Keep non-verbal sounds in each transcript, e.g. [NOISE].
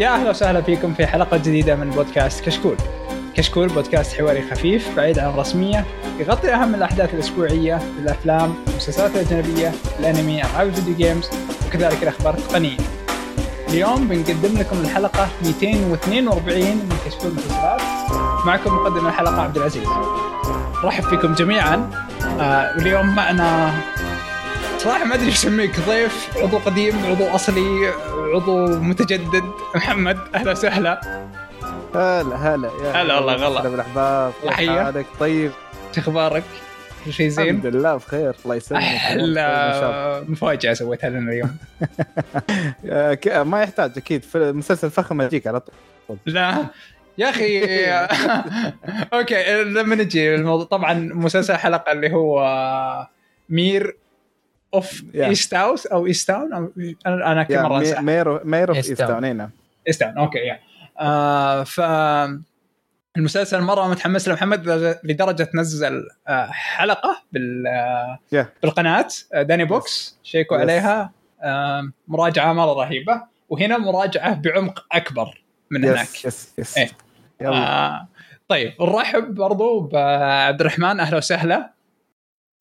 يا أهلا وسهلا فيكم في حلقة جديدة من بودكاست كشكول. كشكول بودكاست حواري خفيف بعيد عن الرسمية يغطي أهم الأحداث الأسبوعية الأفلام، المسلسلات الأجنبية، الأنمي، ألعاب الفيديو جيمز وكذلك الأخبار التقنية. اليوم بنقدم لكم الحلقة 242 من كشكول المسلسلات معكم مقدم الحلقة عبد العزيز. رحب فيكم جميعا آه واليوم معنا صراحة ما أدري إيش أسميك ضيف عضو قديم عضو أصلي عضو متجدد. محمد أهلا وسهلا. هلا هلا يا هلا والله غلا. هلا بالأحباب كيف. حالك؟ طيب. شو أخبارك؟ كل شيء زين؟ الحمد لله بخير. الله يسلمك. أحلى مفاجأة سويتها لنا اليوم. [LAUGHS] ما يحتاج أكيد. في مسلسل فخم يجيك على طول. لا. يا أخي [LAUGHS] أوكي لما نجي الموضوع طبعا مسلسل حلقة اللي هو مير. اوف. ايست هاوس أو ايست تاون أو أنا أنا كل مره مي- انسى ميرو ميرو في إيستاون. ايستاون إي نعم استنى أوكي يا ف المسلسل مرة متحمس له. محمد لدرجة نزل آه، حلقة بال آه، يا. بالقناة آه، داني بوكس شيكوا يس. عليها. مراجعة مرة رهيبة. وهنا مراجعة بعمق أكبر من هناك. يس يس يس إيه. آه طيب نرحب برضو بعبد الرحمن. أهلا وسهلا.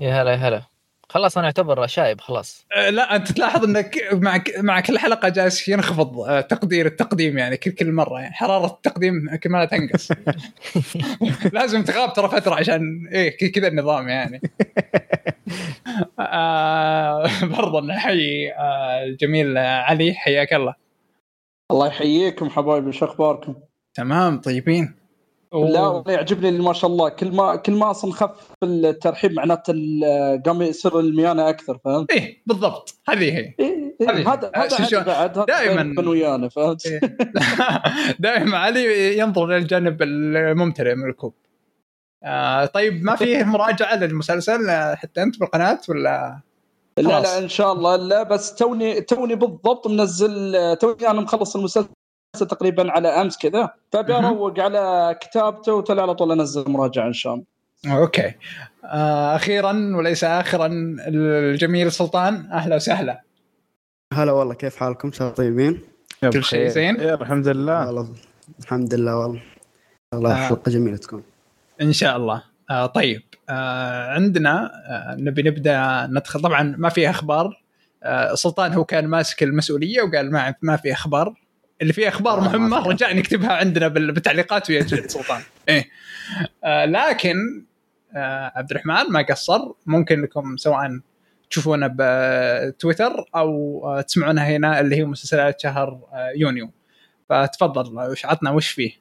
يا هلا يا هلا. خلاص أنا أعتبر شايب خلاص. آه لا أنت تلاحظ إنك مع مع كل حلقة جالس ينخفض آه، تقدير التقديم يعني كل كل مرة يعني. حرارة التقديم كل ما تنقص. [LAUGHS] لازم تغاب ترى فترة عشان إيه ك- كذا النظام يعني. آه برضه نحيي آه الجميل علي حياك الله. الله يحييكم حبايبي شو أخباركم؟ تمام طيبين. لا يعجبني ما شاء الله كل ما كل ما أصلا خف الترحيب معناته قام يصير الميانة أكثر فهمت؟ إيه بالضبط هذه هي إيه إيه هذا هذا بعد هذا دائماً. ويانا فهمت؟ إيه. [LAUGHS] دائما علي ينظر للجانب الممتلئ من الكوب آه طيب ما فيه مراجعة للمسلسل حتى أنت بالقناة ولا لا. لا إن شاء الله لا بس توني توني بالضبط منزل توني أنا مخلص المسلسل تقريبا على أمس كذا فأبي. أروق على كتابته وتلا على طول أنزل مراجعة إن شاء الله okay آه أخيرا وليس اخرا الجميل سلطان أهلا وسهلا هلا والله كيف حالكم؟ شباب طيبين؟ yeah كل شيء. زين؟ yeah الحمد لله والله الحمد لله والله الله آه. حلقة جميلة تكون إن شاء الله آه طيب آه عندنا آه نبي نبدأ ندخل طبعا ما في أخبار آه سلطان هو كان ماسك المسؤولية وقال ما ما في أخبار اللي فيه أخبار مهمة في. رجع نكتبها عندنا بال- بالتعليقات ويجلد سلطان [LAUGHS] إيه. آه لكن آه عبد الرحمن ما قصر. ممكن لكم سواء تشوفونا بتويتر أو آه تسمعونها هنا اللي هي مسلسلات شهر آه يونيو. فتفضل وش عطنا وش فيه؟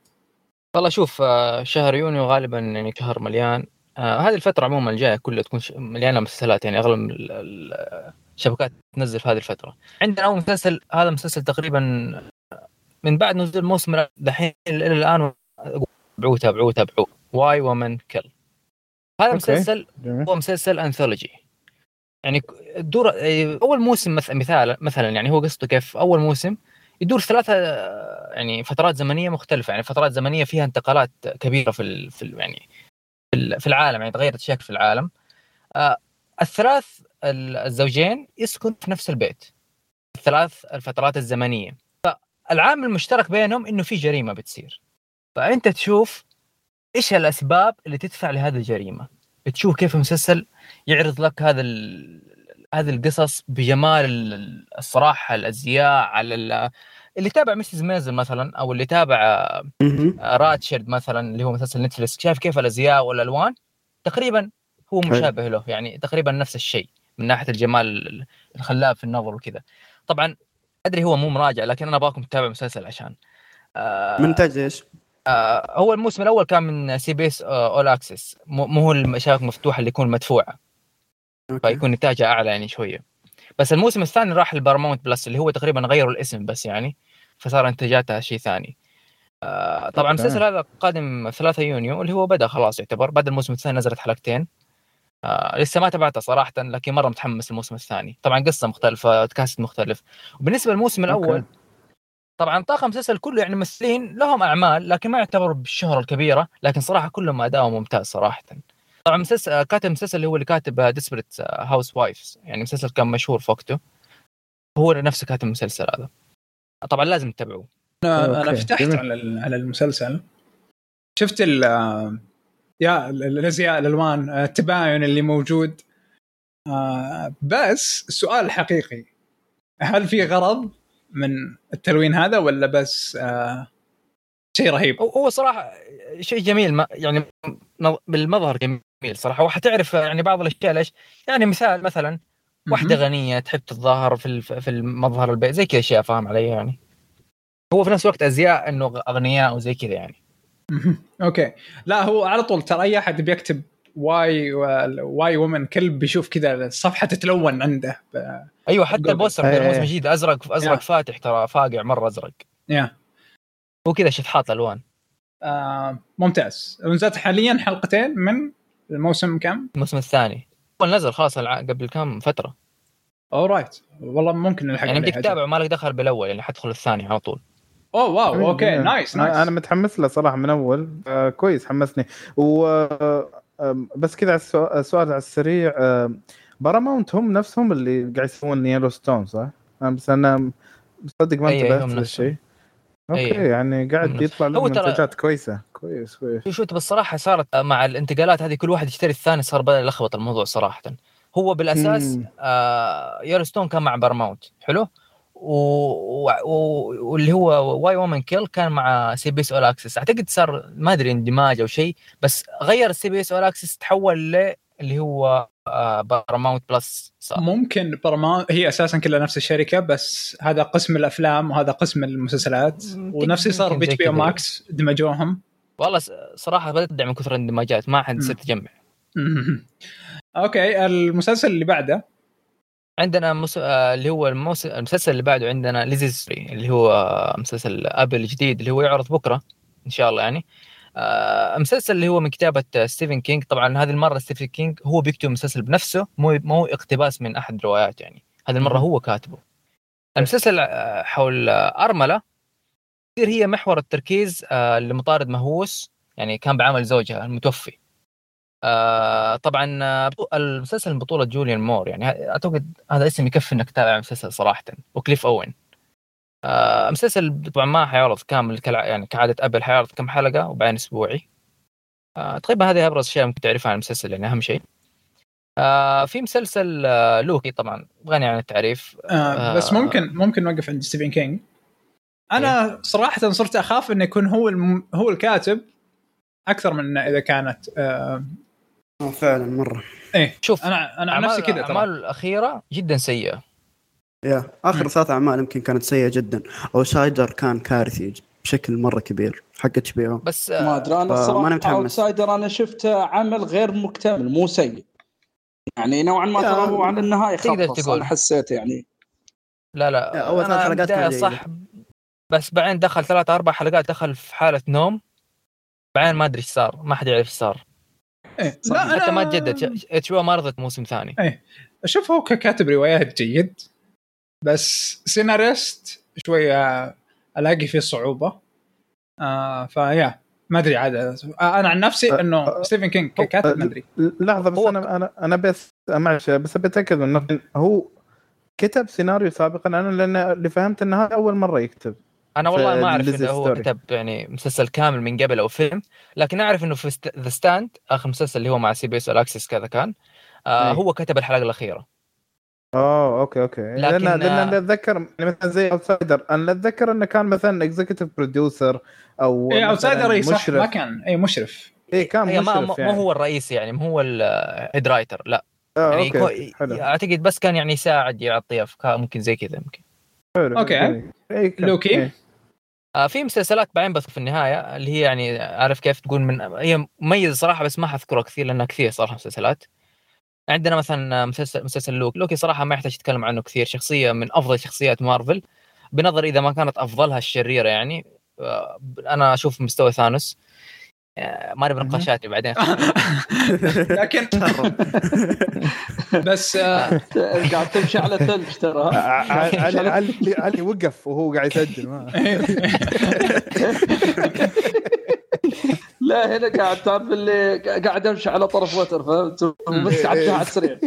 والله شوف آه، شهر يونيو غالبا يعني شهر مليان. آه، هذه الفترة عموما الجاية كلها تكون مليانة مسلسلات يعني أغلب ال- ال- الشبكات تنزل في هذه الفترة. عندنا أول مسلسل هذا مسلسل تقريبا من بعد نزول موسم دحين إلى الآن تابعوه تابعوه تابعوه. Why Women Kill هذا. مسلسل. هو مسلسل anthology يعني دور أول موسم مث- مثال مثلا يعني هو قصته كيف أول موسم يدور ثلاثة يعني فترات زمنية مختلفة. يعني فترات زمنية فيها انتقالات كبيرة في ال في ال يعني في ال- في العالم يعني تغيرت أشياء في العالم. آه، الثلاث ال- الزوجين يسكن في نفس البيت. الثلاث الفترات الزمنية. فالعامل المشترك بينهم إنه في جريمة بتصير فأنت تشوف إيش الأسباب اللي تدفع لهذه الجريمة تشوف كيف المسلسل يعرض لك هذا. هذه القصص بجمال ال- الصراحة الأزياء على ال... اللي تابع Mrs. Maisel مثلا أو اللي تابع مهم. Ratched مثلا اللي هو مسلسل Netflix شايف كيف الأزياء والألوان تقريبا هو. مشابه له يعني تقريبا نفس الشيء من ناحية الجمال الخلاب في النظر وكذا طبعا أدري هو مو مراجع لكن أنا أبغاكم تتابعوا المسلسل عشان آه من إيش؟ آه هو الموسم الأول كان من CBS All Access مو هو الشبكه مفتوحه اللي يكون مدفوعه okay. فيكون انتاجها أعلى يعني شوية بس الموسم الثاني راح ال Paramount Plus اللي هو تقريبا غيروا الاسم بس يعني فصار انتاجاتها شيء ثاني آه طبعا. المسلسل هذا قادم 3 يونيو اللي هو بدأ خلاص يعتبر بعد الموسم الثاني نزلت حلقتين آه لسه ما تابعته صراحة لكن مرة متحمس الموسم الثاني. طبعا قصة مختلفة cast مختلف. وبالنسبة للموسم الأول okay. طبعا طاقم المسلسل كله يعني ممثلين لهم أعمال لكن ما يعتبروا بالشهرة الكبيرة لكن صراحة كلهم ادائهم ممتاز صراحة. طبعا مسلسل آه، كاتب المسلسل اللي هو اللي كاتب Desperate Housewives يعني مسلسل كان مشهور في وقته. هو نفسه كاتب المسلسل هذا. طبعا لازم تتابعوه. أنا أنا فتحت. على على المسلسل. شفت ال yeah ال- الازياء الألوان التباين اللي موجود آه، بس السؤال الحقيقي هل في غرض من التلوين هذا ولا بس آه، شيء رهيب؟ هو- صراحة شيء جميل ما يعني بالمظهر جميل صراحة وحتعرف يعني بعض الأشياء ليش يعني مثال مثلا واحدة. غنية تحب تتظاهر في في المظهر البيت زي كذا اشياء فاهم علي يعني هو في نفس الوقت أزياء إنه أغنياء وزي كذا يعني. okay. لا هو على طول ترى أي أحد بيكتب Why Why Women Kill بيشوف كذا الصفحة تتلون عنده. ب- أيوه حتى. البوستر إيه، حق الموسم إيه. الجديد أزرق أزرق yeah. فاتح ترى فاقع مرة أزرق. yeah هو كذا شطحات ألوان. آه ممتاز. نزلت حاليا حلقتين من الموسم كم؟ الموسم الثاني. هو نزل خلاص الع- قبل كم؟ فترة. alright والله ممكن نلحق يعني بدك تتابع ما لك دخل بالأول يعني حتدخل الثاني على طول. oh wow okay. nice أنا nice أنا متحمس له صراحة من أول. آه كويس حمسني. و بس كذا السؤال على السريع. باراماونت هم نفسهم اللي قاعد يسوون Yellowstone صح؟ بس أنا مصدق ما أي، انتبهت للشيء. أي. okay يعني هم قاعد. يطلع لهم منتجات كويسة. كويس كويس. شو شو بالصراحه صارت مع الانتقالات هذه كل واحد يشتري الثاني صار بدأ يلخبط الموضوع صراحة. هو بالأساس. آه Yellowstone كان مع بارماونت حلو؟ واللي هو Why Women Kill كان مع CBS All Access. أعتقد صار ما أدري اندماج أو شيء بس غير ال CBS All Access تحول ل اللي هو آه Paramount Plus صار. ممكن برما هي أساسا كلها نفس الشركة بس هذا قسم الأفلام وهذا قسم المسلسلات. ونفس اللي صار يمكن HBO. Max دمجوهم. والله صراحة بدأت ادعي من كثر الاندماجات ما حد تجمع مهم. [LAUGHS] okay المسلسل اللي بعده. عندنا مس... آه، اللي هو الموس... المسلسل اللي بعده عندنا Lisey اللي هو مسلسل Apple الجديد اللي هو يعرض بكرة إن شاء الله يعني. آه، مسلسل اللي هو من كتابة ستيفن كينج طبعا هذه المرة ستيفن كينج هو بيكتب مسلسل بنفسه مو مو اقتباس من أحد روايات يعني. هذه المرة. هو كاتبه. المسلسل آه، حول أرملة. تصير هي محور التركيز لمطارد مهووس يعني كان بعمل زوجها المتوفي. آه طبعا آه، المسلسل بطولة جوليان مور يعني أعتقد هذا اسم يكفي إنك تتابع المسلسل صراحة وكليف أوين. آه مسلسل طبعا ما حيعرض كامل كالع... يعني كعادة Apple حيعرض كم حلقة وبعدين أسبوعي. آه تقريبا هذه أبرز أشياء ممكن تعرفها عن المسلسل يعني أهم شيء. آه في مسلسل آه لوكي طبعا غني عن التعريف. آه بس آه. ممكن ممكن نوقف عند ستيفن كينج أنا صراحة صرت أخاف إنه يكون هو الم... هو الكاتب أكثر من إذا كانت آه آه، فعلا مرة. إيه شوف أنا أنا عن أعمال- نفسي كذا ترى. اعماله الأخيرة جدا سيئة. يا آخر. ثلاث أعمال يمكن كانت سيئة جدا. Outsider كان كارثي بشكل مرة كبير حق HBO بس ما آه أدري أنا الصراحة متحمس. Outsider أنا شفته عمل غير مكتمل مو سيء. يعني نوعا ما ترى هو على النهاية تقدر خلص تقول. أنا حسيت يعني. لا لا لا، أول ثلاث أنا حلقات كانت صح. بس بعدين دخل ثلاث أربع حلقات دخل في حالة نوم. بعدين ما أدري إيش صار ما حد يعرف إيش صار. إيه. صح. لا حتى ما أنا تجدد اتش ما رضت موسم ثاني. أشوف هو ككاتب روايات جيد بس سيناريست شوية ألاقي فيه صعوبة. آه فيا ما أدري عاد. آه أنا عن نفسي آه، إنه آه، ستيفن كينج ككاتب ما أدري. لحظة بس أنا أنا أنا بس معلش بس بتأكد إنه هو كتب سيناريو سابقا أنا لأن اللي فهمت إنه هذا أول مرة يكتب. أنا والله ما أعرف إذا هو. كتب يعني مسلسل كامل من قبل أو فيلم لكن أعرف إنه في The Stand آخر مسلسل اللي هو مع CBS All Access كذا كان آه أي. هو كتب الحلقة الأخيرة أوه okay okay لكن، لأن لأن آه، أنا أتذكر يعني مثلا زي Outsider أنا أتذكر إنه كان مثلا executive producer أو اي Outsider اي صح ما. كان اي مشرف اي كان مشرف ما ما يعني. ما هو الرئيسي يعني ما هو ال head writer لا آه يعني okay okay، حلو أعتقد بس كان يعني يساعد يعطي أفكار ممكن زي كذا يمكن حلو okay. جميل. إي كان- لوكي؟ آه في مسلسلات بعدين بس في النهاية اللي هي يعني عارف كيف تقول من هي مميزة صراحة بس ما حذكرها كثير لأنها كثير صراحة مسلسلات. عندنا مثلا مسلسل مسلسل لوك لوكي صراحة ما يحتاج تتكلم عنه كثير شخصية من أفضل شخصيات مارفل بنظر إذا ما كانت أفضلها الشريرة يعني آه، أنا أشوف مستوى ثانوس. ما نبي نقاشات بعدين. [LAUGHS] لكن بس آه [LAUGHS] قاعد تمشي على ثلج ترى. [LAUGHS] ع- ع- علي علي علي وقف وهو قاعد يسجل ما- لا هنا قاعد تعرف اللي قاعد امشي على طرف وتر فهمت؟ بس قاعد على السريع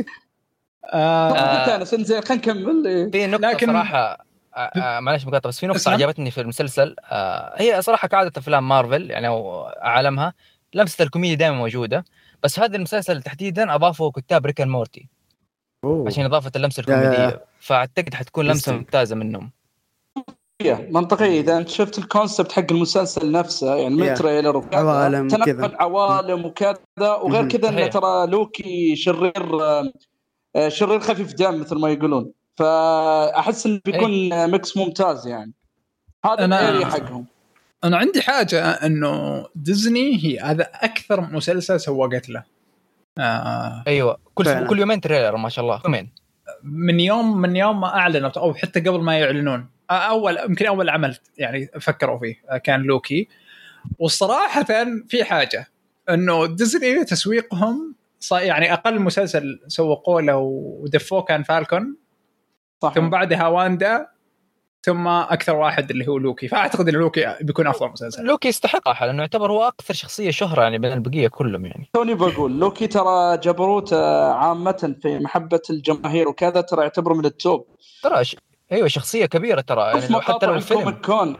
آه قلت أنا زين خلينا نكمل. إيه. في نقطة لكن- صراحة. آه، آه، معلش مقاطعه بس في نقطة اسمع. عجبتني في المسلسل آه، هي صراحة كعادة أفلام مارفل يعني أو عالمها لمسة الكوميديا دائما موجودة بس هذا المسلسل تحديدا اضافوا كتاب Rick and Morty أوه. عشان إضافة اللمسة يا- يا- يا. الكوميدية فأعتقد حتكون لمسة. ممتازة منهم منطقية إذا أنت شفت ال concept حق المسلسل نفسه يعني من وكذا عوالم تنقل. عوالم وكذا وغير. كذا انه. ترى لوكي شرير شرير خفيف دم مثل ما يقولون فأحس إنه بيكون mix ممتاز يعني. هذا أنا- حقهم. أنا عندي حاجة إنه ديزني هي هذا أكثر مسلسل سوقت له. آه أيوه. كل فعلا. كل يومين trailer ما شاء الله. يومين. من يوم من يوم ما اعلنوا أو حتى قبل ما يعلنون. اول يمكن أول عمل يعني فكروا فيه. آه، كان لوكي. والصراحه في حاجة. إنه ديزني تسويقهم يعني أقل مسلسل سوقوه له ودفوه كان فالكون. صح. ثم بعدها واندا ثم أكثر واحد اللي هو لوكي. فأعتقد إن لوكي بيكون أفضل مسلسل. لوكي يستحق صراحة لأنه يعتبر هو أكثر شخصية شهرة يعني بين البقية كلهم يعني. توني بقول لوكي ترى جبروته عامة في محبة الجماهير وكذا ترى يعتبر من التوب. ترى ش... أيوه شخصية كبيرة ترى يعني لو حتى لو الفيلم. كون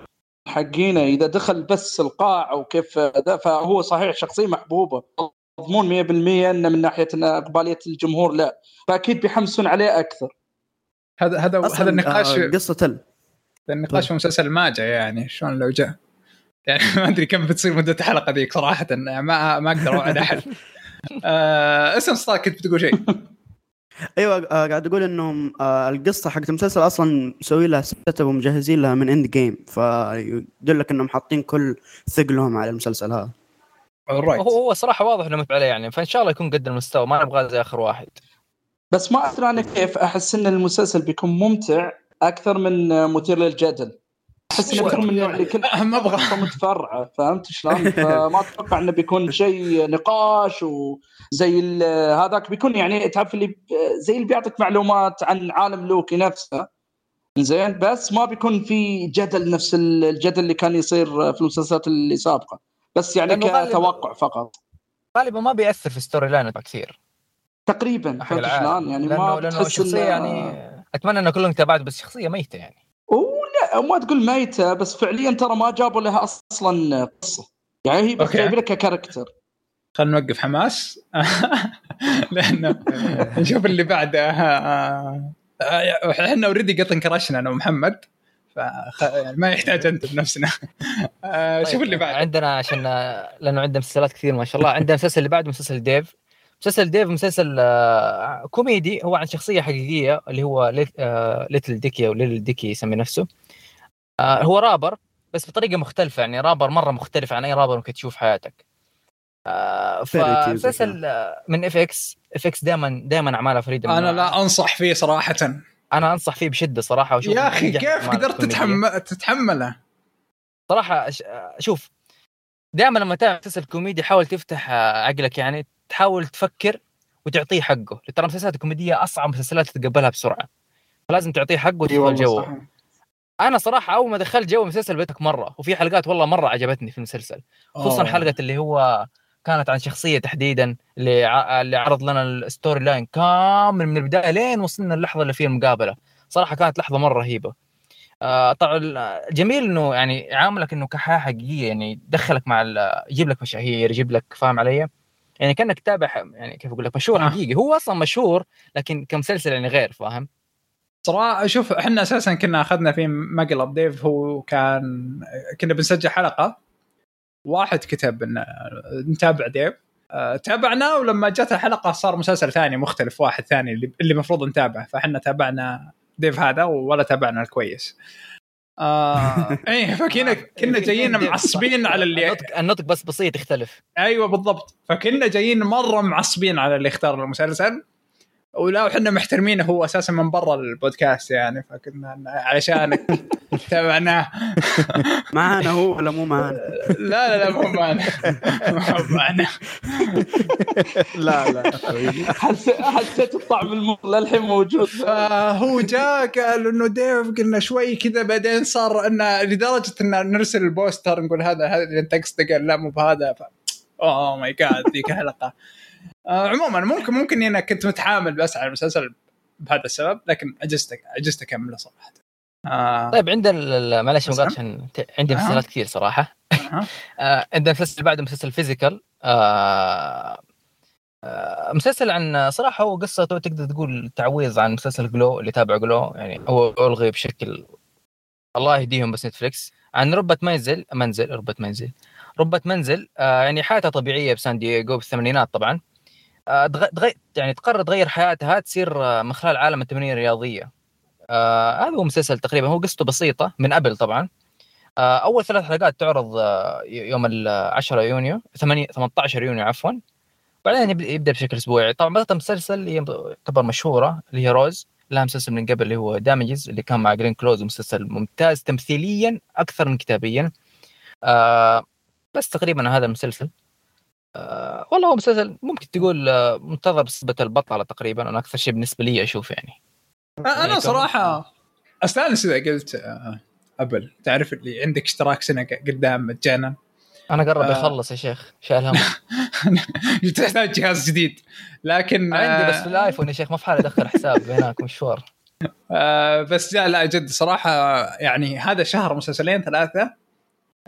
حقينا إذا دخل بس القاع وكيف ذا فهو صحيح شخصية محبوبة. مضمون 100% إنه من ناحية إن إقبالية الجمهور لا. فأكيد بيحمسون عليه أكثر. هذا هذا هذا النقاش آه، قصة ال النقاش في مسلسل ما جاء يعني شلون لو جاء؟ يعني [LAUGHS] ما أدري كم بتصير مدة الحلقة ذيك صراحة يعني ما ما أقدر أوعد أحد. [LAUGHS] آه اسم ستار كنت بتقول شيء. [LAUGHS] أيوه آه، قاعد أقول إنهم آه، القصة حقت المسلسل أصلا مسوي لها set up ومجهزين لها من Endgame فيدلك إنهم حاطين كل ثقلهم على المسلسل هذا. right هو هو صراحة واضح إنه متعب عليه يعني فإن شاء الله يكون قد المستوى ما نبغى زي آخر واحد. بس ما أدري أنا كيف أحس إن المسلسل بيكون ممتع أكثر من مثير للجدل أحس إنه بيكون من اللي كل [LAUGHS] ما أبغى. متفرعة فهمت شلون؟ فما أتوقع إنه بيكون شيء نقاش وزي هذاك بيكون يعني تعرف اللي زي اللي بيعطيك معلومات عن عالم لوكي نفسه. زين؟ بس ما بيكون في جدل نفس ال- الجدل اللي كان يصير في المسلسلات اللي سابقة. بس يعني كتوقع فقط. غالبا ما بيأثر في story line كثير. تقريبا حق فهمت. شلون؟ يعني ما شخصية إنه- يعني أتمنى إنه كلهم تابعت بس شخصية ميتة يعني. ولا ما تقول ميتة بس فعليا ترى ما جابوا لها أصلا قصة. يعني هي بس. جايب لك character خلينا نوقف حماس. [LAUGHS] لأنه نشوف اللي بعده. آه، آه، إحنا already قط انكرشنا أنا ومحمد فخ... يعني ما يحتاج أنت بنفسنا. آه، شوف طيب، اللي بعده. عندنا عشان لأنه عندنا مسلسلات كثير ما شاء الله. عندنا المسلسل اللي بعده مسلسل Dave. مسلسل Dave مسلسل آه، كوميدي هو عن شخصية حقيقية اللي هو ليت- آه، Lil Dicky أو Little Dicky يسمي نفسه آه، هو رابر بس بطريقة مختلفة يعني رابر مرة مختلف عن أي رابر ممكن تشوف حياتك. فمسلسل من FX FX دائما دائما اعمالها فريده أنا. لا أنصح فيه صراحة أنا أنصح فيه بشدة صراحة وأشوف يا أخي كيف قدرت. تتحمل تتحمله صراحة ش- شوف دائما لما تعمل مسلسل كوميدي حاول تفتح عقلك يعني تحاول تفكر وتعطيه حقه ترى المسلسلات الكوميديه أصعب مسلسلات تتقبلها بسرعة فلازم تعطيه حقه وتدخل والله جوه. أنا صراحة أول ما دخلت جو المسلسل beautiful مرة وفي حلقات والله مرة عجبتني في المسلسل خصوصا أوه. حلقة اللي هو كانت عن شخصية تحديدا اللي. اللي عرض لنا ال story line كامل من البداية لين وصلنا اللحظة اللي فيها المقابلة صراحة كانت لحظة مرة رهيبة آه طبعا جميل إنه يعني يعاملك إنه كحياه حقيقية يعني يدخلك مع يجيب لك مشاهير يجيب لك فاهم علي؟ يعني كأنك تتابع يعني كيف أقول لك مشهور آه. حقيقي. هو أصلا مشهور لكن كمسلسل يعني غير فاهم؟ صراحة شوف إحنا أساسا كنا أخذنا في مقلب. ديف هو كان كنا بنسجل حلقة واحد كتب إن نتابع ديف. آه، تابعناه ولما جت الحلقة صار مسلسل ثاني مختلف واحد ثاني اللي المفروض نتابعه. فإحنا تابعنا ديف هذا ولا تابعنا الكويس. آه. [LAUGHS] إيه فكنا [LAUGHS] كنا جايين معصبين على اللي النطق, النطق بس بسيط يختلف. أيوه بالضبط. فكنا جايين مرة معصبين على اللي اختار المسلسل. ولا وحنا محترمينه هو أساسا من برا البودكاست يعني فكنا علشانك [LAUGHS] تابعناه معانا هو ولا مو معانا؟ لا لا لا مو معنا مو معنا [LAUGHS] لا لا. حسيت حسيت الطعم المر للحين موجود. فهو جاء قال إنه ديف قلنا شوي كذا بعدين صار انه لدرجة إن نرسل ال poster نقول هذا هذا اللي انت قصدك قال لا مو بهذا. ف... oh my God ذيك الحلقة آه عموما ممكن ممكن إني أنا كنت متحامل بس على المسلسل بهذا السبب لكن عجزت عجزت اكمله صراحة. آه. طيب عندنا معلش مقاطع عشان عندي. مسلسلات كثير صراحة. أها. [LAUGHS] آه، عندنا مسلسل بعده مسلسل فيزيكال آه آه مسلسل عن صراحة هو قصته تقدر تقول تعويض عن مسلسل جلو اللي تابع جلو يعني هو ألغي بشكل الله يهديهم بس نتفليكس عن ربة منزل منزل ربة منزل ربة منزل آه يعني حياتها طبيعية بسان دييغو بالثمانينات طبعا. آه تغ... تغ... يعني تقرر تغير حياتها تصير آه من خلال عالم التمرين الرياضية. آه هذا هو مسلسل تقريبا هو قصته بسيطة من قبل طبعا. آه أول ثلاث حلقات تعرض آه يوم ال 10 يونيو 8 18 يونيو عفوا. بعدين يبدأ بشكل أسبوعي. طبعا بدات المسلسل اللي تعتبر مشهورة اللي هي روز. لها مسلسل من قبل اللي هو دامجز اللي كان مع جلين كلوز مسلسل ممتاز تمثيليا أكثر من كتابيا. آه بس تقريبا هذا المسلسل. آه والله هو مسلسل ممكن تقول آه منتظر بسبة البطلة تقريبا أنا أكثر شيء بالنسبة لي أشوف يعني. أنا صراحة أستانس إذا قلت آه، أبل. تعرف اللي عندك اشتراك سنة قدام مجانا أنا قرب آه. يخلص يا شيخ شايل هم [LAUGHS] تحتاج جهاز جديد. لكن عندي بس آه، في الآيفون يا شيخ ما في حال أدخل حساب هناك مشوار. [LAUGHS] آه بس لا لا جد صراحة يعني هذا شهر مسلسلين ثلاثة.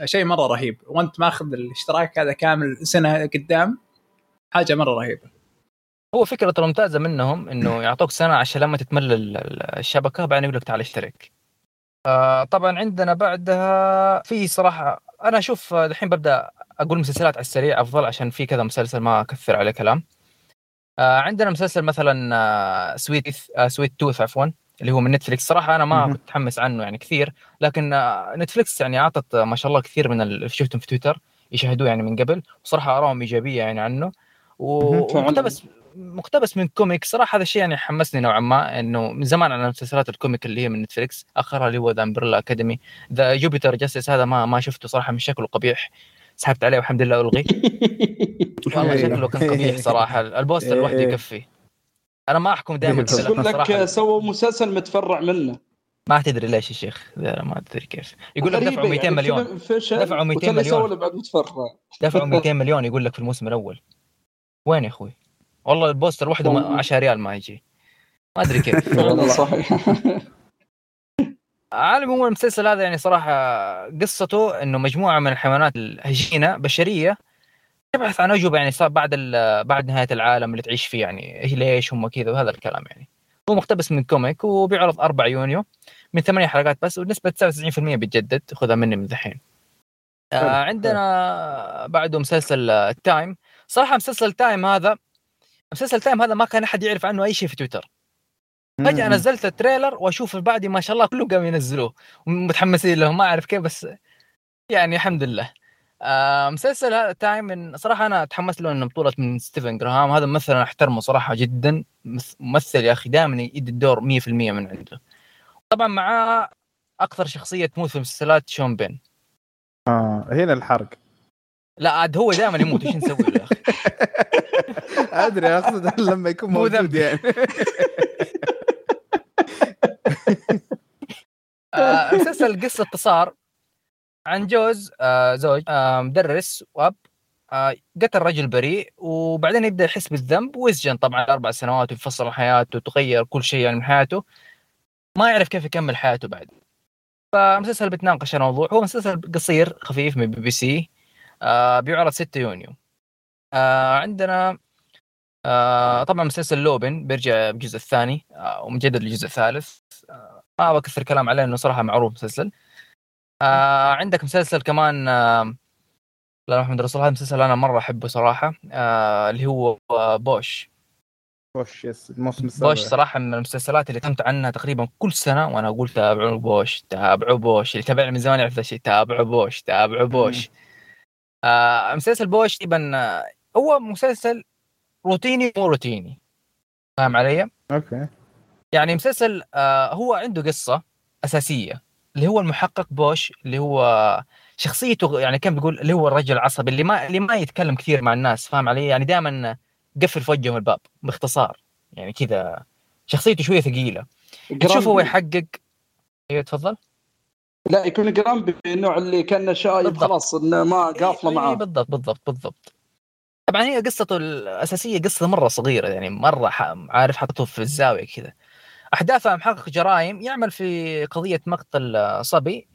شيء مرة رهيب وأنت ماخذ الاشتراك هذا كامل سنة قدام حاجة مرة رهيبة هو فكرة الممتازة منهم إنه يعطوك سنة عشان لما تتمل ال- ال- الشبكة بعدين يقول لك تعال اشترك. آه طبعا عندنا بعدها في صراحة أنا أشوف الحين ببدأ أقول مسلسلات على السريع أفضل عشان في كذا مسلسل ما أكثر عليه كلام. آه عندنا مسلسل مثلا آه سويت آه سويت توث عفوا اللي هو من نتفلكس صراحة أنا ما. كنت متحمس عنه يعني كثير لكن آه نتفلكس يعني أعطت آه، ما شاء الله كثير من اللي شفتهم في تويتر يشاهدوه يعني من قبل. وصراحة آرائهم إيجابية يعني عنه. ومقتبس مقتبس من comic صراحة هذا الشيء يعني حمسني نوعا ما إنه من زمان على مسلسلات ال comic اللي هي من نتفليكس آخرها اللي هو ذا أمبريلا أكاديمي. ذا جوبيترز ليجسي هذا ما ما شفته صراحة من شكله قبيح. سحبت عليه والحمد لله الغي [LAUGHS] والله إيه. شكله كان قبيح صراحة. ال poster إيه. لوحده يكفي. أنا ما أحكم دائما بس يقول لك صراحة. سووا مسلسل متفرع منه. ما تدري ليش يا شيخ لا، ما تدري كيف. يقول لك دفعوا 200 يعني مليون. دفعوا 200 وتاني مليون. بعد متفرع. دفعوا [LAUGHS] 200 مليون يقول لك في الموسم الأول. وين يا أخوي؟ والله البوستر وحده ما- والله. 10 ريال ما يجي. ما أدري كيف. [LAUGHS] والله صحيح. [LAUGHS] على العموم المسلسل هذا يعني صراحة قصته إنه مجموعة من الحيوانات الهجينة بشرية تبحث عن أجوبة يعني صار بعد بعد نهاية العالم اللي تعيش فيه يعني هي ليش هم كذا وهذا الكلام يعني. هو مقتبس من comic وبيعرض 4 يونيو من ثمانية حلقات بس ونسبة 99% بيتجدد خذها مني من دحين آه عندنا بعده مسلسل آه، التايم صراحة مسلسل تايم هذا مسلسل تايم هذا ما كان أحد يعرف عنه أي شيء في تويتر. فجأة. نزلت ال trailer وأشوف بعدي ما شاء الله كلهم قاموا ينزلوه متحمسين له ما أعرف كيف بس يعني الحمد لله. آه مسلسل هذا تايم من صراحة أنا أتحمس له إنه بطولة من ستيفن جراهام. هذا ممثل أنا أحترمه صراحة جدا. ممث- ممثل يا أخي دائما يدي الدور 100% من عنده. طبعا معاه أكثر شخصية تموت في المسلسلات شون بين. آه هنا الحرق. لا عاد هو دائما يموت. إيش نسوي له يا أخي؟ [LAUGHS] أدري أقصد لما يكون مو موجود. يعني. [LAUGHS] آه، مسلسل قصته صار عن جوز آه، زوج آه، مدرس وأب آه، قتل رجل بريء وبعدين يبدأ يحس بالذنب ويسجن. طبعا أربع سنوات وينفصل حياته وتغير كل شيء يعني من حياته. ما يعرف كيف يكمل حياته بعد. فمسلسل بتناقش الموضوع. هو مسلسل قصير خفيف من بي بي سي آه، بيعرض 6 يونيو. آه، عندنا آه، طبعا مسلسل لوبن بيرجع بالجزء الثاني آه، ومجدد الجزء الثالث. آه، ما بكثر كلام عليه انه صراحة معروف مسلسل. آه عندك مسلسل كمان آه لا محمد رسول هذا مسلسل أنا مرة أحبه صراحة آه اللي هو آه بوش. yes الموسم السابع. بوش صراحة من المسلسلات اللي تمت عنها تقريبا كل سنة وأنا أقول تابعوا بوش تابعوا بوش اللي تابعني من زمان يعرف ذا الشيء تابعوا بوش تابعوا بوش. آه مسلسل بوش تقريبا آه، هو مسلسل روتيني مو روتيني. فاهم علي؟ okay. يعني مسلسل آه هو عنده قصة أساسية. اللي هو المحقق بوش اللي هو شخصيته يعني كم بيقول اللي هو الرجل العصبي اللي ما اللي ما يتكلم كثير مع الناس فاهم علي؟ يعني دائما قفل في وجههم الباب باختصار يعني كذا شخصيته شوية ثقيلة. تشوف هو يحقق؟ أيوه تفضل. لا يكون grumpy النوع اللي كان شايب. خلاص إنه ما قافله إيه، معاه. بالضبط بالضبط بالضبط. طبعا هي قصته الأساسية قصة مرة صغيرة يعني مرة عارف حطته في الزاوية كذا. أحداثه محقق جرائم يعمل في قضية مقتل آه، صبي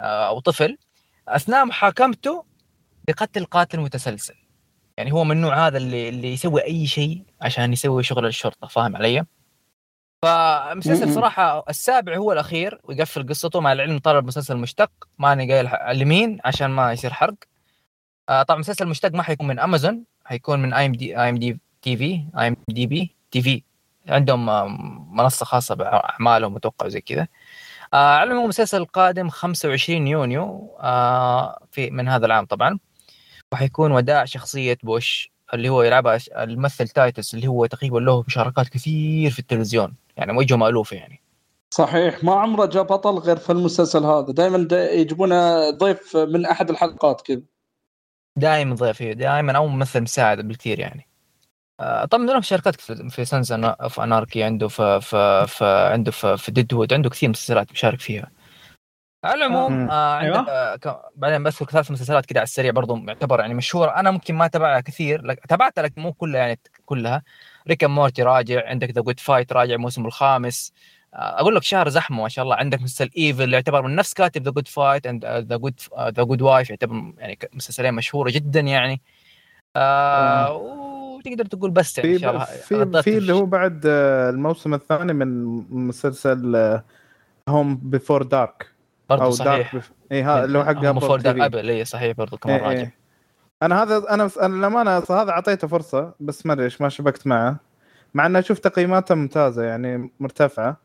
آه، أو طفل أثناء محاكمته بقتل قاتل متسلسل يعني هو من النوع هذا اللي اللي يسوي أي شيء عشان يسوي شغل الشرطة فاهم علي؟ فمسلسل. صراحة السابع هو الأخير ويقفل قصته مع العلم طلب مسلسل مشتق ماني قايل لمين عشان ما يصير حرق آه طبعا مسلسل مشتق ما حيكون من امازون حيكون من اي ام دي اي ام دي تي في اي ام دي بي تي في عندهم آه، منصة خاصة بأعمالهم أتوقع زي كذا. آه على العموم المسلسل القادم 25 يونيو آه في من هذا العام طبعا. وحيكون وداع شخصية بوش اللي هو يلعبها الممثل تايتس اللي هو تقريبا له مشاركات كثير في التلفزيون. يعني وجهه مألوفه يعني. صحيح. ما عمره جاء بطل غير في المسلسل هذا. دائما دا يجيبون ضيف من أحد الحلقات كذا. دائما ضيف دائما أو ممثل مساعد بالكثير يعني. آه، طبعا لهم شركات في Sons of Anarchy عنده في في في عنده في, في Deadwood عنده كثير مسلسلات مشارك فيها. على العموم. آه أيوة. عندك آه بعدين بذكر ثلاث مسلسلات كده على السريع برضو يعتبر يعني مشهوره أنا ممكن ما تابعها كثير لك تابعتها لكن مو كلها يعني كلها. Rick Morty راجع عندك The Good Fight راجع الموسم الخامس. آه أقول لك شهر زحمة ما شاء الله. عندك مسلسل Evil يعتبر من نفس كاتب The Good Fight and The Good The Good Wife يعتبر يعني مسلسلين مشهورة جدا يعني. آه وتقدر تقول بس يعني في في, في اللي هو بعد آه، الموسم الثاني من مسلسل Home Before Dark برضه صحيح. دارك اي ها اللي هو حق Home Before Apple Dark. Apple اي صحيح برضه كمان إيه راجع. إيه. أنا هذا أنا أنا للأمانة هذا أعطيته فرصة بس ما أدري إيش ما شبكت معه. مع إنه أشوف تقييماته ممتازة يعني مرتفعة.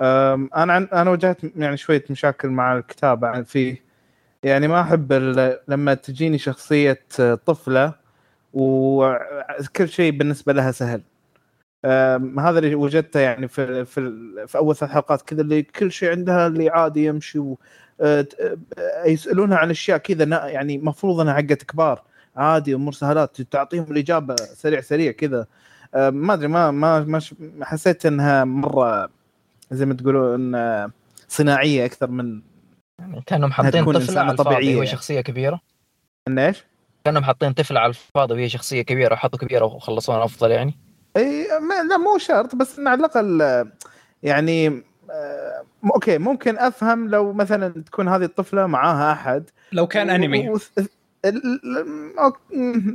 أنا عن أنا واجهت يعني شوية مشاكل مع الكتابه فيه. يعني ما أحب ال- لما تجيني شخصية طفلة وكل شيء بالنسبة لها سهل هذا اللي وجدته يعني في في, في أول ثلاث حلقات كذا اللي كل شيء عندها اللي عادي يمشي و أه، أه، يسألونها عن أشياء كذا يعني مفروض إنها حقت كبار عادي أمور سهلات تعطيهم الإجابة سريع سريع كذا ما أدري ما ما ما حسيت إنها مرة زي ما تقولون أه، صناعية أكثر من يعني كأنهم حاطين تكون طفله إنسانة على الفاضي طبيعية وهي يعني. شخصية كبيرة إن إيش؟ كأنهم حاطين طفله على الفاضي وهي شخصية كبيرة وحطوا كبيره وخلصوها أفضل يعني. إي ما لا مو شرط بس انه على الأقل آه، يعني آه، أوكي ممكن أفهم لو مثلا تكون هذه الطفلة معاها أحد. لو كان أنمي. و-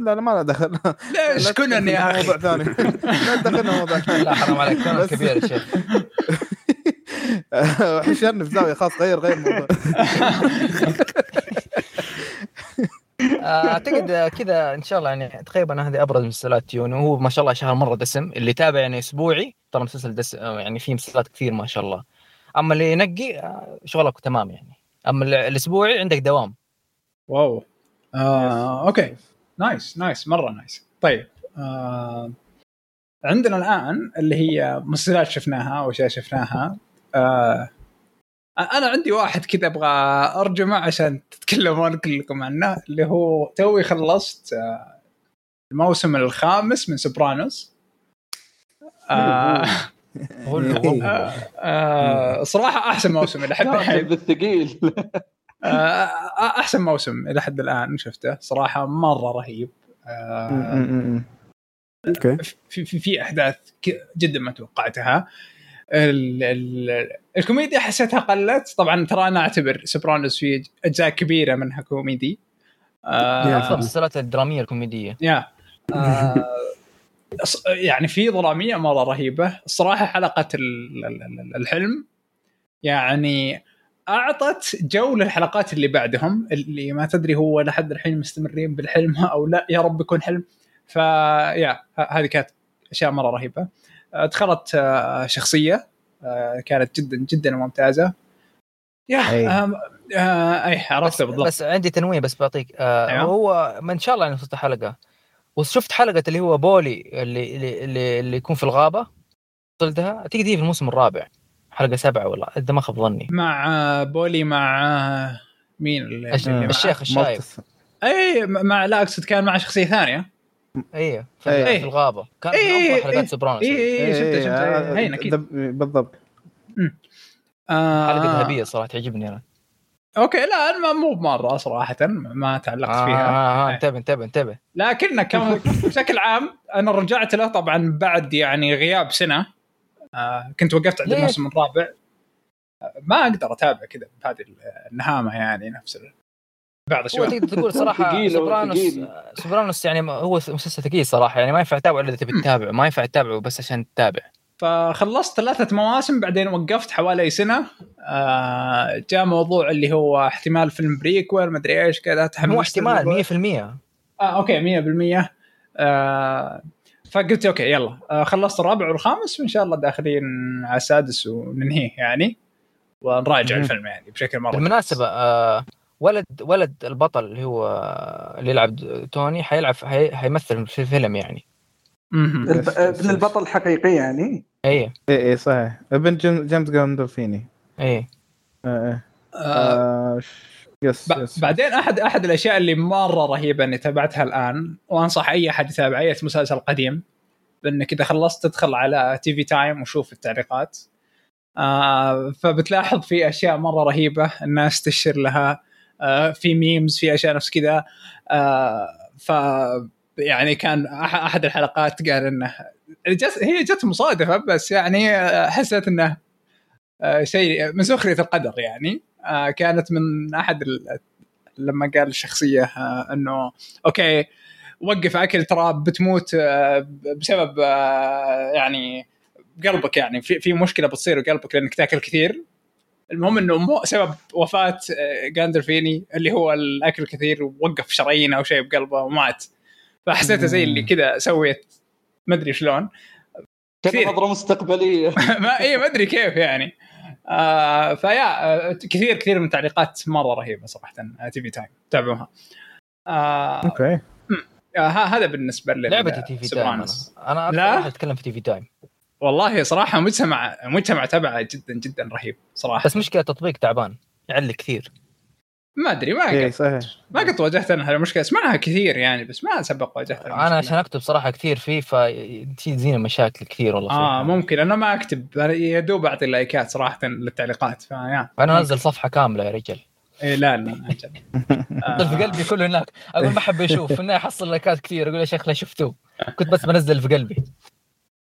لا لا ما له دخل. ليش تدخل يا في موضوع أخي ثاني. لا دخلنا موضوع لا حرام عليك بس- كبير يا شيخ. [LAUGHS] حشرني في زاوية خاص غير غير موضوع. آه، [LAUGHS] أعتقد كذا إن شاء الله يعني تقريبا هذه أبرز مسلسلات يونيو وهو ما شاء الله شهر مرة دسم. اللي تابع يعني أسبوعي ترى مسلسل دسم آه، يعني فيه مسلسلات كثير ما شاء الله. أما اللي ينقي آه، شغلك تمام يعني. أما ال- الأسبوعي عندك دوام. Wow. آه، okay. nice nice مرة nice. طيب آه، عندنا الآن اللي هي مسلسلات شفناها واشياء شفناها. آه، أنا عندي واحد كذا أبغى أرجعه عشان تتكلمون كلكم عنه اللي هو توي خلصت آه، الموسم الخامس من سوبرانوس آه هو اللي هو. آه آه صراحة أحسن موسم إلى حد الحين بالثقيل. آه أحسن موسم إلى حد الآن شفته صراحة مرة رهيب. آه. Okay. في في, في أحداث ك- جدا ما توقعتها. ال ال الكوميديا حسيتها قلت. طبعا ترى أنا أعتبر سوبرانوس في أجزاء كبيرة منها كوميدي. آه افضل المسلسلات الدرامية الكوميدية. يا. آه [LAUGHS] يعني في ظلامية مرة رهيبة. الصراحة حلقة ال- ال- ال- الحلم. يعني أعطت جو للحلقات اللي بعدهم اللي ما تدري هو لحد الحين مستمرين بالحلم أو لا. يا رب يكون حلم. فيا هذه كانت أشياء مرة رهيبة. آه، دخلت آه، شخصية آه، كانت جدا جدا ممتازة. يا أي. آه، آه، أي بس, عرفت بالضبط. بس عندي تنويه بس بعطيك. آه أيوه. هو ما ان شاء الله يعني وصلت حلقة. وشفت حلقة اللي هو بولي اللي اللي اللي, اللي يكون في الغابة. وصلتها. أعتقد هي في الموسم الرابع. حلقة سبعة والله إذا ما خاب ظني. مع آه، بولي مع آه، مين اللي؟ الشيخ الشايب. أي مع لا أقصد كان مع شخصية ثانية. أيوه في, إيه. في الغابة. كان إيه، من افضل إيه، حلقات إيه. سوبرانوس. اي اي إيه، شفته إيه، شفته. آه، هين أكيد بالضبط. آه. حلقه ذهبيه صراحة تعجبني أنا. Okay لا أنا مو بمرة صراحة ما تعلقت آه فيها. آه آه انتبه انتبه انتبه. لكن كان [LAUGHS] بشكل عام أنا رجعت له طبعا بعد يعني غياب سنة. آه كنت وقفت عند؟ الموسم الرابع. آه، ما أقدر أتابع كذا بهذه النهامة يعني نفس ال- بعض هو الشباب. تقدر تقول [LAUGHS] صراحة سوبرانوس. سوبرانوس يعني هو مسلسل ثقيل صراحة يعني ما ينفع تتابعه إلا إذا تبي تتابعه ما ينفع تتابعه بس عشان تتابع. فخلصت ثلاثة مواسم بعدين وقفت حوالي سنة. آه جاء موضوع اللي هو احتمال فيلم prequel مدري إيش كذا تحمست مو احتمال 100% آه okay 100% آه فقلت okay يلا. آه خلصت الرابع والخامس وإن شاء الله داخلين على السادس وننهيه يعني ونراجع. الفيلم يعني بشكل مرة بالمناسبة آه ولد ولد البطل اللي هو اللي يلعب توني حيلعب حي... حيمثل في الفيلم يعني. الب- ابن البطل الحقيقي يعني؟ اي اي اي إيه، صحيح. ابن جيم- جيمس جاندولفيني اي آه، آه. آه آه، ش- yes yes. بعدين أحد أحد الأشياء اللي مرة رهيبة إني تابعتها الآن وأنصح أي أحد يتابع اي مسلسل قديم بإنك إذا خلصت تدخل على TV Time وشوف التعليقات. آه فبتلاحظ في أشياء مرة رهيبة الناس تشير لها. آه في memes في أشياء نفس كذا. آه ف يعني كان أحد الحلقات قال إنه هي جت مصادفة بس يعني آه، حسيت إنه آه، شيء من سخرية القدر يعني. آه، كانت من أحد لما قال الشخصية آه، إنه okay وقف أكل ترى بتموت آه، بسبب آه، يعني قلبك يعني في في مشكلة بتصير بقلبك لأنك تأكل كثير. المهم إنه مو سبب وفاة آه، جاندولفيني اللي هو الأكل كثير ووقف شرايين أو شيء بقلبه ومات. فحسيته زي اللي كذا سويت ما أدري شلون. كان كثير. نظرة مستقبلية. [LAUGHS] ما اي ما أدري كيف يعني. آه فيا آه كثير كثير من التعليقات مرة رهيبة صراحة آه TV Time. تابعوها. آه okay. آه هذا بالنسبة لي لعبتي TV Time أنا. أكثر لا. واحد اتكلم في TV Time. والله صراحة مجتمع مجتمع تبعه جدا جدا رهيب صراحة. بس مشكلة التطبيق تعبان يعلق كثير. ما أدري ما اي قد صحيح. ما قد واجهت أنا هالمشكلة اسمعها كثير يعني بس ما سبق واجهت أنا. عشان أكتب صراحة كثير فيه فتجيني مشاكل كثير والله آه فيه. ممكن أنا ما أكتب أنا يا دوب أعطي لايكات صراحة للتعليقات فيا أنا أنزل صفحة كاملة يا رجال إيه لا لا. ضل [LAUGHS] في قلبي كله هناك. أقول ما احب أشوف في النهايه احصل لايكات كثير أقول يا شيخ لا شفتوه. كنت بس بنزل في قلبي.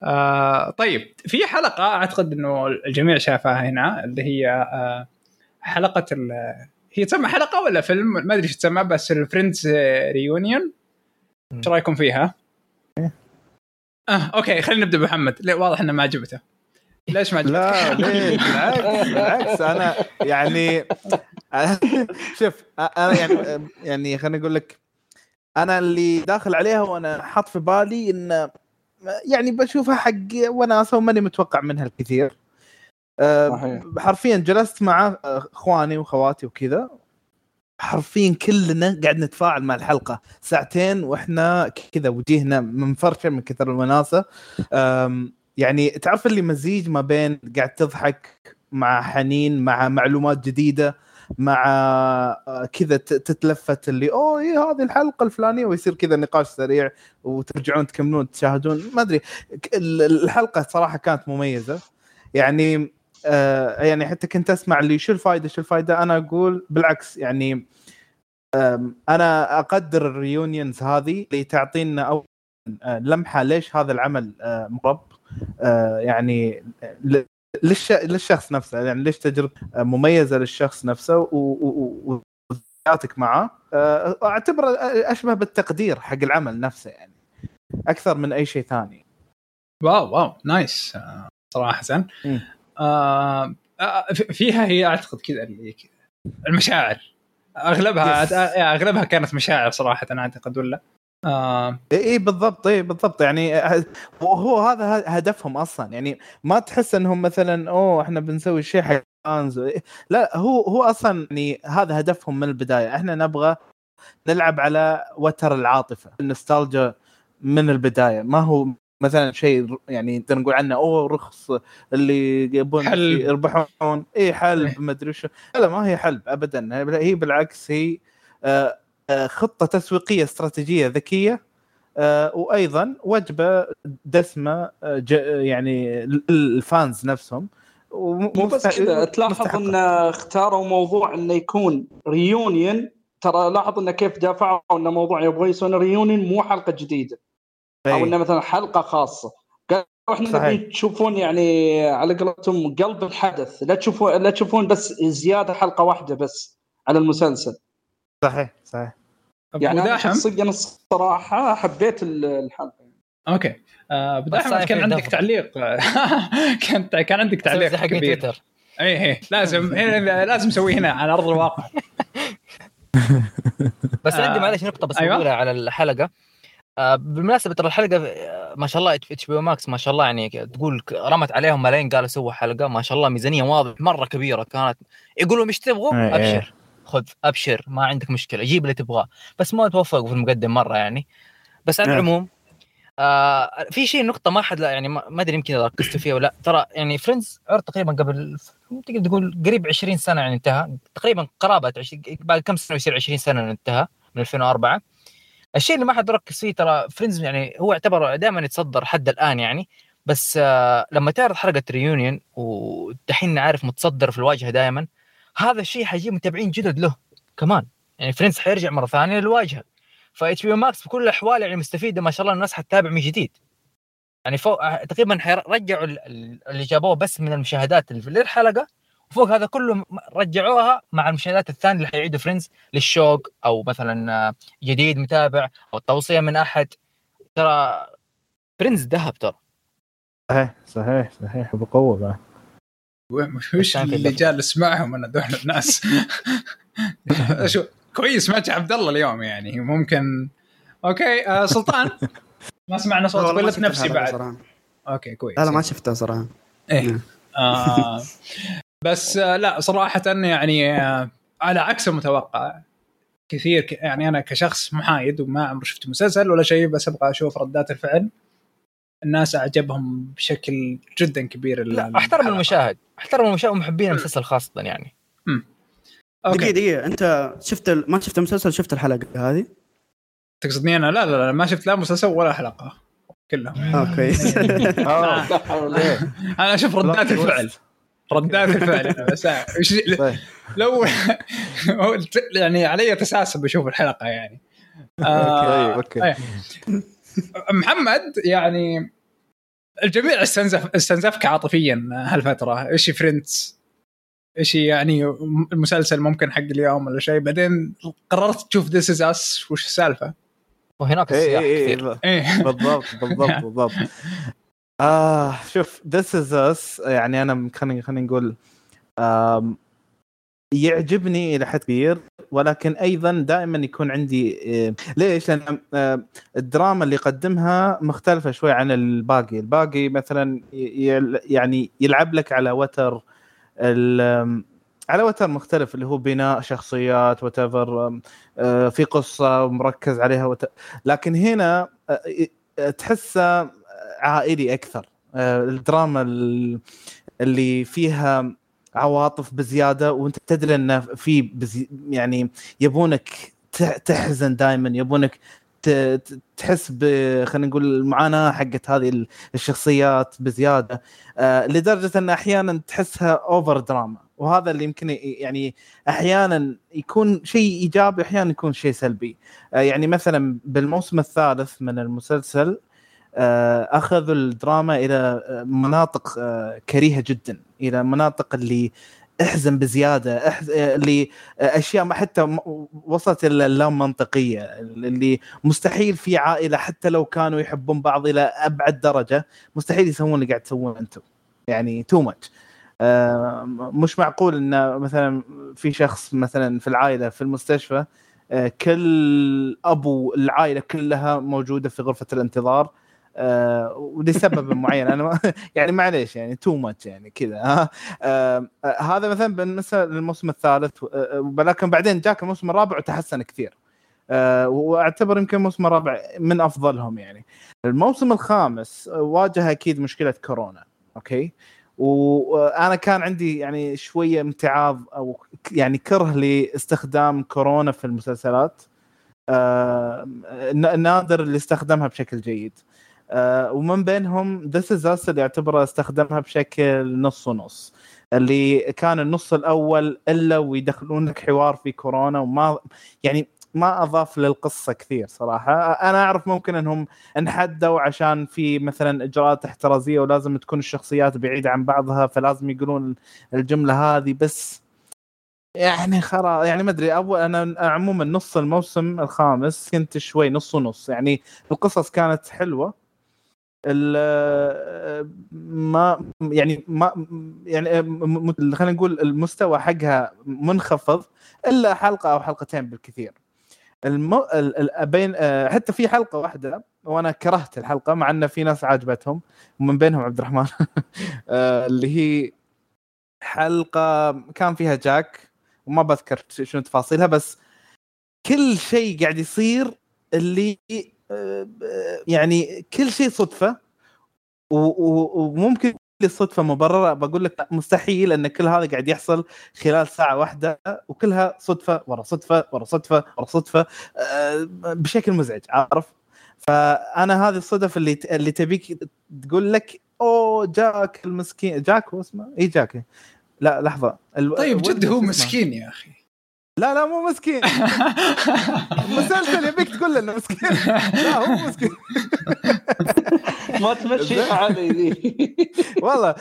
آه طيب في حلقة أعتقد إنه الجميع شافها هنا اللي هي آه حلقة هي تسمى حلقة ولا فيلم؟ ما أدري إيش تسمى بس ال Friends Reunion إيش رأيكم فيها؟ آه okay خلينا نبدأ بمحمد. لا واضح إنه ما عجبته. ليش ما عجبته؟ لا [LAUGHS] ليه بالعكس بالعكس أنا يعني [LAUGHS] شوف أنا يعني يعني خليني أقول لك أنا اللي داخل عليها وأنا حاط في بالي إن يعني بشوفها حق وناسة وماني متوقع منها الكثير. أه، صحيح. حرفيا جلست مع أخواني واخواتي وكذا. حرفيا كلنا قاعد نتفاعل مع الحلقة. ساعتين وإحنا كذا وجيهنا منفرشة من كثر الوناسة. يعني تعرف اللي مزيج ما بين قاعد تضحك مع حنين مع معلومات جديدة مع آه، كذا تتلفت اللي أوه إيه هذه الحلقة الفلانية. ويصير كذا نقاش سريع وترجعون تكملون تشاهدون. ما أدري الحلقة صراحة كانت مميزة. يعني آه يعني حتى كنت أسمع اللي شو الفائده شو الفائده أنا أقول بالعكس يعني أنا أقدر الريونيونز هذه اللي تعطينا أو آه، لمحة ليش هذا العمل آه، مرب يعني للش... للشخص نفسه يعني ليش تجربة مميزة للشخص نفسه و- و- و- وذاتك معاه آه، أعتبره أشبه بالتقدير حق العمل نفسه يعني أكثر من أي شيء ثاني. Wow wow nice. آه، صراحة. آه آه، فيها هي أعتقد كذا المشاعر. أغلبها Yes. أغلبها كانت مشاعر صراحة أنا أعتقد ولا؟ آه. اي إيه بالضبط اي بالضبط. يعني ه- وهو هذا هدفهم أصلا. يعني ما تحس إنهم مثلا أوه إحنا بنسوي شيء حق فانز لا هو هو أصلا يعني هذا هدفهم من البداية. إحنا نبغى نلعب على وتر العاطفة النوستالجيا من البداية. ما هو مثلا شيء يعني نقدر نقول عنه أوه رخص اللي يبون. يربحون. اي حلب إيه. ما أدري شو. لا ما هي حلب ابدا. هي بالعكس هي آه، آه، خطة تسويقية استراتيجية ذكية آه، وأيضا وجبة دسمة آه، يعني للفانز نفسهم. مو بس كذا تلاحظ إن اختاروا موضوع إنه يكون ريونيون ترى لاحظ انه كيف دافعوا انه موضوع يبغى يسوون ريونيون مو حلقة جديدة. أو إنه مثلا حلقة خاصة. قال إحنا. نبي تشوفون يعني على قولتهم قلب الحدث. لا تشوفون لا تشوفون بس زيادة حلقة واحدة بس على المسلسل. صحيح صحيح. يعني أنا شخصيا الصراحة حبيت ال- الحلقة. okay. آه، بس صاير [LAUGHS] كان عندك دفع. تعليق؟ كان كان عندك تعليق حق تويتر. اي اي لازم هنا لازم نسويه هنا على أرض الواقع. [LAUGHS] بس آه. عندي معلش نقطة بس أيوة. بقولها على الحلقة. آه، بالمناسبة ترى الحلقة آه، ما شاء الله HBO Max ما شاء الله يعني تقول رمت عليهم ملايين قالوا سووا حلقة. ما شاء الله ميزانية واضح مرة كبيرة كانت. يقولوا مش تبغوا؟ إيه، إيه. أبشر. خذ أبشر ما عندك مشكلة جيب اللي تبغاه. بس ما توفقوا في المقدم مرة يعني. بس على إيه. العموم آه في شيء نقطة ما حد لا يعني ما أدري يمكن ركزتوا فيها ولا لا. ترى يعني Friends عرض تقريبا قبل تقدر تقول قريب 20 سنة يعني انتهى. تقريبا قرابة 20 بعد كم سنة يصير 20 سنة انتهى من 2004 الشيء اللي ما حد ركز فيه ترى فريندز يعني هو يعتبر دائما يتصدر حد الآن يعني. بس آه لما تعرض حلقة reunion ودحين عارف متصدر في الواجهة دائما هذا الشيء حيجيب متابعين جدد له كمان. يعني Friends حيرجع مرة ثانية للواجهة. ف HBO Max بكل الأحوال يعني مستفيدة ما شاء الله الناس حتتابع من جديد. يعني فوق تقريبا حيرجعوا ال- ال- اللي جابوه بس من المشاهدات للحلقة. وفوق هذا كله رجعوها مع المشاهدات الثانية اللي حيعيدوا Friends للشوق أو مثلا جديد متابع أو توصيه من أحد. ترى Friends ذهب ترى. صحيح صحيح صحيح بقوة بعد. وش اللي. جالس معهم أنا دول الناس. [LAUGHS] شو كويس ماتش عبد الله اليوم يعني. ممكن. أوكي آه سلطان. ما سمعنا صوت ما قلت نفسي بعد. صراحة. أوكي كويس. لا لا ما شفتها صراحة. إيه. آه. بس آه لا صراحة يعني آه على عكس المتوقع كثير يعني أنا كشخص محايد وما عمري شفت مسلسل ولا شيء بس أبغى أشوف ردات الفعل. الناس أعجبهم بشكل جدا كبير لا أحترم الحلقة. المشاهد. أحترم المشاهد ومحبين المسلسل خاصة يعني. أوكي دقيقة دقيقة. أنت شفت ال... ما شفت المسلسل شفت الحلقة هذه؟ تقصدني أنا؟ لا لا لا ما شفت لا مسلسل ولا حلقة. كلهم. [LAUGHS] آه كويس ولا قوة. أنا أشوف ردات الفعل. ردات الفعل. [LAUGHS] بس طيب. لو [LAUGHS] يعني علي تساسب بشوف الحلقة يعني. آه، okay. إيه. محمد يعني الجميع استنزف استنزفك عاطفيا هالفترة. إيش Friends إيش يعني المسلسل ممكن حق اليوم ولا شيء. بعدين قررت تشوف This Is Us وش السالفة؟ وهناك السياح اي كثير. اي إيه. بالضبط بالضبط [LAUGHS] بالضبط. آه شوف This Is Us يعني أنا خلينا خلينا نقول يعجبني إلى حد كبير. ولكن أيضا دائما يكون عندي آه، ليش؟ لأن آه، الدراما اللي يقدمها مختلفة شوي عن الباقي، الباقي مثلا يعني يلعب لك على وتر على وتر مختلف اللي هو بناء شخصيات وات في قصة مركز عليها. لكن هنا آه، آه، تحسه عائلي أكثر آه، الدراما ال- اللي فيها عواطف بزيادة وانت تدري انه في بزي يعني يبونك تحزن دائما يبونك تحس ب خلينا نقول المعاناة حقت هذه ال- الشخصيات بزيادة آه، لدرجة ان أحيانا تحسها اوفر دراما وهذا اللي يمكن يعني أحيانا يكون شيء إيجابي أحيانا يكون شيء سلبي. آه، يعني مثلا بالموسم الثالث من المسلسل اخذوا الدراما إلى آه، مناطق آه، كريهة جدا إلى مناطق اللي أحزن بزيادة أحز... آه، اللي آه، أشياء ما حتى وصلت إلى اللا منطقية اللي مستحيل في عائلة حتى لو كانوا يحبون بعض إلى أبعد درجة مستحيل يسوون اللي قاعد تسوون أنتم. يعني تو ماتش مش معقول إن مثلا في شخص مثلا في العائلة في المستشفى آه، كل أبو العائلة كلها موجودة في غرفة الانتظار آه، ولسبب معين. أنا [LAUGHS] يعني معليش يعني too much يعني كذا ها؟ آه، آه، هذا مثلا بالنسبة للموسم الثالث ولكن بعدين جاك الموسم الرابع وتحسن كثير. وأعتبر يمكن الموسم الرابع من أفضلهم يعني. الموسم الخامس واجه أكيد مشكلة كورونا okay؟ وأنا كان عندي يعني شوية امتعاض أو يعني كره لاستخدام كورونا في المسلسلات. نادر اللي استخدمها بشكل جيد. ومن بينهم This Is Us اللي اعتبره استخدمها بشكل نص ونص. اللي كان النص الأول إلا ويدخلون لك حوار في كورونا وما يعني ما أضاف للقصة كثير صراحة. أنا أعرف ممكن إنهم انحدوا عشان في مثلا إجراءات احترازية ولازم تكون الشخصيات بعيدة عن بعضها فلازم يقولون الجملة هذه بس يعني خلاص يعني ما أدري. اول أنا عموما نص الموسم الخامس كنت شوي نص ونص. يعني القصص كانت حلوة. ما يعني ما يعني خلينا نقول المستوى حقها منخفض إلا حلقة أو حلقتين بالكثير. الم... ال... ال... بين حتى في حلقة واحدة وأنا كرهت الحلقة مع إن في ناس عجبتهم ومن بينهم عبد الرحمن. [LAUGHS] آه، اللي هي حلقة كان فيها جاك وما بذكر شنو تفاصيلها بس كل شيء قاعد يصير اللي يعني كل شيء صدفة وممكن الصدفه مبررة. بقول لك مستحيل إن كل هذا قاعد يحصل خلال ساعة واحدة وكلها صدفة ورا صدفة ورا صدفة ورا صدفة آه، بشكل مزعج عارف؟ فأنا هذه الصدف اللي اللي تبيك تقول لك أوه جاك المسكين. جاك هو اسمه؟ اي جاك. لا لحظة. طيب جد هو؟ مسكين يا أخي. لا لا مو مسكين. [LAUGHS] مسلسل يبيك تقول له إنه مسكين. لا هو مسكين. [LAUGHS] ما تمشيها علي ذي [LAUGHS] والله.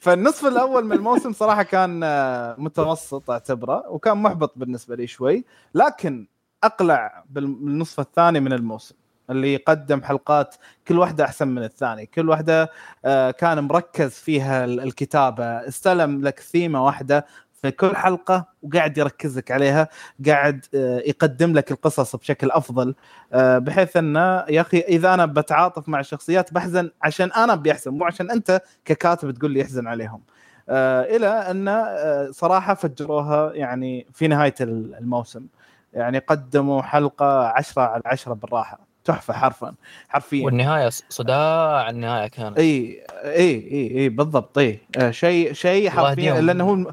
فالنصف الأول من الموسم صراحة كان آه، متوسط أعتبره وكان محبط بالنسبة لي شوي. لكن أقلع بالنصف الثاني من الموسم اللي قدم حلقات كل واحدة أحسن من الثاني. كل واحدة آه، كان مركز فيها ال- الكتابة. استلم لك ثيمة واحدة في كل حلقة وقاعد يركز لك عليها قاعد آه، يقدم لك القصص بشكل أفضل آه، بحيث انه يا أخي إذا أنا بتعاطف مع الشخصيات بحزن عشان أنا بيحزن مو عشان أنت ككاتب تقول لي يحزن عليهم. آه، إلى أن صراحة فجروها يعني في نهاية ال- الموسم. يعني قدموا حلقة عشرة على عشرة بالراحة. تحفة حرفا حرفيا. والنهاية صداع النهاية كانت. إي إي إي إي بالضبط إي. شيء شيء حرفيا. لأنه هو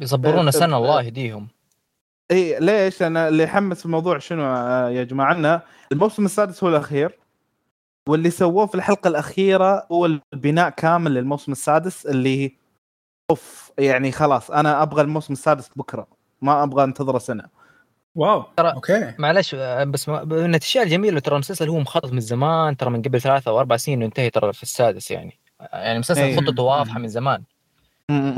بيصبرونا آه، سنة آه، الله يهديهم اي ليش؟ أنا اللي يحمس الموضوع شنو آه، يا جماعة؟ عنا الموسم السادس هو الأخير واللي سووه في الحلقة الأخيرة هو البناء كامل للموسم السادس اللي أوف يعني خلاص أنا أبغى الموسم السادس بكرة ما أبغى أنتظره سنة. wow ترى- okay. معلش آه، بس ما- من الاشياء الجميلة ترى المسلسل هو مخطط من زمان ترى من قبل ثلاثة أو أربع سنين انه ينتهي ترى في السادس يعني. يعني مسلسل أي. خطته واضحة من زمان.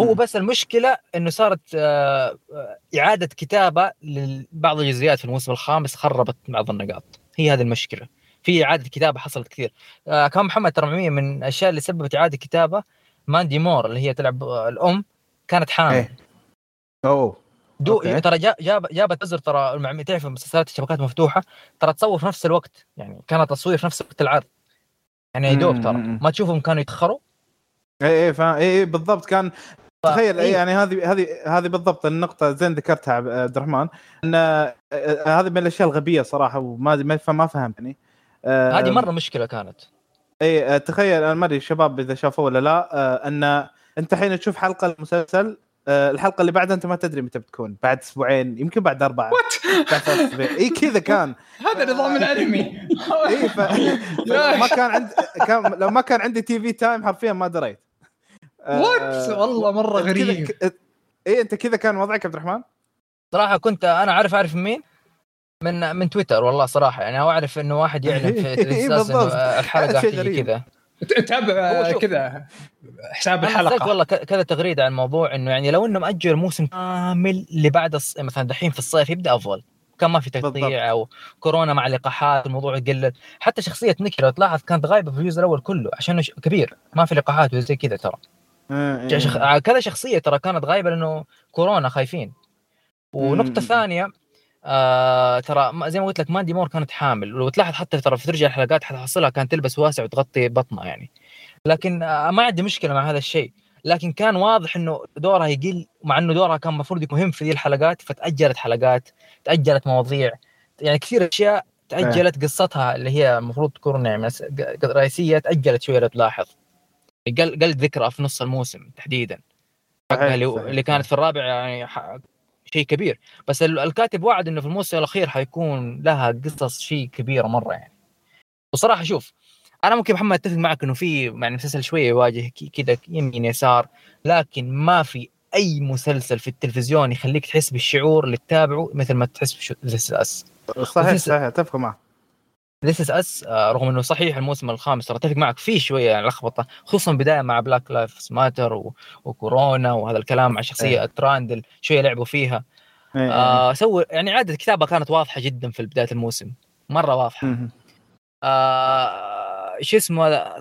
هو بس المشكلة إنه صارت آه، آه، إعادة كتابة لبعض الجزئيات في الموسم الخامس خربت بعض النقاط. هي هذه المشكلة. في إعادة كتابة حصلت كثير. آه، كان محمد ترى من الأشياء اللي سببت إعادة كتابة ماندي مور اللي هي تلعب الأم كانت حامل. إيه. أوه. دو. ترى جا- جاب جابت teaser ترى تعرف مسلسلات الشبكات مفتوحة. ترى تصور في نفس الوقت يعني كانت تصوير في نفس وقت العرض. يعني يا دوب ترى. ما تشوفهم كانوا يتأخروا. اي اي فا اي اي بالضبط. كان تخيل إيه. يعني هذه هذه هذه بالضبط النقطة زين ذكرتها عب- عبد الرحمن إن آه، هذه من الأشياء الغبية صراحة وما ما ما فهمتني آه، هذه مرة مشكلة كانت. اي آه، تخيل أنا ما أدري الشباب إذا شافوه ولا لا إن أنت الحين تشوف حلقة المسلسل الحلقة اللي بعدها أنت ما تدري متى بتكون بعد أسبوعين يمكن بعد أربعة. what إي كذا كان. [LAUGHS] هذا نظام الأنمي. [LAUGHS] إي ف... [LAUGHS] ما كان عندي كان لو ما كان عندي TV Time حرفيا ما دريت. what والله مرة غريب اي أنت كذا كان وضعك عبد الرحمن؟ صراحة كنت أنا عارف أعرف من مين من من تويتر والله صراحة يعني أعرف إنه واحد يعلن [LAUGHS] في إيه، بالضبط. الحلقة [LAUGHS] تيجي غريب. كذا شوف. كذا حساب الحلقة والله ك- كذا تغريدة عن الموضوع إنه يعني لو إنه مأجل الموسم كامل اللي بعد الص... مثلا دحين في الصيف يبدأ أفضل كان ما في. تقطيع أو كورونا مع لقاحات الموضوع يقلل حتى شخصية نيكي لو تلاحظ كانت غايبة في الجزء الأول كله عشان ش- كبير ما في لقاحات وزي كذا ترى شخ... إيه. كذا شخصية ترى كانت غايبة لأنه كورونا خايفين. ونقطة مم. ثانية آه ترى زي ما قلت لك ماندي مور كانت حامل. ولو تلاحظ حتى ترى في ترجع الحلقات حتحصلها كانت تلبس واسع وتغطي بطنها يعني. لكن آه ما عندي مشكلة مع هذا الشيء. لكن كان واضح إنه دورها يقل مع إنه دورها كان المفروض يكون مهم في ذي الحلقات فتأجلت حلقات تأجلت مواضيع. يعني كثير أشياء تأجلت قصتها اللي هي المفروض تكون يعني رئيسية تأجلت شوية لو تلاحظ. قل قل ذكرها في نص الموسم تحديدا. اللي, كانت في الرابع يعني شيء كبير. بس ال- الكاتب وعد إنه في الموسم الأخير حيكون لها قصص شيء كبيرة مرة يعني. وصراحة شوف أنا ممكن محمد أتفق معك إنه في يعني مسلسل شوية يواجه كذا يمين يسار لكن ما في أي مسلسل في التلفزيون يخليك تحس بالشعور اللي تتابعه مثل ما تحس في This Is Us صحيح صحيح أتفق معك. This Is Us رغم إنه صحيح الموسم الخامس ترى أتفق معك فيه شوية يعني لخبطة خصوصا بداية مع Black Lives Matter وكورونا وهذا الكلام مع شخصية راندل شوية لعبوا فيها إيه، إيه. آه سووا يعني إعادة الكتابه كانت واضحة جدا في بداية الموسم مرة واضحة. آه شو اسمه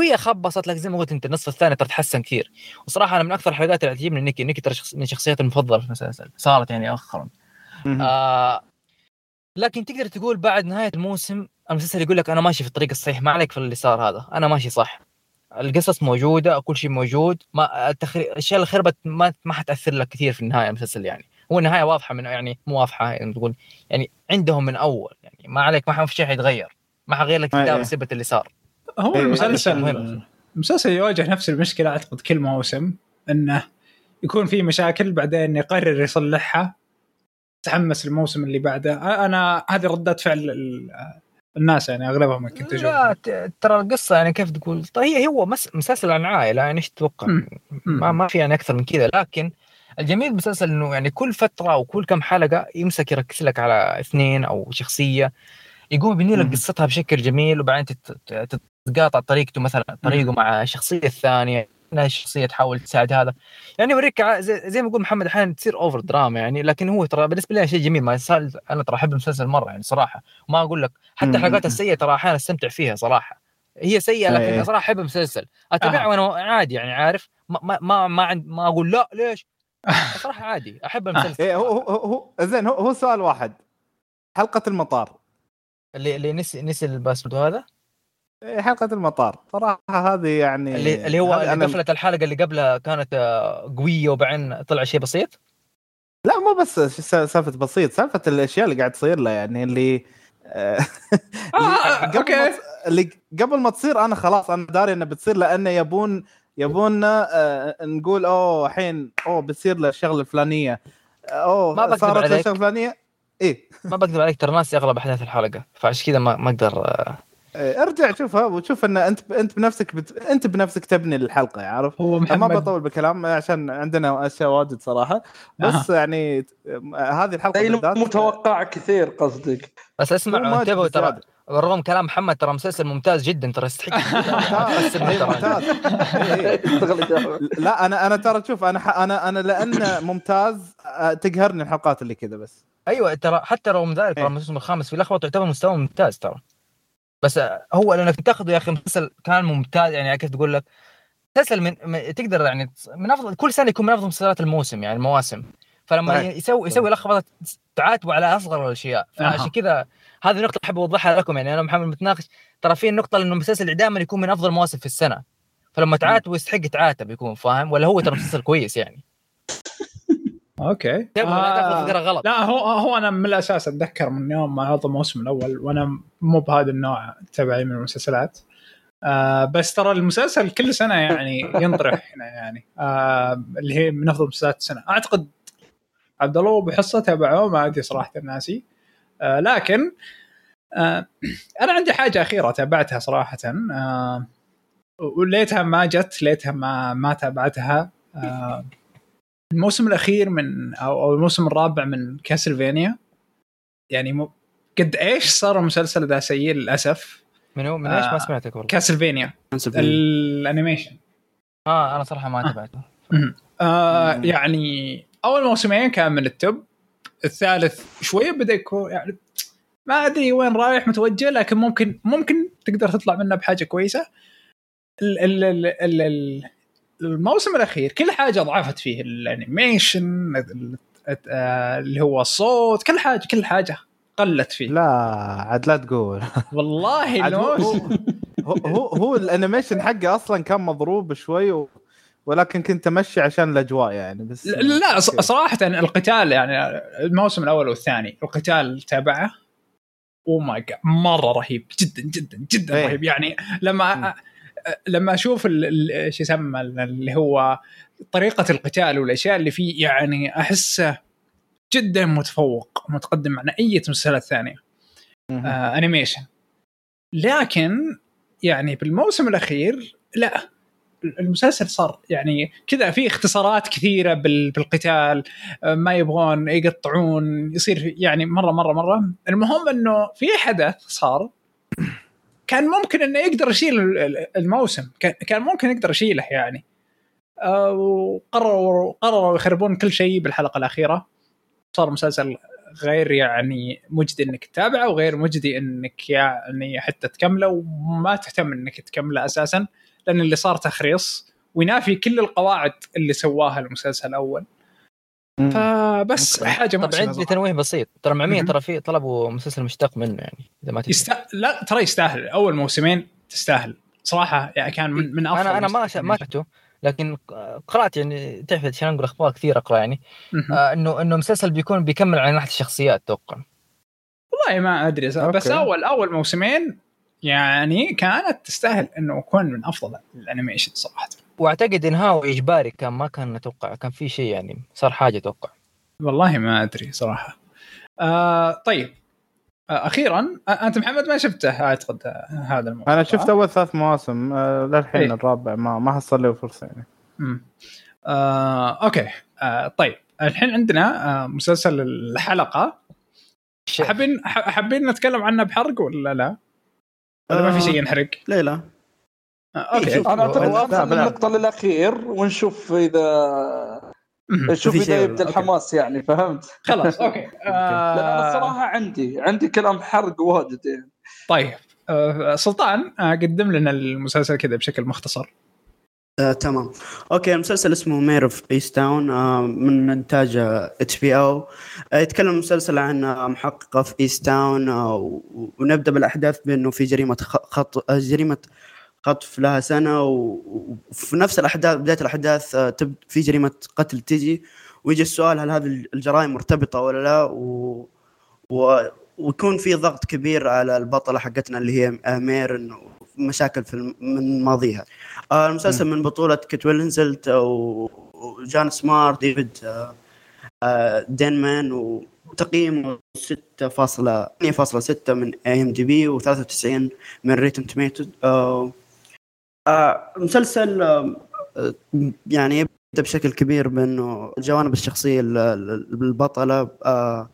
شوية خبصت لك زي ما قلت أنت النصف الثاني ترى تحسن كثير وصراحة أنا من أكثر الحلقات اللي تعجبني نيكي نيكي ترى من شخصياتي المفضلة في المسلسل صارت يعني مهم. آه لكن تقدر تقول بعد نهاية الموسم المسلسل يقول لك أنا ماشي في الطريق الصحيح ما عليك في اللي صار هذا أنا ماشي صح. القصص موجودة كل شيء موجود ما التخري... الأشياء اللي خربت ما ما حتأثر لك كثير في النهاية المسلسل يعني. هو النهاية واضحة من يعني مو واضحة يعني تقول يعني عندهم من أول يعني ما عليك ما في شيء حيتغير ما حغير لك أي كتاب أي. سبت اللي صار. هو إيه، المسلسل مهم. المسلسل يواجه نفس المشكلة أعتقد كل موسم إنه يكون في مشاكل بعدين يقرر يصلحها تحمس الموسم اللي بعده. أنا هذه ردات فعل ال- الناس يعني أغلبهم كنت أشوف لا ترى القصة يعني كيف تقول؟ طيب هي هو مس... مسلسل عن عائلة يعني إيش تتوقع؟ ما ما في يعني أكثر من كذا لكن الجميل بالمسلسل إنه يعني كل فترة أو كل كم حلقة يمسك يركز لك على اثنين أو شخصية يقوم يبني لك. قصتها بشكل جميل وبعدين تت- تت- تتقاطع طريقته مثلا طريقه مع الشخصية الثانية. انها الشخصيه تحاول تساعد هذا. يعني يوريك زي, زي ما يقول محمد أحيانا تصير اوفر دراما يعني لكن هو ترى بالنسبة لي شيء جميل. ما يسال أنا ترى أحب المسلسل مرة يعني صراحة. وما أقول لك حتى مم. الحلقات السيئة ترى أحيانا أستمتع فيها صراحة. هي سيئة إيه. لكن صراحة أحب المسلسل. اتابعها آه. وأنا عادي يعني عارف؟ ما ما ما ما, عند ما أقول لا ليش؟ [LAUGHS] صراحة عادي أحب المسلسل. إيه هو هو هو زين هو, هو سؤال واحد. حلقة المطار. اللي اللي نسي نسي الباسورد هذا؟ إيه، حلقة المطار. صراحة هذه يعني اللي اللي هو اللي أنا- قفلت الحلقة اللي قبلها كانت آه، قوية وبعدين طلع شيء بسيط؟ لا مو بس سالفة بسيط سالفة الأشياء اللي قاعد تصير له يعني اللي آه، آه، قبل. ما تص- اللي قبل ما تصير أنا خلاص أنا داري إنه بتصير لأنه يبون يبوننا آه، نقول أوه الحين أوه بتصير له الشغلة الفلانية. أوه ما بكذب صارت عليك. الشغله الفلانيه إيه. ما بكذب عليك ترى ناسي اغلب أحداث الحلقة فعشان كذا ما ما أقدر آه، إيه، ارجع شوفها وشوف إن أنت أنت بنفسك بت... أنت بنفسك تبني الحلقة عارف هو أنا ما محمد بطول بالكلام عشان عندنا أشياء واجد صراحة بس يعني آه، هذه الحلقة متوقع كثير قصدك. بس اسمع انتبهوا ترى بزيادة. رغم كلام محمد ترى مسلسل ممتاز جدا ترى يستحق [LAUGHS] ممتاز. إيه، إيه، إيه. لا أنا أنا ترى شوف أنا ح... أنا أنا لأن ممتاز آه، تقهرني الحلقات اللي كذا بس. أيوه ترى حتى رغم ذلك ترى إيه. الموسم الخامس في لخبطه يعتبر مستوى ممتاز ترى. بس هو لانك تاخذه يا أخي مسلسل كان ممتاز يعني كيف تقول لك؟ مسلسل من تقدر يعني من أفضل كل سنة يكون من أفضل مسلسلات الموسم يعني المواسم. فلما صحيح. يسوي يسوي لخبطة تعاتبوا على أصغر الأشياء. فعشان. كذا هذه النقطه أحب أوضحها لكم يعني أنا ومحمد متناقش. ترى في النقطه انه المسلسل دائما يكون من أفضل المواسم في السنة. فلما تعاتبوا يستحق تعاتب يكون فاهم؟ ولا هو ترى مسلسل كويس يعني. [LAUGHS] أوكي. تبغى لا تاخذ فكرة غلط. لا هو هو أنا من الأساس أتذكر من يوم ما عرض الموسم الأول وأنا مو بهذا النوع تبعي من المسلسلات. آه بس ترى المسلسل كل سنة يعني ينطرح هنا يعني. آه اللي هي من أفضل مسلسلات السنة. أعتقد عبد الله وابو حصه تابعوه ما أدري صراحة ناسي آه لكن آه أنا عندي حاجة أخيرة تابعتها صراحة. آه وليتها ما جت ليتها ما ما تابعتها. آه الموسم الأخير من أو أو الموسم الرابع من كاسلفينيا. يعني م... قد إيش صار المسلسل ذا سيء للأسف؟ من من إيش؟ آه. ما سمعتك والله. كاسلفينيا. الأنيميشن. آه أنا صراحة ما تابعته. آه مم. يعني أول موسمين كان من التوب. الثالث شوية بدأ يكون يعني ما أدري وين رايح متوجه لكن ممكن ممكن تقدر تطلع منه بحاجة كويسة. ال ال ال ال ال الموسم الأخير كل حاجة ضعفت فيه الأنيميشن ال- اللي هو الصوت كل حاجة كل حاجة قلت فيه. لا عاد لا تقول. والله الموسم هو هو, هو الأنيميشن حقه أصلا كان مضروب شوي و... ولكن كنت أمشي عشان الأجواء يعني بس لا صراحة القتال يعني الموسم الأول والثاني القتال تابعه oh my god مرة رهيب جدا جدا جدا إيه. رهيب. يعني لما لما أشوف شو يسمى ال- اللي هو طريقة القتال والأشياء اللي فيه يعني أحسه جدا متفوق متقدم عن أي مسلسلات ثانية. آه أنيميشن لكن يعني بالموسم الأخير لا المسلسل صار يعني كذا في اختصارات كثيرة بال- بالقتال آه، ما يبغون يقطعون يصير يعني مرة مرة مرة. المهم إنه في حدث صار كان ممكن إنه يقدر يشيل ال- ال- الموسم. كان- ممكن يقدر يشيله يعني. آه، وقرروا قرروا يخربون كل شيء بالحلقة الأخيرة. صار مسلسل غير يعني مجدي إنك تتابعه وغير مجدي إنك يعني حتى تكمله وما تهتم إنك تكمله أساسا لأن اللي صار تخريص وينافي كل القواعد اللي سواها المسلسل الأول. فبس okay. حاجة طب مؤسفة عندي تنويه بسيط ترى معمية مهم. ترى في طلبوا مسلسل مشتق منه يعني إذا ما يست... لا ترى يستاهل أول موسمين تستاهل صراحة يعني كان من من أفضل أنا أنا ما. ما شفته لكن قرأت يعني تعرف عشان نقول أخبار كثير أقرأ يعني. آه انه إنه مسلسل بيكون بيكمل على ناحيه الشخصيات أتوقع والله ما أدري. بس okay. اول أول موسمين يعني كانت تستاهل إنه يكون من أفضل الأنيميشن صراحة واعتقد انهاء إجباري كان ما كان أتوقع كان في شيء يعني صار حاجة أتوقع والله ما أدري صراحة آه طيب آه أخيرا آه أنت محمد ما شفته أعتقد آه، هذا الموضوع أنا شفت أول ثلاث مواسم آه، للحين إيه. الرابع ما ما حصل له فرصة يعني مم. آه، أوكي آه، طيب الحين عندنا آه، مسلسل الحلقة. حابين ح- حابين نتكلم عنه بحرق ولا لا؟ ولا ما في شيء ينحرق؟ لا لا آه، okay شوف. أنا بالعكس. للنقطه للأخير ونشوف إذا. نشوف إذا يبدأ الحماس يعني فهمت؟ خلاص okay [LAUGHS] لأن أنا آه، الصراحة عندي عندي كلام حرق واجد يعني طيب آه، سلطان آه، قدم لنا المسلسل كذا بشكل مختصر آه، تمام okay المسلسل اسمه Mare of Easttown آه، من إنتاج HBO يتكلم المسلسل عن آه، محققة في Easttown آه، ونبدأ بالأحداث بأنه في جريمة خط آه، جريمة خطف لها سنة و- وفي نفس الأحداث بداية الأحداث آه، تب- في جريمة قتل تجي ويجي السؤال هل هذه الجرائم مرتبطة ولا لا؟ و... و... ويكون في ضغط كبير على البطلة حقتنا اللي هي آه، مير انه مشاكل في الم- من ماضيها. آه، المسلسل من بطولة كيت وينسلت و- وجان سمارت ديفيد آه، آه، دينمان وتقييمه 6.8.6 من IMDb و93 من Rotten Tomatoes المسلسل آه، آه، يعني يبدأ بشكل كبير بأنه الجوانب الشخصية ال- ال- للبطله آه،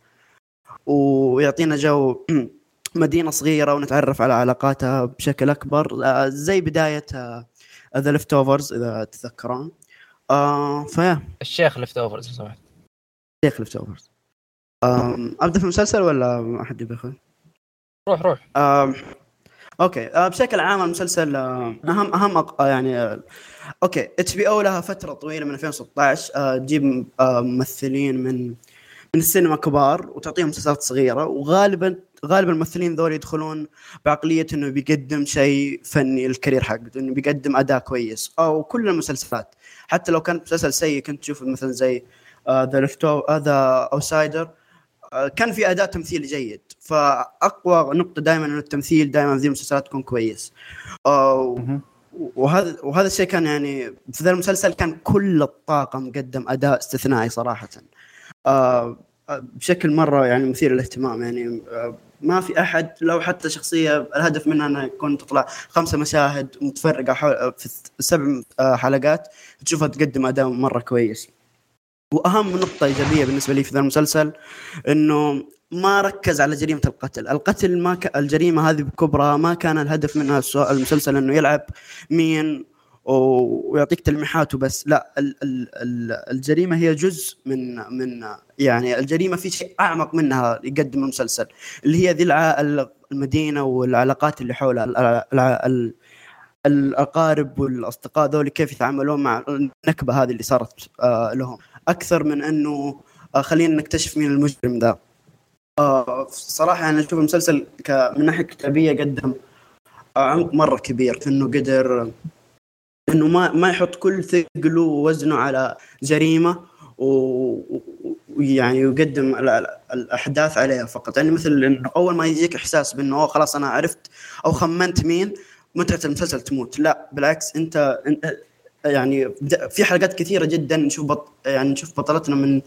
ويعطينا جو [CLEARS THROAT] مدينة صغيرة ونتعرف على علاقاتها بشكل أكبر آه، زي بداية The Leftovers إذا تتذكرون. آه فيا. الشيخ Leftovers لو سمحت. شيخ Leftovers أبدأ في المسلسل ولا ما حد ياخذ؟ روح روح. okay. آه، بشكل عام المسلسل آه، أهم أهم آه، يعني okay. HBO لها فترة طويلة من 2016 آه، تجيب ممثلين من من السينما كبار وتعطيهم مسلسلات صغيرة. وغالبا غالبا الممثلين ذول يدخلون بعقلية إنه بيقدم شيء فني لل career حقه إنه بيقدم أداء كويس. أو كل المسلسلات. حتى لو كان مسلسل سيء كنت تشوف مثلا زي The Left The Outsider كان في اداء تمثيلي جيد فأقوى نقطة دائما إنه التمثيل دائما في المسلسلات يكون كويس. آه،. وهذا وهذا الشيء كان يعني في ذا المسلسل كان كل الطاقم قدم أداء استثنائي صراحة. آه، آه، بشكل مرة يعني مثير للاهتمام يعني ما في أحد لو حتى شخصية الهدف منها انها يكون تطلع خمسة مشاهد متفرقة حول في سبع حلقات تشوفها تقدم أداء مرة كويس. وأهم نقطة إيجابية بالنسبة لي في ذا المسلسل إنه ما ركز على جريمة القتل، القتل ما ك... الجريمة هذه بكبرها ما كان الهدف منها المسلسل إنه يلعب مين ويعطيك تلميحات وبس، لا ال... ال... ال... الجريمة هي جزء من من يعني الجريمة في شيء أعمق منها يقدم المسلسل اللي هي ذي الع... المدينة والعلاقات اللي حولها ال... ال... ال... الأقارب والأصدقاء ذول كيف يتعاملون مع النكبة هذه اللي صارت آه لهم. أكثر من أنه آه خلينا نكتشف مين المجرم ذا آه صراحة أنا أشوف المسلسل من ناحية كتابية قدم آه عمق مرة كبير في انه قدر إنه ما ما يحط كل ثقله ووزنه على جريمة ويعني يقدم ال- ال- الأحداث عليها فقط. يعني مثل إنه أول ما يجيك إحساس بإنه خلاص أنا عرفت أو خمنت مين متعة المسلسل تموت. لا بالعكس أنت يعني في حلقات كثيرة جدا نشوف بط يعني نشوف بطلتنا من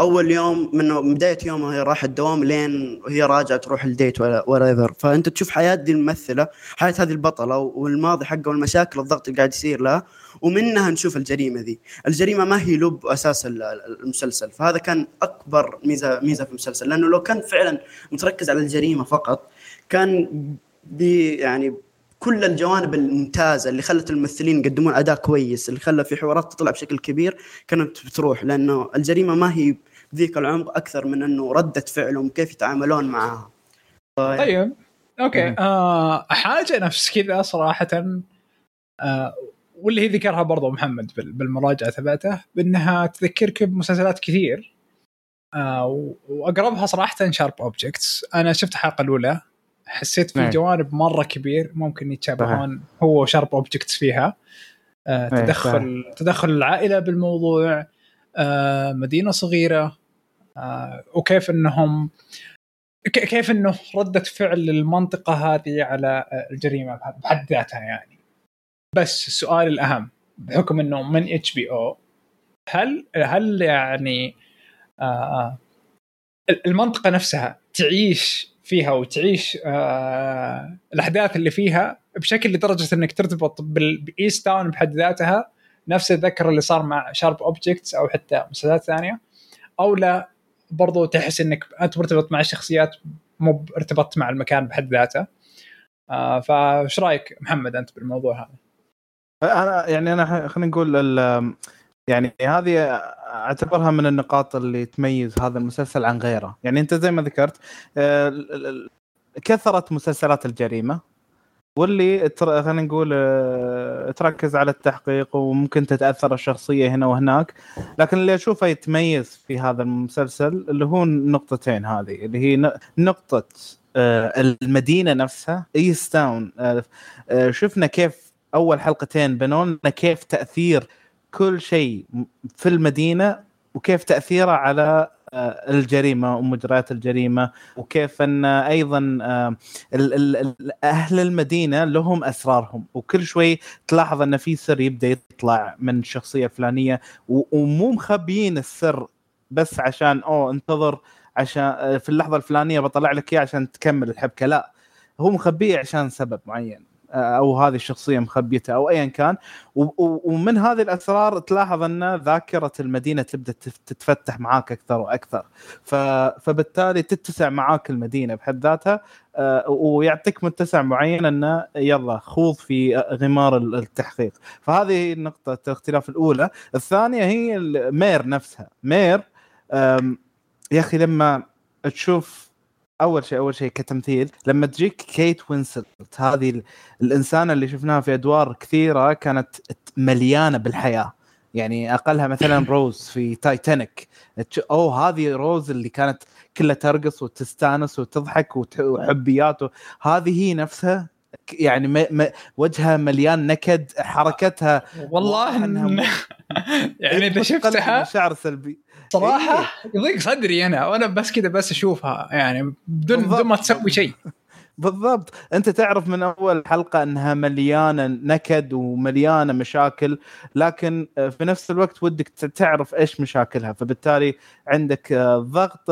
أول يوم من بداية يومها هي راحت الدوام لين وهي راجعة تروح ال date whatever فأنت تشوف حياة دي الممثلة حياة هذه البطلة والماضي حقها والمشاكل والضغط اللي قاعد يصير لها ومنها نشوف الجريمة ذي. الجريمة ما هي لب أساس المسلسل. فهذا كان أكبر ميزة ميزة في المسلسل. لأنه لو كان فعلا متركز على الجريمة فقط كان بي يعني كل الجوانب الممتازة اللي خلت الممثلين يقدمون أداء كويس اللي خلى في حوارات تطلع بشكل كبير كانت بتروح لأنه الجريمة ما هي ذيك العمق أكثر من إنه ردة فعلهم كيف يتعاملون معها. طيب. okay. آه حاجة نفس كذا صراحة آه واللي هي ذكرها برضو محمد بالمراجعة تبعته بأنها تذكرك بمسلسلات كثير. آه وأقربها صراحة Sharp Objects أنا شفت الحلقة الأولى حسيت في نعم. جوانب مرة كبير ممكن يتشابهون. هو Sharp Objects فيها. آه تدخل تدخل العائلة بالموضوع. آه مدينة صغيرة. آه وكيف انهم كيف إنه ردة فعل المنطقة هذه على الجريمة بحد ذاتها يعني. بس السؤال الأهم بحكم إنه من HBO هل هل يعني آه المنطقة نفسها تعيش فيها وتعيش آه الأحداث اللي فيها بشكل لدرجة إنك ترتبط ب Easttown بحد ذاتها نفس الذكر اللي صار مع Sharp Objects أو حتى مسلسلات ثانية أو لا برضو تحس إنك أنت مرتبط مع الشخصيات مو ارتبطت مع المكان بحد ذاته آه فايش رأيك محمد أنت بالموضوع هذا؟ أنا يعني أنا خلينا نقول يعني هذه اعتبرها من النقاط اللي تميز هذا المسلسل عن غيره. يعني انت زي ما ذكرت آه، كثرت مسلسلات الجريمة واللي خلينا نقول آه، تركز على التحقيق وممكن تتأثر الشخصية هنا وهناك. لكن اللي أشوفه يتميز في هذا المسلسل اللي هو النقطتين هذه اللي هي نقطة آه، المدينة نفسها ايستاون شفنا كيف أول حلقتين بنوا لنا كيف تأثير كل شيء في المدينة وكيف تأثيره على آه، الجريمة ومجريات الجريمة وكيف أن أيضا آه، أهل المدينة لهم أسرارهم. وكل شوي تلاحظ أن في سر يبدأ يطلع من الشخصية الفلانية ومو مخبيين السر بس عشان أوه انتظر عشان آه، في اللحظة الفلانية بطلع لك اياه عشان تكمل الحبكة. لا هو مخبيه عشان سبب معين. أو هذه الشخصية مخبيته أو ايا كان. ومن هذه الأسرار تلاحظ أن ذاكرة المدينة تبدأ تتفتح معاك أكثر وأكثر. فبالتالي تتسع معاك المدينة بحد ذاتها. ويعطيك متسع معين انه يلا خوض في غمار التحقيق. فهذه نقطه الاختلاف الأولى. الثانية هي مير نفسها. مير يا أخي لما تشوف أول شيء أول شيء كتمثيل. لما تجيك كيت وينسلت هذه الإنسانة اللي شفناها في أدوار كثيرة كانت مليانة بالحياة. يعني أقلها مثلا [LAUGHS] روز في تايتانيك أوه هذه روز اللي كانت كلها ترقص وتستانس وتضحك وحبيات هذه هي نفسها يعني م... م... وجهها مليان نكد حركتها والله إن... [LAUGHS] يعني إذا شفتها شعر سلبي. صراحة إيه. يضيق صدري أنا وأنا بس كذا بس أشوفها يعني بدون بدون ما تسوي شيء. [LAUGHS] بالضبط. أنت تعرف من أول حلقة أنها مليانة نكد ومليانة مشاكل لكن في نفس الوقت ودك تعرف إيش مشاكلها فبالتالي عندك ضغط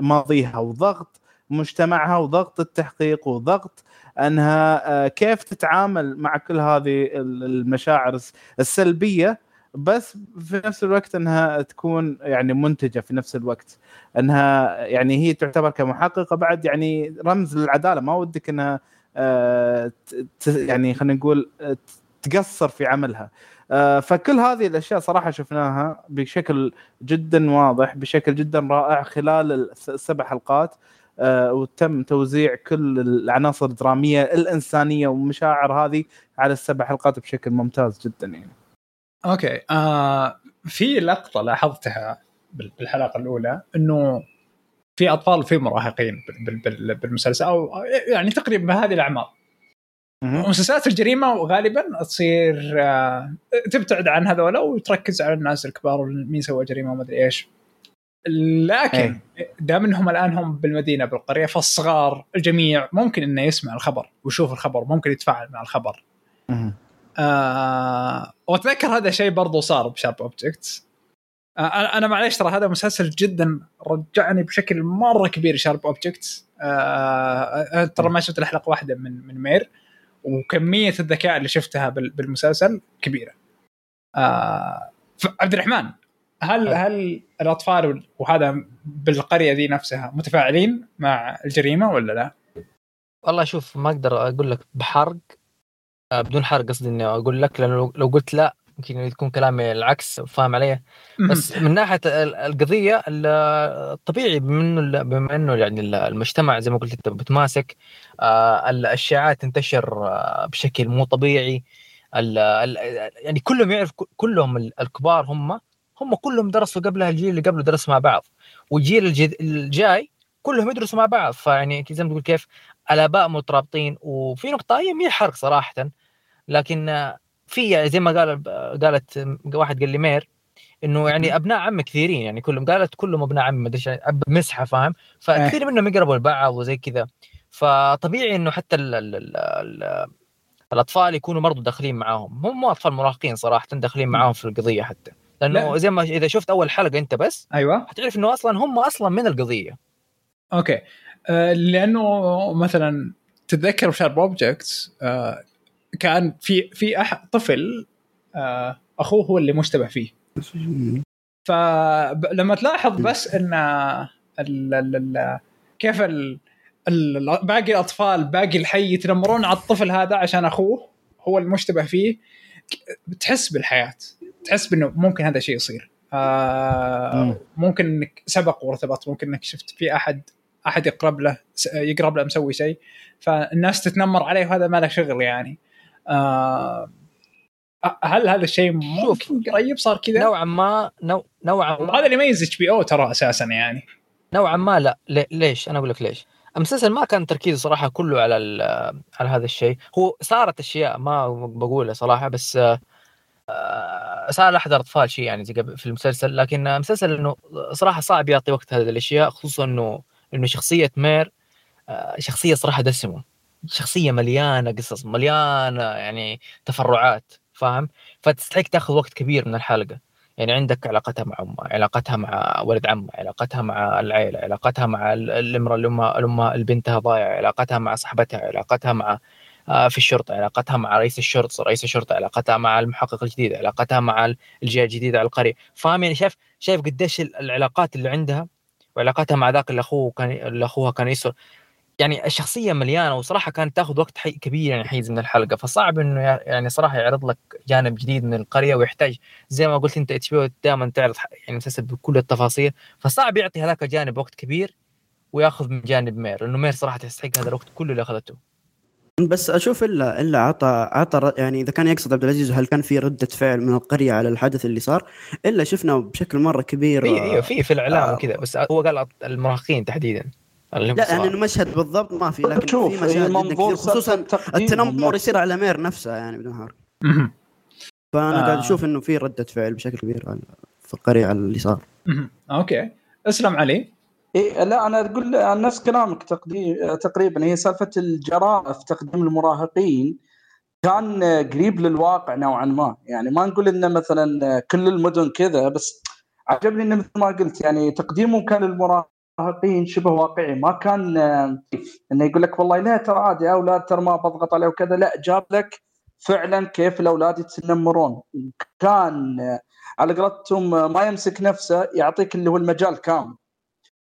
ماضيها وضغط مجتمعها وضغط التحقيق وضغط أنها كيف تتعامل مع كل هذه المشاعر السلبية. بس في نفس الوقت انها تكون يعني منتجة في نفس الوقت. انها يعني هي تعتبر كمحققة بعد يعني رمز للعدالة. ما ودك انها آه يعني خلينا نقول تقصر في عملها. آه فكل هذه الأشياء صراحة شفناها بشكل جدا واضح بشكل جدا رائع خلال السبع حلقات. آه وتم توزيع كل العناصر الدرامية الإنسانية والمشاعر هذه على السبع حلقات بشكل ممتاز جدا يعني. أوكي. آه في لقطة لاحظتها بالحلقة الأولى إنه في أطفال وفي مراهقين بالمسلسل أو يعني تقريبا بهذه الأعمار. مسلسلات الجريمة غالبا تصير آه تبتعد عن هذولا وتركز على الناس الكبار مين سوى جريمة وما أدري إيش. لكن دام إنهم الآن هم بالمدينة بالقرية فالصغار الجميع ممكن إنه يسمع الخبر ويشوف الخبر ممكن يتفاعل مع الخبر. آه واتذكر هذا الشيء برضو صار ب Sharp Objects آه، أنا معليش ترى هذا مسلسل جدا رجعني بشكل مرة كبير Sharp Objects آه ترى ما شفت الحلقة واحدة من من مير وكمية الذكاء اللي شفتها بال- بالمسلسل كبيرة آه عبد الرحمن هل أه. هل الأطفال وهذا بالقرية ذي نفسها متفاعلين مع الجريمة ولا لا؟ والله شوف ما أقدر أقول لك بحرق آه، بدون حرق قصدي إني أقول لك لأنه لو- قلت لا يمكن يكون كلامي العكس فاهم علي؟ بس من ناحية ال- القضية ال- الطبيعي بما إنه بما إنه يعني ال- المجتمع زي ما قلت أنت بتماسك آه، ال- الاشاعات تنتشر آه، بشكل مو طبيعي. ال- ال- يعني كلهم يعرف كلهم ال- الكبار هم هم كلهم درسوا قبلها الجيل اللي قبله درس مع بعض. والجيل الجاي كلهم يدرسوا مع بعض. فيعني زي ما تقول كيف الآباء مترابطين. وفي نقطة هي مي حرق صراحة. لكن في يعني زي ما قال قالت واحد قال لي مير إنه يعني أبناء عم كثيرين يعني كلهم قالت كلهم أبناء عم ما أدري أب مسحة فاهم؟ فكثير منهم يقربوا لبعض وزي كذا. فطبيعي إنه حتى ال ال ال ال الأطفال يكونوا برضو داخلين معاهم. هم مو أطفال مراهقين صراحة داخلين معاهم في القضية حتى. لأنه لا. زي ما إذا شفت أول حلقة أنت بس أيوه. حتعرف إنه أصلا هم أصلا من القضية. أوكي. آه لأنه مثلا تتذكر Sharp Objects آه كان في في أح طفل آه أخوه هو اللي مشتبه فيه. فلما تلاحظ بس إن ال ال ال كيف ال ال باقي الأطفال باقي الحي يتنمرون على الطفل هذا عشان أخوه هو المشتبه فيه تحس بالحياة. تحس بإنه ممكن هذا الشيء يصير. آه مم. ممكن إنك سبق وارتبط ممكن إنك شفت في أحد أحد يقرب له يقرب له مسوي شيء. فالناس تتنمر عليه وهذا ما له شغل يعني. آه هل هذا الشيء ممكن؟ قريب صار كذا؟ نوعا ما نوع نوعا ما. وهذا اللي يميز HBO ترى أساسا يعني. نوعا ما لا. لي- ليش؟ أنا أقول لك ليش. المسلسل ما كان تركيزه صراحة كله على ال- على هذا الشيء. هو صارت أشياء ما بقولها صراحة بس آه، آه، صار لاحظ أطفال شيء يعني زي قبل في المسلسل. لكن آه، مسلسل إنه صراحة صعب يعطي وقت هذه الأشياء خصوصا إنه إنه شخصية مير آه، شخصية صراحة دسمة. شخصية مليانة قصص مليانة يعني تفرعات فاهم؟ فتستحق تاخذ وقت كبير من الحلقة. يعني عندك علاقتها مع أمها علاقتها مع ولد عمها علاقتها مع العيلة علاقتها مع ال- الإمرأة اللي أمها بنتها ضايعة علاقتها مع صاحبتها علاقتها مع آه، في الشرطة علاقتها مع رئيس الشرطة رئيس الشرطة علاقتها مع المحقق الجديد علاقتها مع ال- الجهه الجديده على القرية. فاهم؟ يعني شايف شايف قديش ال- العلاقات اللي عندها وعلاقتها مع ذاك اللي أخوه كان اللي أخوها كان يسر يعني الشخصيه مليانة وصراحة كانت تاخذ وقت حي كبير يعني حيز من الحلقة. فصعب إنه يع- يعني صراحة يعرض لك جانب جديد من القرية ويحتاج زي ما قلت أنت HBO دائما تعرض يعني مسلسل بكل التفاصيل. فصعب يعطي هذاك الجانب وقت كبير وياخذ من جانب مير. لأنه مير صراحة تستحق هذا الوقت كله اللي أخذته. بس أشوف الا إلا عطى عطى يعني إذا كان يقصد عبد العزيز هل كان في ردة فعل من القرية على الحدث اللي صار؟ إلا شفنا بشكل مرة كبير إيوه في في الإعلام آه. وكذا. بس هو قال المراهقين تحديدا. لا يعني صغار. إنه مشهد بالضبط ما في لكن شوف في مشاهد منظور كثير خصوصا التنمر. يصير على مير نفسها يعني بدون حرق. فأنا آه. قاعد أشوف إنه في ردة فعل بشكل كبير على في القرية على اللي صار. okay اسلم علي إيه لا أنا أقول نفس كلامك تقديم تقريبا هي سالفة الجراءه في تقديم المراهقين كان قريب للواقع نوعا ما يعني ما نقول إنه مثلا كل المدن كذا بس عجبني إنه مثل ما قلت يعني تقديمهم كان للمراهقين شبه واقعي. ما كان آه، إنه يقول لك والله لا ترى عادي أولاد ترى ما بضغط عليه وكذا. لا جاب لك فعلا كيف الأولاد يتنمرون كان آه، على قولتهم آه، ما يمسك نفسه يعطيك اللي هو المجال كامل.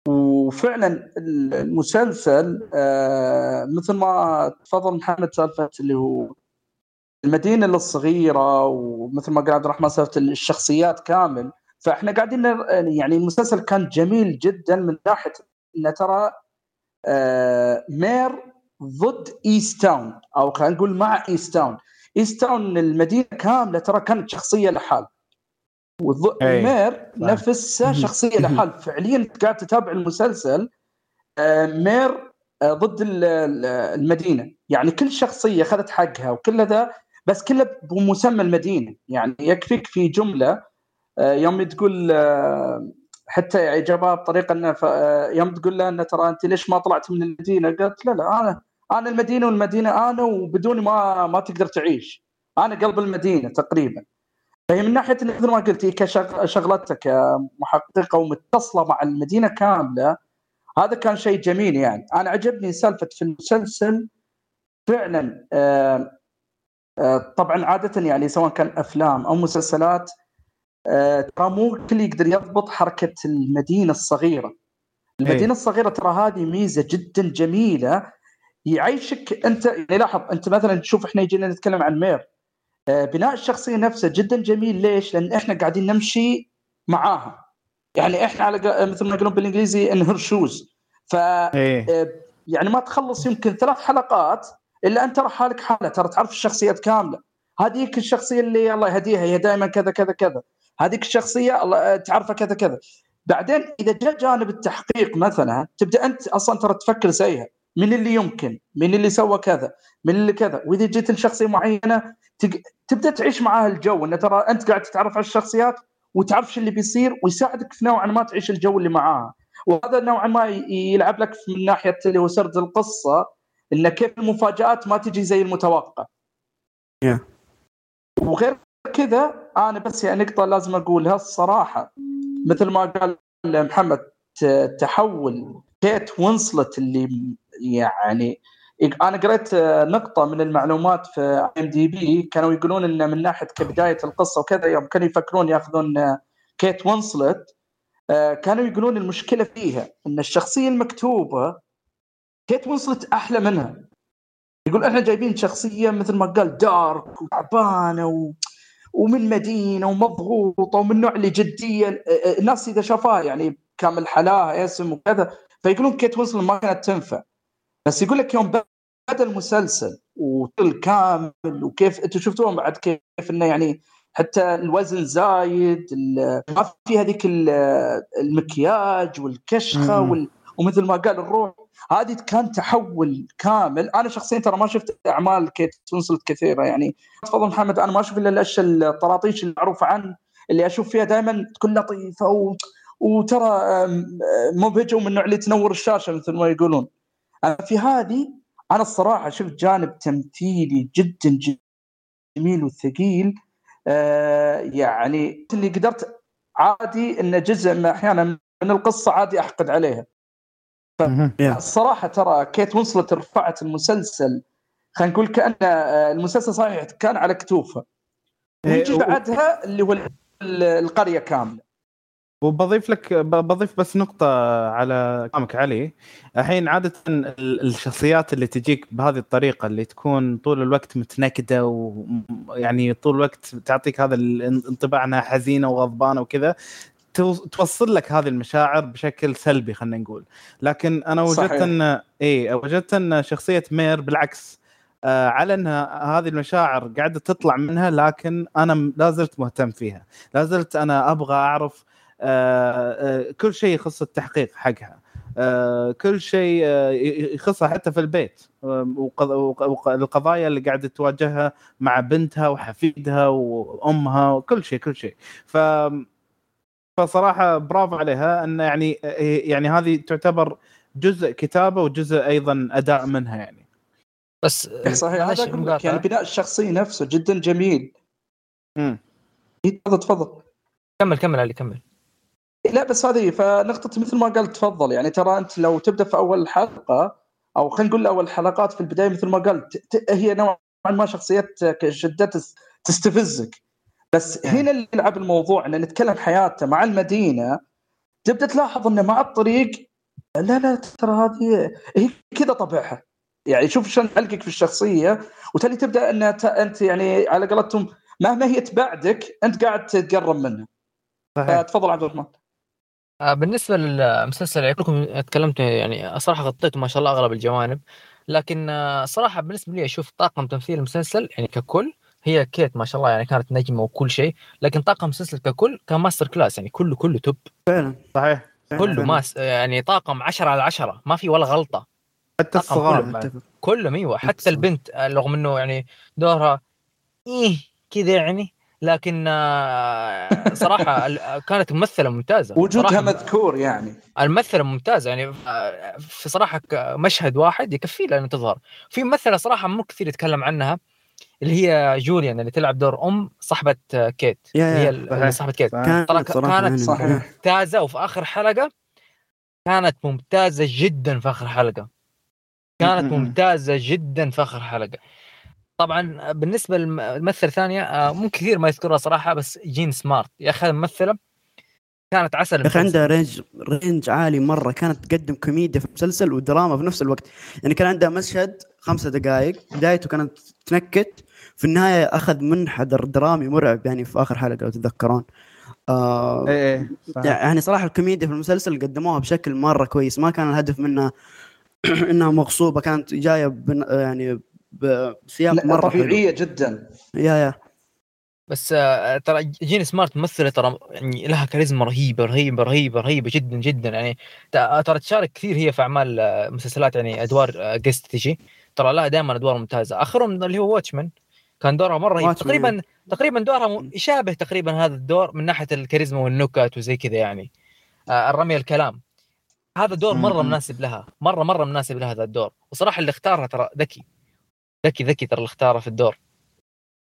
وفعلا المسلسل مثل ما تفضل محمد سالفة اللي هو المدينة الصغيرة ومثل ما قال عبد الرحمن سالفة الشخصيات كامل. فاحنا قاعدين يعني المسلسل كان جميل جدا من ناحية إنه ترى آه، مير ضد Easttown أو خلينا نقول مع Easttown Easttown المدينة كاملة ترى كانت شخصية لحال. أي. ومير نفسها مهم. شخصية لحال. فعليا قاعد تتابع المسلسل آه، مير آه، ضد ال- ال- المدينة. يعني كل شخصية أخذت حقها وكل ذا بس كله بمسمى المدينة. يعني يكفيك في جملة يوم تقول آه، حتى جابها بطريقة إنه آه، يوم تقول له إنه ترى أنت ليش ما طلعت من المدينة؟ قالت لا لا أنا أنا المدينة والمدينة أنا وبدوني ما ما تقدر تعيش. أنا قلب المدينة تقريبا. فهي من ناحية مثل ما قلت هي كشغلتك كمحققه ومتصلة مع المدينة كاملة هذا كان شيء جميل يعني. أنا عجبني سالفة في المسلسل فعلا آه آه طبعا عادة يعني سواء كان أفلام أو مسلسلات آه ترى مو الكل يقدر يضبط حركة المدينة الصغيرة. المدينة إيه. الصغيرة ترى هذه ميزة جدا جميلة. يعيشك أنت يعني لاحظ أنت مثلا تشوف إحنا يجينا نتكلم عن مير. آه، بناء الشخصية نفسه جدا جميل. ليش؟ لأن إحنا قاعدين نمشي معاها. يعني إحنا على مثل ما يقولون بالإنجليزي انهر شوز ف إيه. آه، يعني ما تخلص يمكن ثلاث حلقات إلا أنت ترى حالك حالة. ترى تعرف الشخصيات كاملة. هذيك الشخصية اللي الله يهديها هي دائما كذا كذا كذا. هذيك الشخصية الله آه، تعرفها كذا كذا. بعدين إذا جاء جانب التحقيق مثلا تبدأ أنت أصلا ترى تفكر زيها. من اللي يمكن؟ من اللي سوى كذا؟ من اللي كذا؟ وإذا جيت لشخصية معينة. تبدأ تعيش معاها الجو. انه ترى أنت قاعد تتعرف على الشخصيات وتعرف شو اللي بيصير ويساعدك في نوعا ما تعيش الجو اللي معاها. وهذا نوعا ما يلعب لك من ناحية اللي هو سرد القصة انه كيف المفاجآت ما تجي زي المتوقع. Yeah. وغير كذا أنا بس يعني نقطة لازم أقولها الصراحة مثل ما قال محمد تحول كيت وينسلت اللي يعني أنا قريت نقطة من المعلومات في IMDb كانوا يقولون ان من ناحية كبداية القصة وكذا يوم كانوا يفكرون ياخذون كيت وينسلت آه، كانوا يقولون المشكلة فيها إن الشخصية المكتوبة كيت وينسلت أحلى منها يقول إحنا جايبين شخصية مثل ما قال dark وتعبانة. ومن مدينة ومضغوطة ومن نوع اللي جدية آه، آه، الناس إذا شافوها يعني كامل حلاها اسم وكذا فيقولون كيت وينسلت ما كانت تنفع بس يقول لك يوم بدأ المسلسل وطل كامل وكيف أنتم شفتوهم بعد كيف إنه يعني حتى الوزن زايد ما في هذيك ال- المكياج والكشخة. وال... ومثل ما قال الروح هذه كان تحول كامل. أنا شخصيا ترى ما شفت أعمال كيت وينسلت كثيرة يعني. تفضل محمد أنا ما أشوف إلا الأشياء الطراطيش المعروفة عنه اللي أشوف فيها دائما تكون لطيفة و... وترى مبهجه ومن النوع اللي تنور الشاشة مثل ما يقولون. في هذه أنا الصراحة شفت جانب تمثيلي جدا جميل وثقيل. آه يعني اللي قدرت عادي انه جزء من أحيانا من القصة عادي أحقد عليها. مهم. الصراحه ترى كيت وينسلت رفعت المسلسل خلينا نقول كأن آه، المسلسل صحيح كان على كتوفها ويجي إيه، و- بعدها اللي هو ال- القرية كاملة. وبضيف لك بضيف بس نقطة على كلامك علي. الحين عادة ال- الشخصيات اللي تجيك بهذه الطريقة اللي تكون طول الوقت متنكدة ويعني طول الوقت تعطيك هذا الانطباع انها حزينة وغضبانة وكذا توصل لك هذه المشاعر بشكل سلبي خلينا نقول. لكن أنا وجدت صحيح. أن اي وجدت أن شخصية مير بالعكس آه على أنها هذه المشاعر قاعدة تطلع منها لكن أنا لا زلت مهتم فيها. لا زلت أنا أبغى أعرف آه، آه، كل شيء يخص التحقيق حقها. آه، كل شيء آه، يخصها حتى في البيت. آه، وقض- وق- وق- القضايا اللي قاعدة تواجهها مع بنتها وحفيدها وأمها وكل شيء كل شيء. ف فصراحة برافو عليها إن يعني يعني هذه تعتبر جزء كتابة وجزء أيضا أداء منها يعني. بس صحيح هذا. يعني بناء الشخصية نفسه جدا جميل. مم. تفضل تفضل. كمل كمل علي كمل. لا بس هذه فنقطة مثل ما قلت تفضل. يعني ترى أنت لو تبدأ في أول حلقة أو خلينا نقول اول حلقات في البداية مثل ما قلت ت- هي نوعا ما شخصيتك شدة تس- تستفزك. بس هنا اللي يلعب الموضوع ان نتكلم حياته مع المدينة تبدا تلاحظ إنه مع الطريق لا لا ترى هذه هي كذا طبعها يعني شوف شلون علقك في الشخصية وتالي تبدأ إن أنت يعني على قولتهم مهما هي تبعدك أنت قاعد تتقرب منها. صحيح. فتفضل عبد الرحمن. آه، بالنسبة للمسلسل يعني كلكم تكلمتوا يعني صراحة غطيتوا ما شاء الله أغلب الجوانب لكن آه، صراحة بالنسبة لي أشوف طاقم تمثيل المسلسل يعني ككل هي كيت ما شاء الله يعني كانت نجمة وكل شيء لكن طاقم المسلسل ككل كان masterclass يعني كله كله top. فعلا. صحيح. كله. ماس يعني طاقم 10 على 10 ما في ولا غلطة. حتى الصغار كله. أيوه حتى. البنت آه، رغم إنه يعني دورها إيه كذا يعني لكن آه، صراحة [LAUGHS] كانت ممثلة ممتازة. وجودها مذكور يعني. الممثلة ممتازة يعني في صراحة مشهد واحد يكفي لها تظهر. في ممثلة صراحة مو كثير يتكلم عنها اللي هي جوليان اللي تلعب دور أم صاحبة كيت يا- اللي هي. صاحبة كيت. كانت كانت يعني. ممتازة وفي آخر حلقة كانت ممتازة جدا في آخر حلقة كانت. ممتازة جدا في آخر حلقة طبعا بالنسبة للممثله الثانية آه، مو كثير ما يذكرها صراحة بس جين سمارت يا أخي الممثلة كانت عسل يا أخي. عندها range range عالي مرة كانت تقدم كوميديا في المسلسل ودراما في نفس الوقت يعني كان عندها مشهد خمسة دقائق بدايته كانت تنكت في النهاية أخذ منحدر درامي مرعب يعني في آخر حلقة لو تتذكرون. آه إيه إيه صحيح. يعني صراحة الكوميديا في المسلسل قدموها بشكل مرة كويس. ما كان الهدف منها [CLEARS THROAT] إنها مغصوبة كانت جاية بن يعني بسياق مرة حلو. طبيعية جدا. yeah yeah. بس آه، ترى جين سمارت ممثلة ترى يعني لها كاريزما رهيبة رهيبة رهيبة رهيبة جدا جدا. يعني ترى تشارك كثير هي في أعمال آه، مسلسلات يعني أدوار جست تجي. ترى لها دائما أدوار ممتازة. آخرهم اللي هو واتشمان كان دورها مره. تقريبا تقريبا دورها يشابه تقريبا هذا الدور من ناحية الكاريزما والنكت وزي كذا يعني. آه، الرمي الكلام. هذا الدور مرة. مناسب لها. مره مرة مناسب لها هذا الدور. وصراحة اللي اختارها ترى ذكي. ذكي ذكي ترى اللي اختارها في الدور.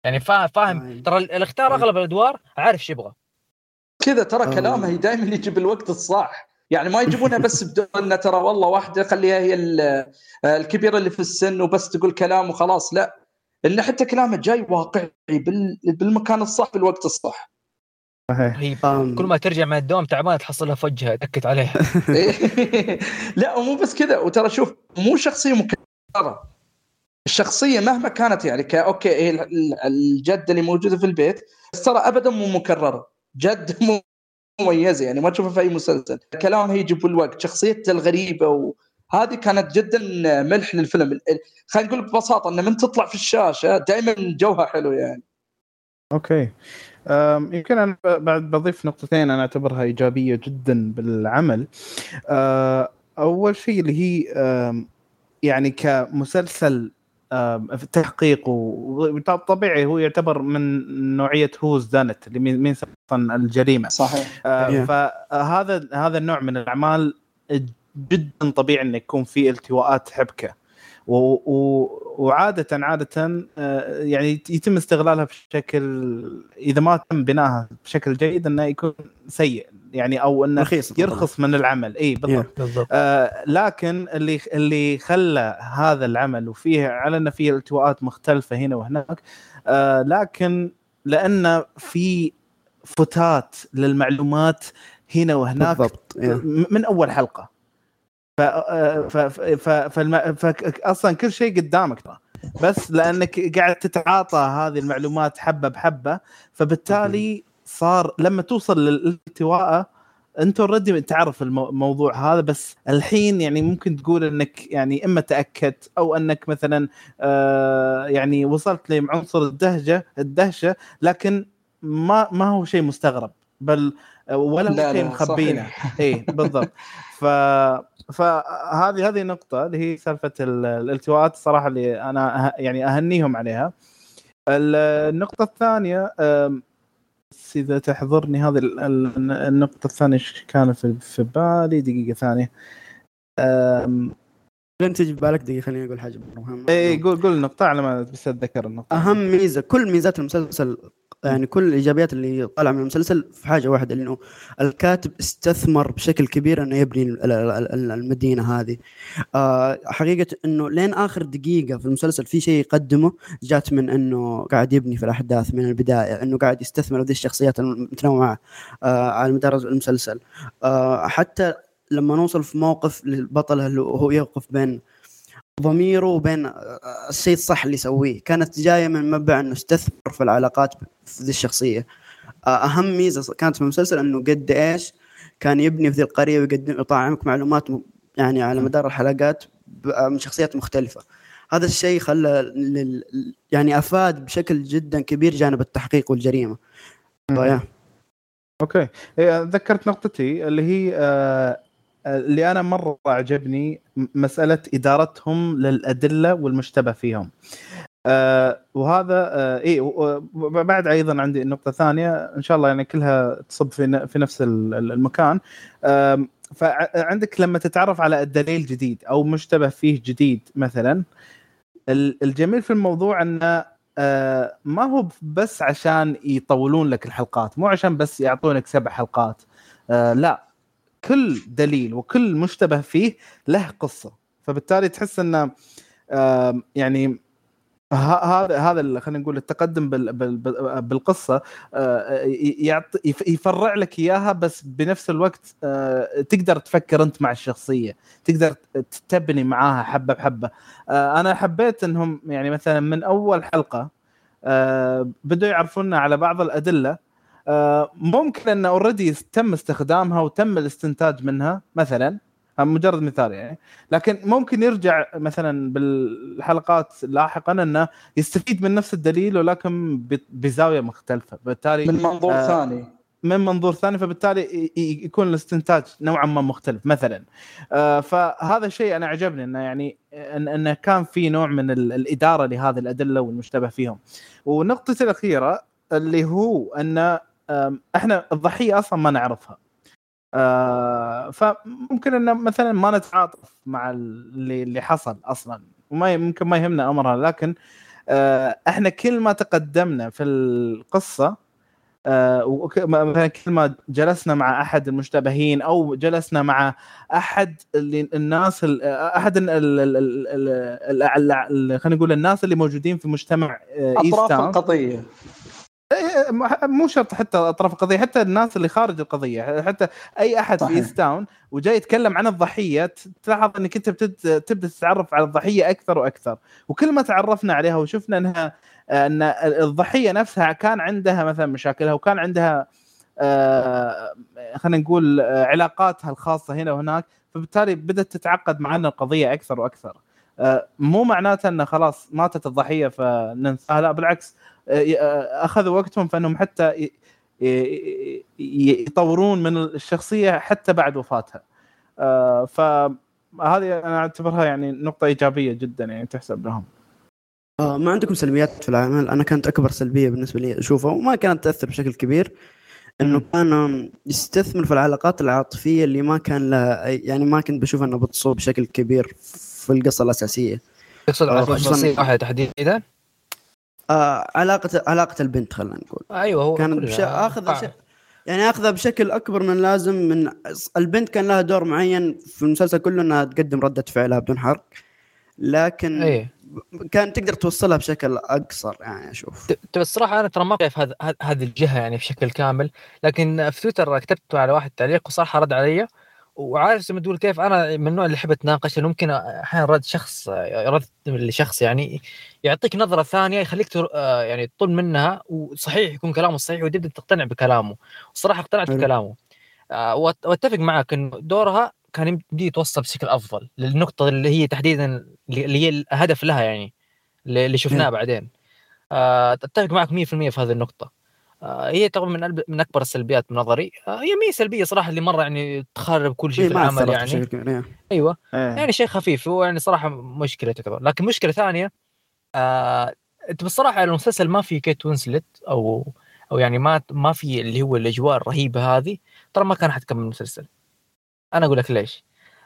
يعني فا- فاهم؟ آه. ترى اللي اختار أغلب الأدوار عارف إيش يبغى. كذا ترى آه. كلامه دائما يجيب الوقت الصح. يعني ما يجيبونها بس [LAUGHS] بدون انه ترى والله واحدة خليها هي ال- الكبيرة اللي في السن وبس تقول كلام وخلاص. لا. انه حتى كلامه جاي واقعي بال- بالمكان الصح بالوقت الصح. صحيح. رهيب كل ما ترجع من الدوام تعبانه تحصلها في وجهها دكت عليها. [LAUGHS] لا ومو بس كذا. وترى شوف مو شخصية مكررة. الشخصية مهما كانت يعني ك أوكي ال- الجده اللي موجودة في البيت بس ترى ابدا مو مكررة. جد مو- مميزه يعني ما تشوفها في أي مسلسل. كلامها يجي بالوقت. شخصيتها الغريبة وهذه كانت جدا ملح للفيلم. خلينا نقول ببساطة ان من تطلع في الشاشة دائما جوها حلو يعني. أوكي. يمكن أنا بعد بضيف نقطتين أنا أعتبرها إيجابية جدا بالعمل. أه، أول شيء اللي هي يعني كمسلسل التحقيق وطبيعي هو يعتبر من نوعية هوز دانت اللي مين الجريمة. صحيح. Yeah. فهذا هذا النوع من الأعمال جدا طبيعي إنه يكون فيه التواءات حبكة. و و وعادة عادة آه، يعني يتم استغلالها بشكل إذا ما تم بناها بشكل جيد إنه يكون سيء. يعني أو إنه رخيص يرخص من العمل. اي بالضبط. بالضبط. آه لكن اللي اللي خلى هذا العمل وفيه على إنه فيه التواءات مختلفة هنا وهناك آه لكن لأن في فتات للمعلومات هنا وهناك بالضبط. م- من أول حلقة. ف... أصلا كل شيء قدامك ترى. بس لأنك قاعد تتعاطى هذه المعلومات حبة بحبة فبالتالي صار لما توصل للالتواء أنت اوريدي تعرف المو- الموضوع هذا بس الحين يعني ممكن تقول إنك يعني إما تأكدت أو إنك مثلا آه يعني وصلت لعنصر الدهشه الدهشة لكن ما ما هو شيء مستغرب بل ولا لا، هو شيء مخبينه. اي بالضبط. [LAUGHS] ف فهذه هذه نقطة اللي هي سالفة ال- الالتواءات الصراحة اللي أنا أه- يعني أهنيهم عليها. ال- النقطة الثانية بس إذا تحضرني هذه ال- ال- النقطة الثانية إيش كان في في بالي دقيقة ثانية. لين تجي ببالك دقيقة خليني أقول حاجة. مهمه إيه قول قول النقطة على ما بس أتذكر النقطة. أهم ميزة كل ميزات المسلسل يعني كل الإيجابيات اللي طالعة من المسلسل في حاجة واحدة إنه الكاتب استثمر بشكل كبير إنه يبني ال- ال- ال- المدينة هذه. آه حقيقة إنه لين آخر دقيقة في المسلسل في شيء يقدمه جات من إنه قاعد يبني في الأحداث من البداية إنه قاعد يستثمر هذه الشخصيات المتنوعة آه على مدار المسلسل. آه حتى لما نوصل في موقف للبطل اللي هو يوقف بين ضميره وبين الشيء الصح اللي يسويه. كانت جاية من مبدأ إنه استثمر في العلاقات في ذي الشخصية. أهم ميزة كانت في المسلسل إنه قد إيش كان يبني في ذي القرية ويقدم يطعمك معلومات يعني على مدار الحلقات آه، من شخصيات مختلفة. هذا الشيء خلى لل... يعني أفاد بشكل جدا كبير جانب التحقيق والجريمة. أوكي. إيه، ذكرت نقطتي اللي هي آه، اللي أنا مرة عجبني مسألة إدارتهم للأدلة والمشتبه فيهم. آه وهذا آه اي بعد أيضا عندي نقطة ثانية إن شاء الله يعني كلها تصب في في نفس ال- ال- المكان. آم، فعندك لما تتعرف على الدليل جديد أو مشتبه فيه جديد مثلا ال- الجميل في الموضوع أن آه ما هو بس عشان يطولون لك الحلقات مو عشان بس يعطونك سبع حلقات آه لا. كل دليل وكل مشتبه فيه له قصة. فبالتالي تحس انه يعني هذا هذا خلينا نقول التقدم بال بال بال- بالقصة آه، ي- يعط- يف- يفرع لك إياها بس بنفس الوقت آه، تقدر تفكر أنت مع الشخصية تقدر تبني معاها حبة بحبة. آه، أنا حبيت إنهم يعني مثلا من أول حلقة بدوا يعرفونا على بعض الأدلة ممكن أن اوريدي تم استخدامها وتم الاستنتاج منها مثلا مجرد مثال يعني. لكن ممكن يرجع مثلا بالحلقات لاحقا انه يستفيد من نفس الدليل ولكن بزاوية مختلفة. بالتالي من منظور آه، ثاني. من منظور ثاني فبالتالي يكون الاستنتاج نوعا ما مختلف مثلا. آه، فهذا الشيء أنا عجبني أنه يعني انه كان في نوع من ال- الإدارة لهذه الأدلة والمشتبه فيهم. ونقطتي الأخيرة اللي هو أن إحنا الضحية أصلا ما نعرفها آه، فممكن إن مثلا ما نتعاطف مع اللي اللي حصل أصلا وما ممكن ما يهمنا أمرها لكن آه، إحنا كل ما تقدمنا في القصة آه، مثلا كل ما جلسنا مع أحد المشتبهين أو جلسنا مع أحد اللي الناس ال- أحد خلينا نقول الناس اللي موجودين في مجتمع أطراف. القضية مو شرط حتى أطراف القضية حتى الناس اللي خارج القضية حتى أي أحد صحيح. في Easttown وجاي يتكلم عن الضحية تلاحظ إنك أنت بتبدا تبدأ تتعرف على الضحية أكثر وأكثر. وكل ما تعرفنا عليها وشفنا إنها إن الضحية نفسها كان عندها مثلا مشاكلها وكان عندها آه، خلينا نقول آه، علاقاتها الخاصة هنا وهناك فبالتالي بدأت تتعقد معنا القضية أكثر وأكثر. آه، مو معناته انه خلاص ماتت الضحية فننساها لا بالعكس. آه، آه، أخذوا وقتهم فإنهم حتى يطورون من الشخصية حتى بعد وفاتها فهذه أنا أعتبرها يعني نقطة إيجابية جدا يعني تحسب لهم ما عندكم سلبيات في العمل أنا كانت أكبر سلبية بالنسبة لي أشوفها وما كانت تأثر بشكل كبير إنه. كان يستثمر في العلاقات العاطفية اللي ما كان لها يعني ما كنت بشوف انها بتصوب بشكل كبير في القصة الأساسية تقصد على خصوصاً- شخصيه واحدة تحديدا؟ آه علاقه علاقة البنت خلينا نقول. أيوه هو كلها. بش... اخذ. أش... يعني آخذها بشكل أكبر من اللازم من البنت كان لها دور معين في المسلسل كله إنها تقدم ردة فعلها بدون حرق. لكن إيه. كان تقدر توصلها بشكل أقصر يعني أشوف. ت- ت- الصراحه أنا ترى ما شايف هذه الجهة يعني بشكل كامل. لكن في تويتر كتبت على واحد تعليق وصراحة رد علي. وعارف زي ما تقول كيف أنا من النوع اللي أحب أتناقش انه ممكن أحيانا رد شخص رد لشخص يعني يعطيك نظرة ثانية يخليك تر... آه يعني تطل منها وصحيح يكون كلامه صحيح وتبدأ تقتنع بكلامه والصراحه اقتنعت. بكلامه آه وأتفق معك إنه دورها كان يمدي يتوصل بشكل أفضل للنقطة اللي هي تحديدا اللي هي الهدف لها يعني اللي شفناه. بعدين آه، أتفق معك 100% في هذه النقطة آه، هي طبعا من ألب- من أكبر السلبيات من نظري. آه، هي مي سلبية صراحة اللي مرة يعني تخرب كل شيء إيه في العمل يعني. إيه. أيوه. إيه. يعني شيء خفيف هو يعني صراحة مشكلة تعتبر. لكن مشكلة ثانية آه أنت بصراحة المسلسل ما في كيت وينسلت أو أو يعني ما ما في اللي هو الأجواء الرهيبة هذه ترى ما كان حتكمل المسلسل. أنا أقول لك ليش.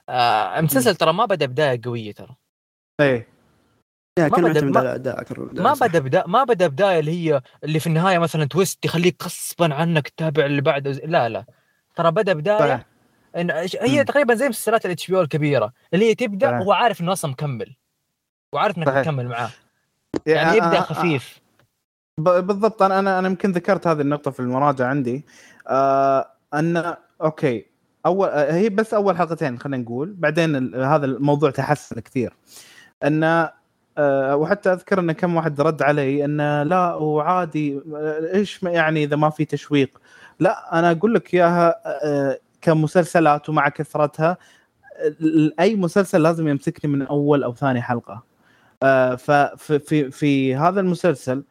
آه المسلسل ترى ما بدأ بداية قوية ترى. إيه. ما معتمد ما- ما. بدأ بدا ما بدأ بداية اللي هي اللي في النهاية مثلا twist يخليك غصبا عنك تتابع اللي بعده لا لا. ترى بدأ بداية إن هي. تقريبا زي مسلسلات ال HBO الكبيرة اللي هي تبدأ صحيح. وهو عارف إنه أصلا مكمل وعارف إنك. تكمل معاه. يعني يبدأ خفيف. بالضبط. أنا أنا أنا يمكن ذكرت هذه النقطة في المراجعة عندي. آه ان أوكي. اول هي بس أول حلقتين خلينا نقول. بعدين هذا الموضوع تحسن كثير. أن آه وحتى أذكر إن كم واحد رد علي إن لا وعادي آه، إيش يعني إذا ما في تشويق؟ لا أنا أقول لك إياها آه كمسلسلات ومع كثرتها أي مسلسل لازم يمسكني من أول أو ثاني حلقة. آه، ففي في في هذا المسلسل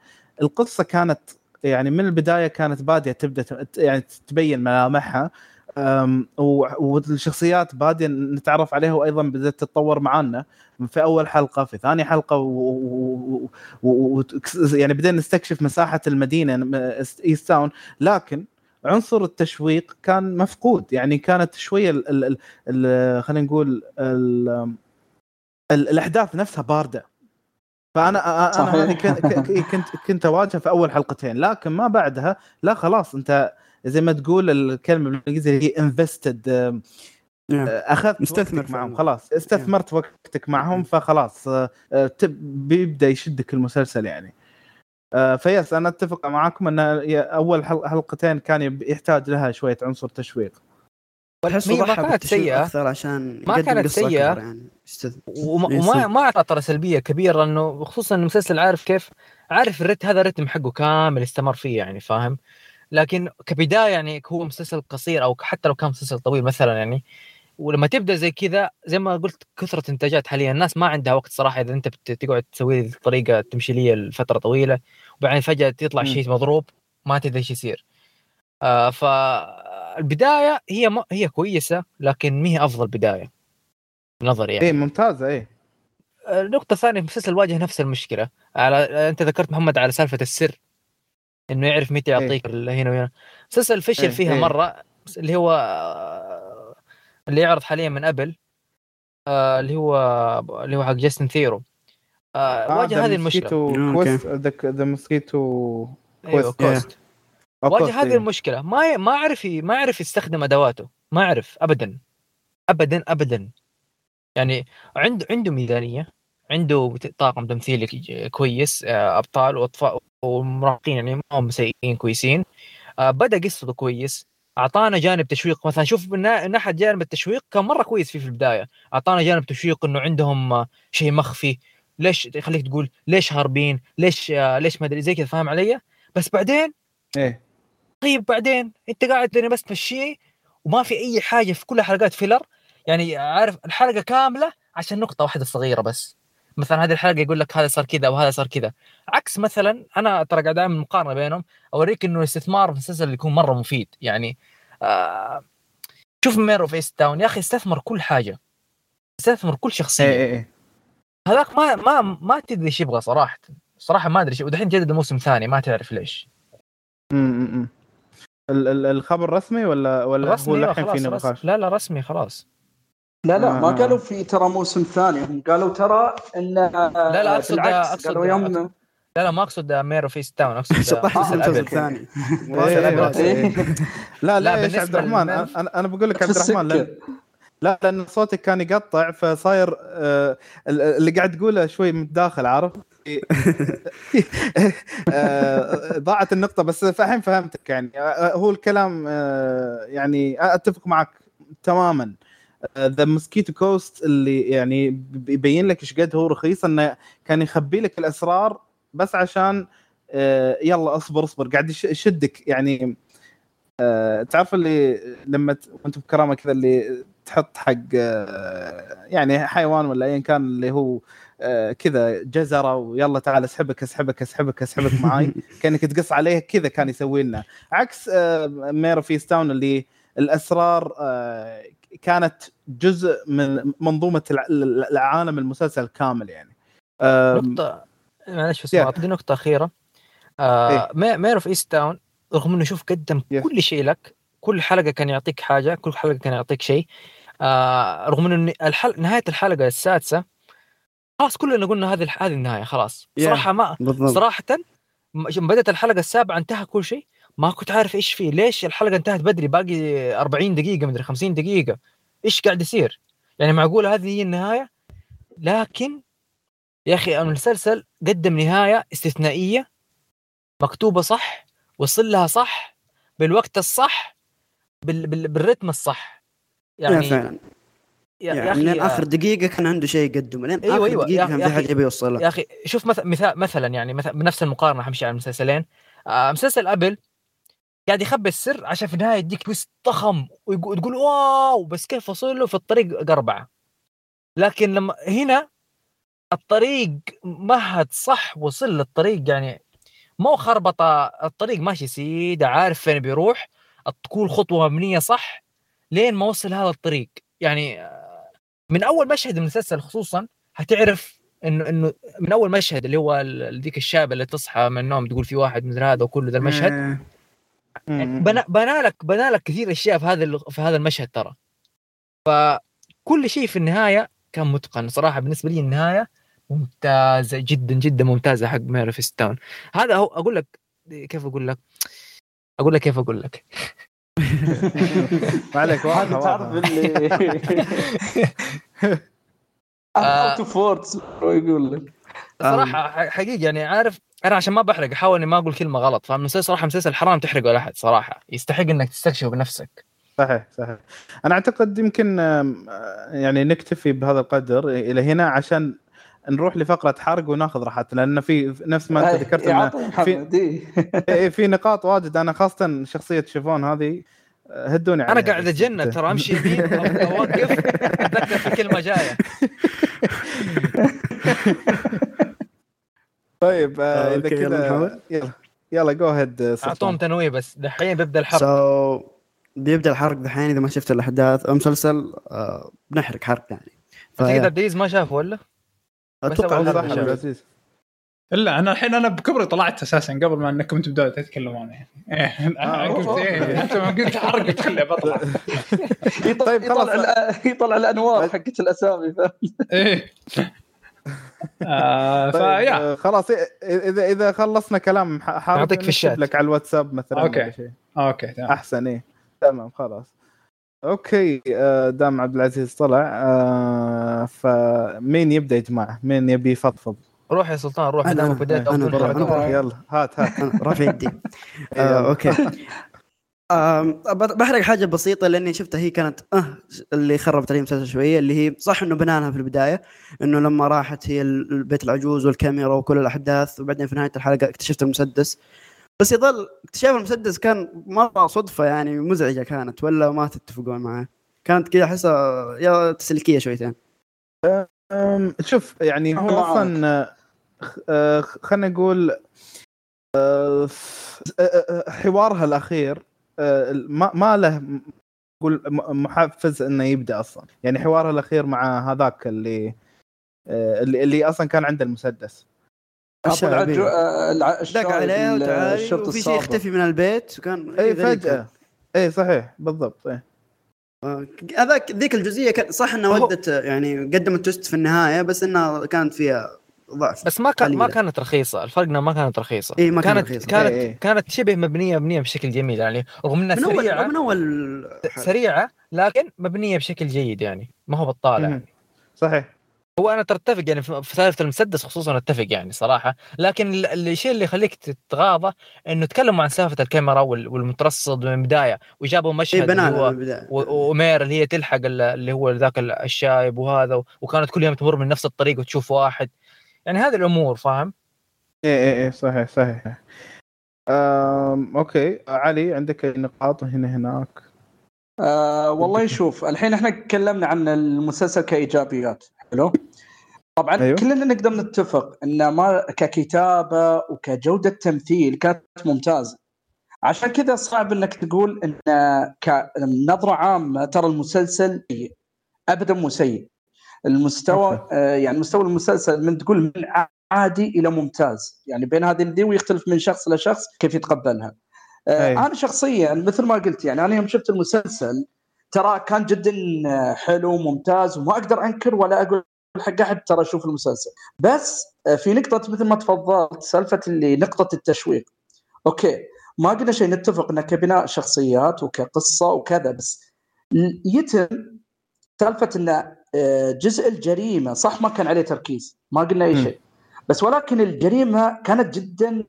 القصة كانت يعني من البداية كانت بادية تبدأ يعني تبين ملامحها. والشخصيات بادية نتعرف عليها وأيضا بدأت تتطور معانا في أول حلقة في ثاني حلقة و... و... و... و... يعني بدينا نستكشف مساحة المدينة Easttown. لكن عنصر التشويق كان مفقود يعني كانت شوية ال... ال... ال... خلينا نقول ال... ال... الأحداث نفسها باردة. فانا أنا. هذه كنت كنت أواجهها في أول حلقتين. لكن ما بعدها لا خلاص أنت زي ما تقول الكلمة بالإنجليزي هي انفستد نعم. أخذت مستثمر معهم. خلاص استثمرت وقتك معهم فخلاص آه، آه، بيبدأ يشدك المسلسل يعني آه، فيس أنا أتفق معاكم إن أول حل- حلقتين كان يحتاج لها شوية عنصر تشويق هي ما كانت سيئة. أكثر عشان ما كانت. أكبر يعني. وما إيه، وما. ما اعطى ترى سلبية كبيرة لأنه خصوصا المسلسل عارف كيف عارف الريت هذا الرتم حقه كامل استمر فيه يعني فاهم لكن كبداية يعني هو مسلسل قصير أو حتى لو كان مسلسل طويل مثلا يعني ولما تبدأ زي كذا زي ما قلت كثرة إنتاجات حاليا الناس ما عندها وقت صراحة إذا أنت بت- تقعد تسوي طريقه تمشي لي لفترة طويلة وبعدين فجأة تطلع. شيء مضروب ما تدري إيش يصير. آه فالبدايه هي ما هي كويسة لكن ما هي أفضل بداية. نظري يعني. اي ممتازة اي النقطة الثانية المسلسل واجه نفس المشكلة. على أنت ذكرت محمد على سالفة السر. إنه يعرف متى يعطيك ال- هنا وهنا. مسلسل فشل إيه، فيها إيه. مرة بس اللي هو آه، اللي يعرض حاليا من أبل آه، اللي هو اللي هو حق جاستن ثيرو. آه، واجه هذه المشكلة. أوكي. The Mosquito Coast. Coast واجه هذه إيه. المشكلة. ما ي- ما عرف ي- ما عرف يستخدم أدواته. ما عرف ابدا. ابدا ابدا. يعني عنده عنده ميزانية. عنده طاقم تمثيلي كويس آه، أبطال وأطفال ومراهقين يعني ما هم سيئين كويسين. آه، بدأ قصته كويس. أعطانا جانب تشويق. مثلا شوف من نا- ناحية جانب التشويق كان مرة كويس فيه في البداية. أعطانا جانب تشويق إنه عندهم آه، شيء مخفي. ليش يخليك تقول ليش هاربين؟ ليش ليش ما أدري زي كذا فاهم علي؟ بس بعدين إيه. طيب بعدين أنت قاعد تدري بس تمشيه وما في أي حاجة في كل حلقات فيلر يعني عارف الحلقة كاملة عشان نقطة واحدة صغيرة بس. مثلا هذه الحلقة يقول لك هذا صار كذا وهذا صار كذا. عكس مثلا أنا ترى قاعد اعمل مقارنة بينهم أوريك إنه الاستثمار في المسلسل يكون مرة مفيد. يعني آه شوف Mare of Easttown يا أخي استثمر كل حاجة. استثمر كل شخصية. إيه إيه هذاك ما ما ما تدري إيش يبغى صراحة. صراحة ما أدري ودحين جدد الموسم الثاني ما تعرف ليش. امم ال- ال- الخبر رسمي ولا ولا هو رسمي أيوة الحين في. نقاش؟ لا لا رسمي خلاص. لا لا ما آه. قالوا في ترى موسم ثاني هم قالوا ترى إن لا لا أقصد بالعكس أقصد قالوا يوم لا لا ما أقصد Mare of Easttown أقصد [LAUGHS] شطحت مسلسل المسلسل. الثاني [LAUGHS] [LAUGHS] إيه، إيه،. لا لا، بالنسبة عبد الرحمن أنا أنا بقول لك عبد الرحمن لأن لا لأن صوتك كان يقطع فصاير آه، اللي قاعد تقوله شوي متداخل عارف؟ آه، ضاعت النقطة بس الحين فهمتك يعني آه، هو الكلام آه، يعني أتفق معك تماما The Mosquito Coast اللي يعني ب- يبين لك إيش قد هو رخيص إنه كان يخبي لك الأسرار بس عشان آه، يلا اصبر اصبر قاعد يش- يشدك. يعني آه، تعرف اللي لما وانت بكرامة كذا اللي تحط حق آه، يعني حيوان ولا ايا كان اللي هو كذا جزرة ويلا تعال اسحبك اسحبك اسحبك اسحبك معاي [LAUGHS] كأنك تقص عليه كذا كان يسوي لنا. عكس Mare of Easttown اللي الأسرار كانت جزء من منظومة الع- العالم المسلسل كامل يعني. نقطة معلش بس يا. اعطيني نقطة أخيرة. آه Mare of Easttown رغم إنه شوف قدم yes. كل شيء لك كل حلقة كان يعطيك حاجة كل حلقة كان يعطيك شيء. آه رغم إنه الحل... نهاية الحلقة السادسة خلاص كلنا قلنا هذه هذه النهاية خلاص. yeah. صراحة ما بالضبط. م- بدأت الحلقة السابعة انتهى كل شيء. ما كنت عارف إيش فيه. ليش الحلقة انتهت بدري؟ باقي 40 دقيقة مدري 50 دقيقة. إيش قاعد يصير؟ يعني معقول هذه هي النهاية؟ لكن يا أخي المسلسل قدم نهاية استثنائية. مكتوبة صح وصل لها صح بالوقت الصح بال... بال... بالرتم الصح. يعني يعني فعلا. يا, يعني يا من آخر دقيقة كان عنده شيء يقدمه. لين أيوة، آخر أيوة. دقيقة يا- كان يا في حاجة يبي يوصلها. يا أخي شوف مثلا مثلا يعني مثلا بنفس المقارنة حمشي على المسلسلين. آه مسلسل أبل قاعد يخبي السر عشان في النهاية يديك تويست ضخم ويقول تقول واو! بس كيف وصل له في الطريق قربعة. لكن لما هنا الطريق مهد صح وصل للطريق يعني مو خربطة الطريق ماشي سيده عارف فين بيروح كل خطوة مبنية صح لين ما وصل هذا الطريق. يعني آه، من أول مشهد من المسلسل خصوصا هتعرف انه إنه من أول مشهد اللي هو ذيك الشابه اللي تصحى من النوم تقول في واحد مثل هذا وكل ذا المشهد. يعني بنى بنى لك بنى لك كثير أشياء في هذا ال- في هذا المشهد ترى. فكل شيء في النهاية كان متقن صراحة. بالنسبة لي النهاية ممتازة جدا جدا ممتازة حق Mare of Easttown. هذا هو أقول لك كيف أقول لك؟ أقول لك كيف أقول لك. [LAUGHS] ما عليك واضحه تعرف اللي out of words يقول لك؟ صراحة حقيقي يعني عارف أنا عشان ما بحرق أحاول إني ما أقول كلمة غلط فالمسلسل صراحة مسلسل حرام تحرقه على أحد صراحة. يستحق إنك تستكشفه بنفسك. صحيح صحيح. أنا أعتقد يمكن يعني نكتفي بهذا القدر إلى هنا عشان نروح لفقرة حرق وناخذ راحتنا لأن في نفس ما أنت ذكرت إيه، انه عطني محمد [LAUGHS] إيه. في نقاط واجد. أنا خاصة شخصية شيفون هذه آه، هدوني أنا قاعد. أتجنن ترى أمشي يمين أو- أوقف [LAUGHS] أتذكر في كلمة جاية. [LAUGHS] طيب آه، إذا كذا نحاول. يلا يلا جو هيد اعطوهم تنوية بس دحين بيبدأ الحرب سو بيبدا الحرق دحين إذا ما شفت الأحداث المسلسل آه بنحرق حرق يعني ف- عبد العزيز ما شافه ولا؟ أتوقع إلا أنا الحين أنا بكبري طلعت أساسا قبل ما إنكم تبدأوا تتكلمون يعني إيه، أنا آه، قلت. إيه [LAUGHS] أنت ما قلت حرق قلت خلي بطلع [LAUGHS] طيب، خلاص. يطلع الأنوار حقت الأسامي؟ إيه [LAUGHS] [LAUGHS] آه طيب فيا آه، خلاص إذا إذا خلصنا كلام أعطيك في الشات. لك على الواتساب مثلا شيء. okay تمام أحسن إيه تمام خلاص okay آه، دام عبد العزيز طلع آه، فمين يبدأ يا جماعة؟ مين يبي يفضفض؟ روح يا سلطان روح دامك بديت أقول بروح،. يلا هات هات رافع يدي [LAUGHS] أوكي [LAUGHS] بحرق حاجة بسيطة لأني شفتها هي كانت آه اللي خربت علي المسلسل شوية اللي هي صح إنه بنانها في البداية إنه لما راحت هي ال- البيت العجوز والكاميرا وكل الأحداث وبعدين في نهاية الحلقة اكتشفت المسدس. بس يظل اكتشاف المسدس كان مرة صدفة يعني مزعجة كانت ولا ما تتفقون معه كانت كذا أحسها يا تسليكيه شويتين. شوف يعني هو. أصلا آه، آه، خلينا نقول آه، حوارها الأخير ما ما له نقول م- محفز إنه يبدأ أصلا يعني حوارها الأخير مع هذاك اللي آه، اللي, اللي أصلا كان عنده المسدس أبو الشعبي. العجو آه، دق عليه ال- وتعالي الشرطي وفي شيء. يختفي من البيت وكان اي. فجأة اي صحيح بالضبط إيه. آه، هذاك ذيك الجزئية كان صح انها هو- ودت يعني قدمت توست في النهاية بس انها كانت فيها ضعف بس ما كان ما. كانت رخيصة الفرق إنها ما كانت رخيصة إيه، ما كانت رخيصة. كانت إيه، إيه. كانت شبه مبنيه مبنية بشكل جميل يعني رغم إنها من سريعة من أول. سريعة لكن مبنية بشكل جيد يعني ما هو بطاله. يعني. صحيح هو أنا ترى اتفق يعني في سالفة المسدس خصوصا أتفق يعني صراحة لكن ال- ال- الشيء اللي يخليك تتغاضى إنه تكلموا عن سالفة الكاميرا وال- والمترصد من البداية وجابوا اي مشهد اللي بنانا هو ومير اللي هي تلحق ال- اللي هو ذاك ال- الشايب وهذا وكانت كل يوم تمر من نفس الطريق وتشوف واحد يعني هذه الأمور فاهم اي اي اي صحيح صحيح أم، okay علي عندك نقاط هنا هناك آه والله شوف الحين إحنا تكلمنا عن المسلسل كإيجابيات حلو طبعا أيوه. أيوه. كلنا نقدر نتفق إن ما ككتابة وكجودة تمثيل كانت ممتازة عشان كذا صعب إنك تقول إن كنظره عامة ترى المسلسل سيء. ابدا مو سيء المستوى. آه يعني مستوى المسلسل من تقول من عادي إلى ممتاز يعني بين هذه دي ويختلف من شخص لشخص كيف يتقبلها آه أي. أنا شخصيا مثل ما قلت يعني أنا يوم شفت المسلسل ترى كان جدا آه، حلو ممتاز وما أقدر أنكر ولا أقول حق أحد ترى شوف المسلسل بس في نقطة مثل ما تفضلت سالفة اللي نقطة التشويق أوكي ما قلنا شيء نتفق إنه كبناء شخصيات وكقصة وكذا بس يتم سالفة ان آه، جزء الجريمة صح ما كان عليه تركيز ما قلنا أي. شيء. بس ولكن الجريمة كانت جدا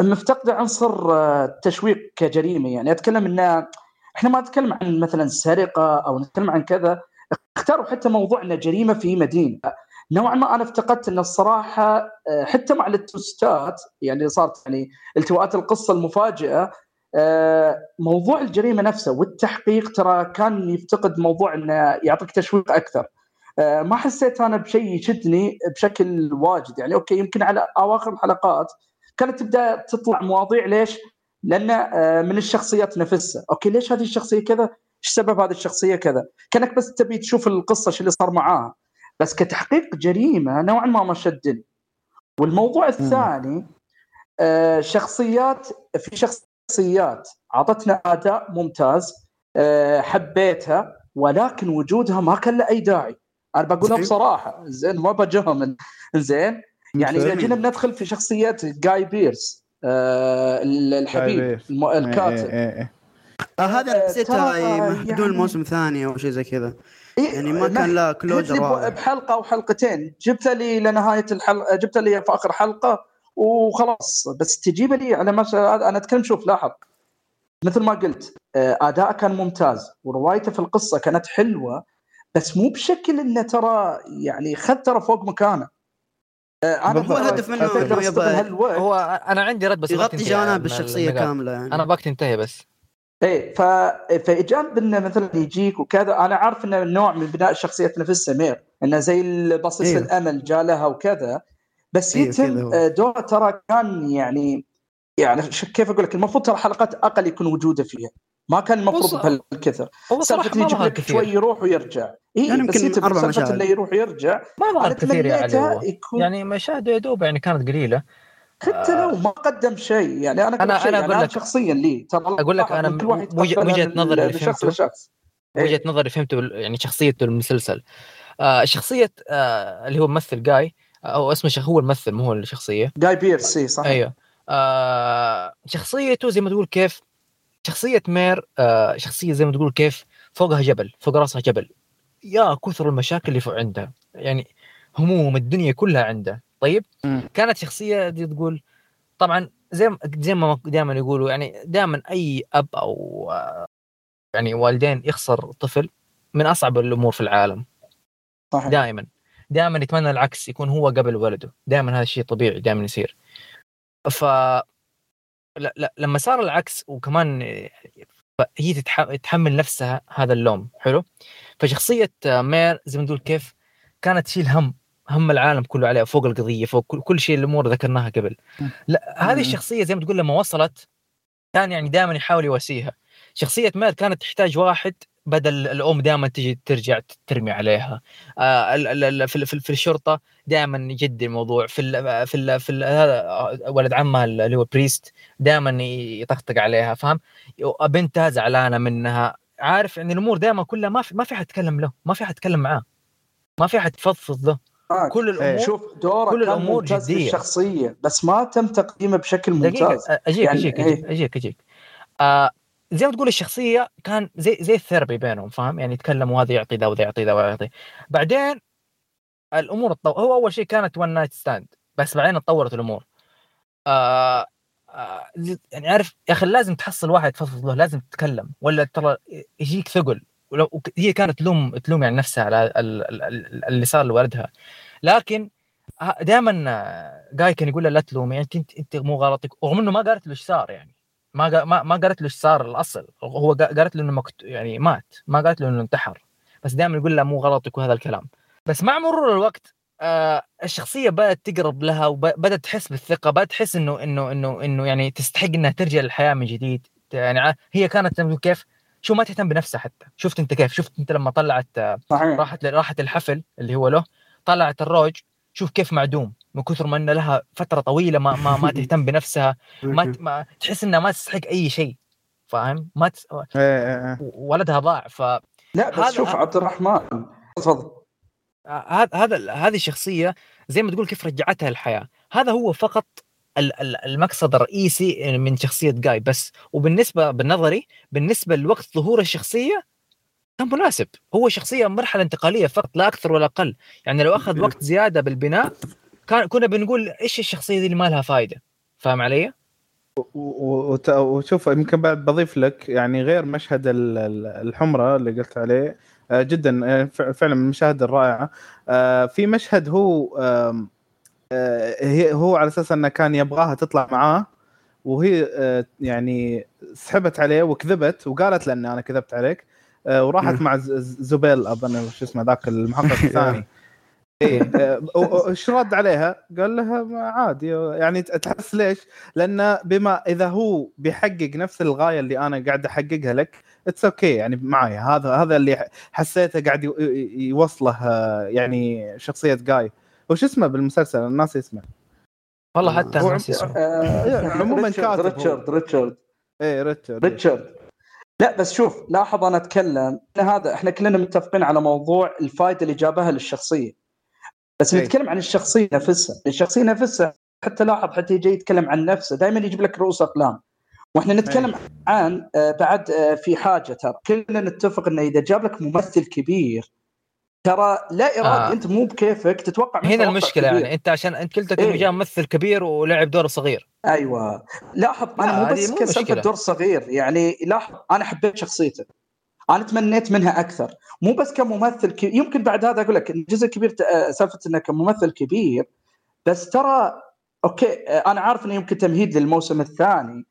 مفتقدة عنصر آه، التشويق كجريمة. يعني أتكلم إن إحنا ما نتكلم عن مثلا سرقة أو نتكلم عن كذا اختاروا حتى موضوع انه جريمة في مدينة. نوعا ما أنا افتقدت إن الصراحة آه، حتى مع التوستات يعني صارت يعني التواءات القصة المفاجئة موضوع الجريمة نفسه والتحقيق ترى كان يفتقد موضوع إنه يعطيك تشويق أكثر آه، ما حسيت أنا بشيء يشدني بشكل واجد يعني okay يمكن على أواخر الحلقات كانت تبدأ تطلع مواضيع ليش؟ لأن آه، من الشخصيات نفسها، okay ليش هذه الشخصية كذا؟ إيش سبب هذه الشخصية كذا؟ كأنك بس تبي تشوف القصة إيش اللي صار معاها، بس كتحقيق جريمة نوعا ما ما شدني. والموضوع الثاني آه، شخصيات في شخصيات أعطتنا أداء ممتاز آه، حبيتها ولكن وجودها ما كان له أي داعي. أنا بقولها. بصراحه زين ما بجهم [LAUGHS] زين يعني إذا. جينا بندخل في شخصية جاي بيرس آه ال- الحبيب إيه، الكاتب إيه، إيه. آه هذا آه، حسيتها ترى يمهدون يعني- الموسم الثاني أو شيء زي كذا يعني ما كان له كلوجر. بحلقة أو حلقتين جبت لي لنهاية الحلقة جبت لي في آخر حلقة وخلاص بس تجيب لي على ما أنا أتكلم شوف لاحظ مثل ما قلت آه، أداء كان ممتاز وروايته في القصة كانت حلوة بس مو بشكل إنه ترى يعني خذ ترى فوق مكانه آه، أنا هو الهدف منه هالوقت. هو أنا عندي رد بس يغطي جانب من الشخصية. كاملة يعني أنا باك تنتهي بس إيه ف... فاجانب إنه مثلا يجيك وكذا أنا عارف إنه نوع من بناء الشخصيه نفسها مير إنه زي البصيص أيوه. الأمل جاء لها وكذا بس يتم هو. آه، دوره ترى كان يعني يعني ش- كيف أقول لك؟ المفروض ترى حلقات أقل يكون وجوده فيها. ما كان المفروض بهالكثر. سالفة يجيب لك شوي يروح ويرجع. اي يعني بس يمكن يتم سالفة مشاهد. إنه يروح ويرجع. ما ظهر أنا كثير يا علي تمنيته هو. يكون يعني مشاهده يا دوب يعني كانت قليلة. حتى لو ما قدم شيء يعني أنا أنا- أقول شيء أنا يعني أقول أنا لك- شخصيا لي ترى أقول لك لاحظ أنا إن كل واحد وجه- يتقبلها وجهة من- نظري اللي من شخص فهمته. لشخص. إيه. وجهة نظري فهمته يعني شخصيته المسلسل. آه شخصية آه اللي هو ممثل جاي أو اسمه شخ هو الممثل مو هو الشخصية. جاي بيرس اي صحيح أيوه. آه شخصيته زي ما تقول كيف شخصية مير آه شخصية زي ما تقول كيف فوقها جبل فوق راسها جبل. يا كثر المشاكل اللي فوق عندها يعني هموم الدنيا كلها عنده. طيب؟ مم. كانت شخصية دي تقول طبعا زي ما زي ما دائما يقولوا يعني دائما أي أب أو يعني والدين يخسر طفل من أصعب الأمور في العالم. صحيح. دائما دائما يتمنى العكس يكون هو قبل ولده. دائما هذا الشيء طبيعي دائما يصير. ف لا لا لما صار العكس وكمان هي تتح... تحمل نفسها هذا اللوم حلو؟ فشخصية مير زي ما تقول كيف كانت تشيل هم هم العالم كله عليها فوق القضية فوق كل, كل شيء الأمور ذكرناها قبل. لا هذه مم. الشخصية زي ما تقول لما وصلت كان يعني دائما يحاول يواسيها. شخصية مير كانت تحتاج واحد بدل الأم دائما تجي ترجع ترمي عليها آه في, في, ال- في الشرطة دائما يجدي الموضوع في ال في ال في ال هذا ولد عمها اللي هو بريست دائما يطقطق عليها فاهم بنتها زعلانة منها عارف إن الأمور دائما كلها ما في ما في حد يتكلم له ما في حد يتكلم معاه ما في حد يفضفض له آه. كل الأمور شوف دوره كل جدية. في الشخصية بس ما تم تقديمه بشكل دقيقة ممتاز أجيك يعني أجيك إيه. اجيك أجيك أجيك آه زي ما تقول الشخصية كان زي زي ال therapy بينهم فاهم؟ يعني يتكلموا هذا يعطي ذا وذا يعطي ذا وذا يعطي. بعدين الأمور تطور هو أول شيء كانت one night stand بس بعدين تطورت الأمور. آه آه يعني عارف يا أخي لازم تحصل واحد تفضفض له لازم تتكلم. ولا ترى يجيك ثقل. ولو هي كانت تلوم تلوم يعني نفسها على ال- ال- ال- اللي صار لولدها لكن دائما جاي كان يقول لها لا تلومي انت أنت, أنت مو غلطك رغم إنه ما قالت له إيش صار يعني. ما ما ما قالت له إيش صار الأصل. هو قا- قالت له إنه مكت... يعني مات. ما قالت له إنه انتحر. بس دائما يقول لها مو غلطك وهذا الكلام. بس مع مرور الوقت آه الشخصية بدأت تقرب لها وبدات تحس بالثقة بدأت تحس إنه إنه إنه إنه يعني تستحق إنها ترجع للحياة من جديد. يعني هي كانت كيف؟ شو ما تهتم بنفسها حتى. شفت أنت كيف؟ شفت أنت لما طلعت آه، صحيح. راحت راحت الحفل اللي هو له طلعت الروج. شوف كيف معدوم. من كثر ما ان لها فترة طويلة ما ما, ما [LAUGHS] تهتم بنفسها ما, ما تحس إنها ما تستحق أي شيء فاهم؟ ما تس... إيه، إيه، إيه. ولدها ضاع ف لا بس هذا- شوف عبد الرحمن تفضل. هذا هذا هذه الشخصيه زي ما تقول كيف رجعتها الحياة. هذا هو فقط ال- ال- المقصد الرئيسي من شخصية جاي بس وبالنسبه بالنظري بالنسبة لوقت ظهور الشخصية كان مناسب. هو شخصية مرحلة انتقالية فقط لا أكثر ولا أقل. يعني لو أخذ وقت زيادة بالبناء كان كنا بنقول إيش الشخصية دي اللي ما لها فائده فاهم علي؟ وشوف يمكن بعد بضيف لك يعني غير مشهد ال- ال- الحمرة اللي قلت عليه آه، جدا آه، فعلا من المشاهد الرائعة آه، في مشهد هو هو على أساس إنه كان يبغاها تطلع معاه وهي يعني سحبت عليه وكذبت وقالت له ان أنا كذبت عليك وراحت. مع زبيل أظن شو اسمه ذاك المحقق [LAUGHS] الثاني إيه إيش رد عليها؟ قال لها ما عادي. يعني تحس ليش؟ لأن بما إذا هو بيحقق نفس الغاية اللي أنا قاعد أحققها لك it's okay okay. يعني معي. هذا هذا اللي حسيته قاعد يوصله يعني شخصية جاي. وش اسمه بالمسلسل؟ الناس اسمه والله. حتى هو ناس اسمه آه، عموماً ريتشارد كاتب. ريتشارد ريتشارد. إيه ريتشارد. ريتشارد. لا بس شوف لاحظ أنا أتكلم. إن هذا إحنا كلنا متفقين على موضوع الفائده اللي جابها للشخصية. بس إيه. نتكلم عن الشخصية نفسها الشخصية نفسها حتى لاحظ حتى يجي يتكلم عن نفسه دائما يجيب لك رؤوس أقلام وإحنا نتكلم عن آه، بعد آه، في حاجة ترى كلنا نتفق إنه إذا جاب لك ممثل كبير ترى لا ارادي آه. أنت مو بكيفك تتوقع هنا المشكلة كبير. يعني أنت عشان أنت قلت لك إيه. انه جاء ممثل كبير ولعب دور صغير أيوه لاحظ لا، أنا مو بس مشكلة. دور صغير يعني لاحظ أنا حبيت شخصيته أنا تمنيت منها أكثر. مو بس كممثل كبير يمكن بعد هذا أقول لك الجزء الكبير ت- آه، سالفة إنه كممثل كبير بس ترى أوكي آه، أنا عارف إنه يمكن تمهيد للموسم الثاني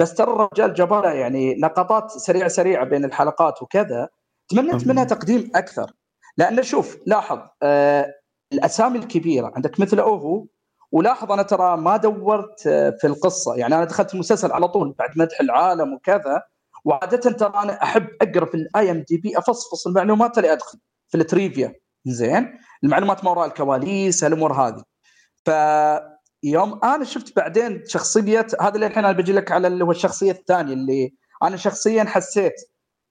بس ترى الرجال جابها يعني لقطات سريعة سريعة بين الحلقات وكذا تمنيت. منها تقديم أكثر. لأن شوف لاحظ آه الأسامي الكبيرة عندك مثل اوفو ولاحظ أنا ترى ما دورت آه، في القصة. يعني أنا دخلت المسلسل على طول بعد مدح العالم وكذا وعادة ترى أنا أحب أقرأ في ال IMDb أفصفص المعلومات اللي أدخل في ال trivia. زين؟ المعلومات ما وراء الكواليس هالأمور هذه. فيوم أنا شفت بعدين شخصية هذا اللي الحين أنا بجي لك على اللي هو الشخصية الثانية اللي أنا شخصيا حسيت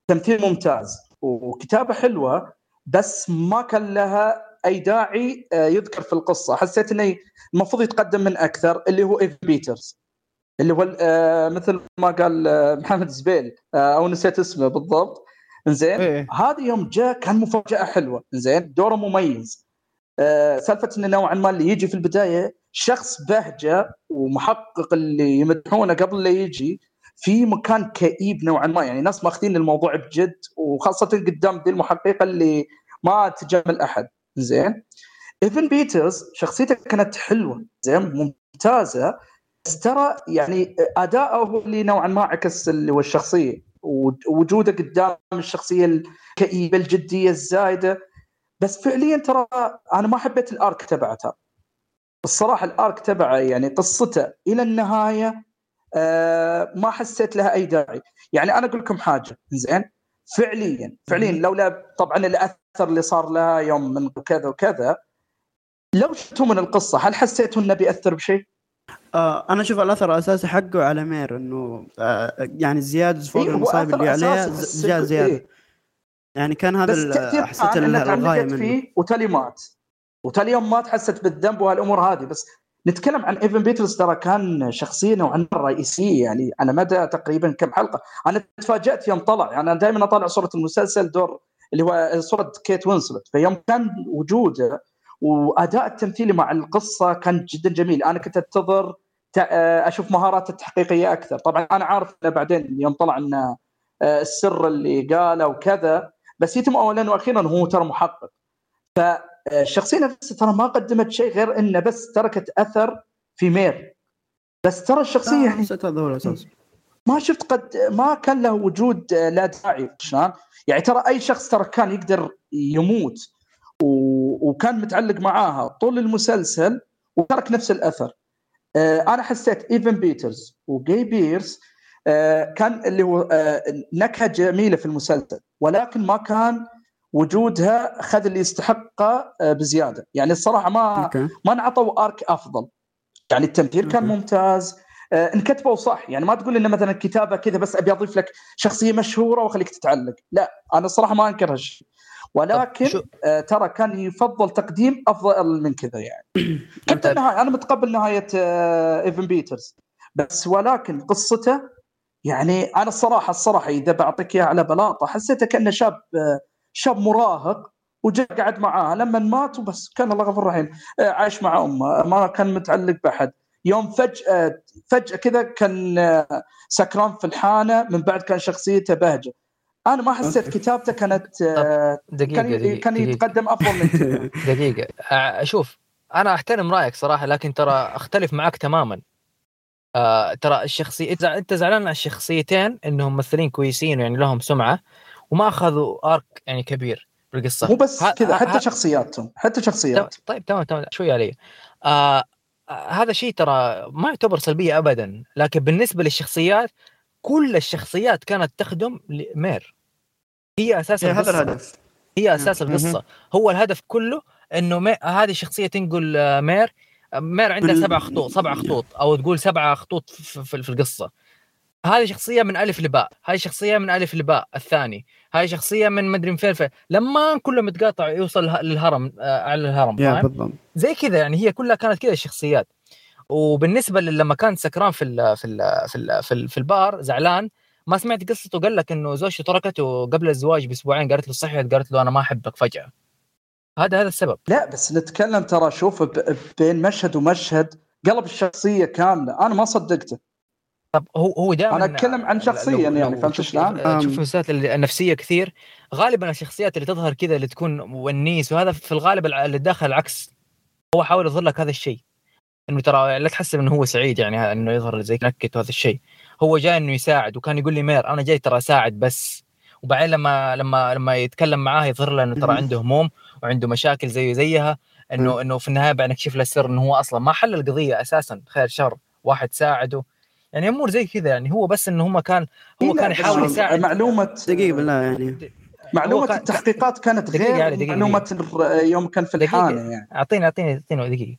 تمثيل ممتاز وكتابة حلوة بس ما كان لها أي داعي آه، يذكر في القصة. حسيت إنه المفروض يتقدم من أكثر اللي هو ايفن بيترز اللي هو آه، مثل ما قال آه، محمد زبيل آه، أو نسيت اسمه بالضبط. زين إيه. هذا يوم جاء كان مفاجأة حلوة. زين دوره مميز. آه، سالفة إنه نوعا ما اللي يجي في البداية شخص بهجة ومحقق اللي يمدحونه قبل لا يجي في مكان كئيب نوعا ما. يعني ناس ماخذين الموضوع بجد وخاصة قدام ذي المحققة اللي ما تجامل أحد. زين ايفن بيترز شخصيته كانت حلوة. زين ممتازة. بس ترى يعني اداءه هو اللي نوعا ما عكس اللي هو الشخصية. ووجوده قدام الشخصية الكئيبة الجدية الزايدة. بس فعليا ترى أنا ما حبيت ال arc تبعه ترى الصراحة الارك تبعه يعني قصته إلى النهاية آه ما حسيت لها أي داعي. يعني أنا أقول لكم حاجة زين؟ فعليا فعليا لولا طبعا الأثر اللي صار لها يوم من كذا وكذا لو شفتوا من القصة هل حسيتوا إنه بيأثر بشيء؟ آه أنا أشوف الأثر الأساسي حقه على مير إنه آه يعني زياده فوق إيه، المصايب اللي عليها أساسي، بس ز- جاء زياده إيه. يعني كان هذا حسيت الغاية منه. فيه وتالي مات. وتالي يوم مات حست بالذنب وهالأمور هذه. بس نتكلم عن إيفن بيترز ترى كان شخصيه نوعا ما رئيسية يعني على مدى تقريبا كم حلقة. أنا تفاجأت يوم طلع. يعني أنا دائما أطالع صورة المسلسل دور اللي هو صورة كيت وينسلت فيوم كان وجوده وأداء التمثيلي مع القصة كان جدا جميل. أنا كنت أنتظر ت- أشوف مهاراته التحقيقية أكثر. طبعا أنا عارف إنه بعدين يوم طلع انه آه، السر اللي قاله وكذا بس يتم اولا وأخيرا هو ترى محقق. فالشخصيه نفسها ترى ما قدمت شيء غير انه بس تركت أثر في مير. بس ترى الشخصية آه، يعني هذا هو الاساس ما شفت قد ما كان له وجود آه، لا داعي. شلون؟ يعني ترى أي شخص ترى كان يقدر يموت و... وكان متعلق معاها طول المسلسل وترك نفس الأثر. آه أنا حسيت إيفن بيترز وجاي بيرس آه كان اللي هو آه نكهة جميلة في المسلسل ولكن ما كان وجودها خذ اللي يستحقه بزيادة، يعني الصراحة ما ما انعطوا arc أفضل. يعني التمثيل كان. ممتاز. انكتبوا صح. يعني ما تقول انه مثلا الكتابه كذا بس أبي أضيف لك شخصية مشهورة واخليك تتعلق. لا أنا الصراحة ما أنكر هالشيء. ولكن آه ترى كان يفضل تقديم أفضل من كذا يعني. [CLEARS THROAT] حتى طيب. النهايه أنا متقبل نهاية آه ايفن بيترز بس ولكن قصته يعني أنا الصراحة الصراحة إذا بعطيك اياها على بلاطة حسيته كأنه شاب آه شاب مراهق وجاء قعد معاها لما مات وبس كان الله غفور رحيم آه، عايش مع أمه ما كان متعلق بأحد. يوم فجأة فجأة كذا كان آه، سكران في الحانة من بعد كان شخصيته بهجة. أنا ما حسيت. كتابته كانت آه، دقيقة كان دقيقة كان دقيقة. يتقدم أفضل من [LAUGHS] دقيقة. أ- شوف أنا أحترم رأيك صراحة لكن ترى أختلف معك تماما. آه ترى الشخصية إذا أنت زعلان على الشخصيتين إنهم ممثلين كويسين يعني لهم سمعة وما أخذوا أرك يعني كبير بالقصة. مو بس كذا حتى شخصياتهم حتى شخصيات. طيب تمام تمام شوي علي. آه آه، هذا شيء ترى ما يعتبر سلبية أبدا لكن بالنسبة للشخصيات كل الشخصيات كانت تخدم مير. هي أساس إيه، هذا. الهدف. هي أساس. القصة هو الهدف كله إنه مي... هذه الشخصية تنقل آه، مير. مير عندها سبع خطوط سبع خطوط أو تقول سبع خطوط في, في, في القصة. هذه شخصية من ألف لباء. هذه شخصية من ألف لباء. الثاني هذه شخصية من مدري فين فين. لما كله متقاطع يوصل له- للهرم آه، على الهرم يا بالضبط. زي كذا يعني هي كلها كانت كذا الشخصيات. وبالنسبة لما كان سكران في ال في ال في ال في, ال في البار زعلان ما سمعت قصته قال لك إنه زوجته تركته قبل الزواج بأسبوعين قالت له صحيت قالت له أنا ما أحبك فجأة. هذا هذا السبب. لا بس نتكلم ترى شوف ب- بين مشهد ومشهد قلب الشخصية كاملة. أنا ما صدقته. طب هو هو دائما أنا أتكلم عن شخصياً يعني، فهمت شلون؟ أم. تشوف المسلسلات النفسية كثير. غالبا الشخصيات اللي تظهر كذا اللي تكون ونيس وهذا في الغالب اللي داخل العكس. هو حاول يظهر لك هذا الشيء. إنه ترى لا تحسب إنه هو سعيد يعني إنه يظهر زي نكت وهذا الشيء. هو جاي إنه يساعد وكان يقول لي مير أنا جاي ترى أساعد بس. وبعدين لما لما لما يتكلم معاه يظهر له إنه ترى. عنده هموم وعنده مشاكل زيه زيها إنه إنه في النهاية بعد نكشف له السر إنه هو أصلا ما حل القضية أساسا خير شر واحد ساعده. يعني أمور زي كذا يعني هو بس إنه هم كان هو إيه لا، كان يحاول يساعد. معلومة دقيقة بالله يعني. معلومه هو كان- التحقيقات كانت دقيقة غير علي، دقيقة، معلومة الر- يوم كان في دقيقة. الحانة يعني. أعطيني أعطيني أعطيني دقيقة.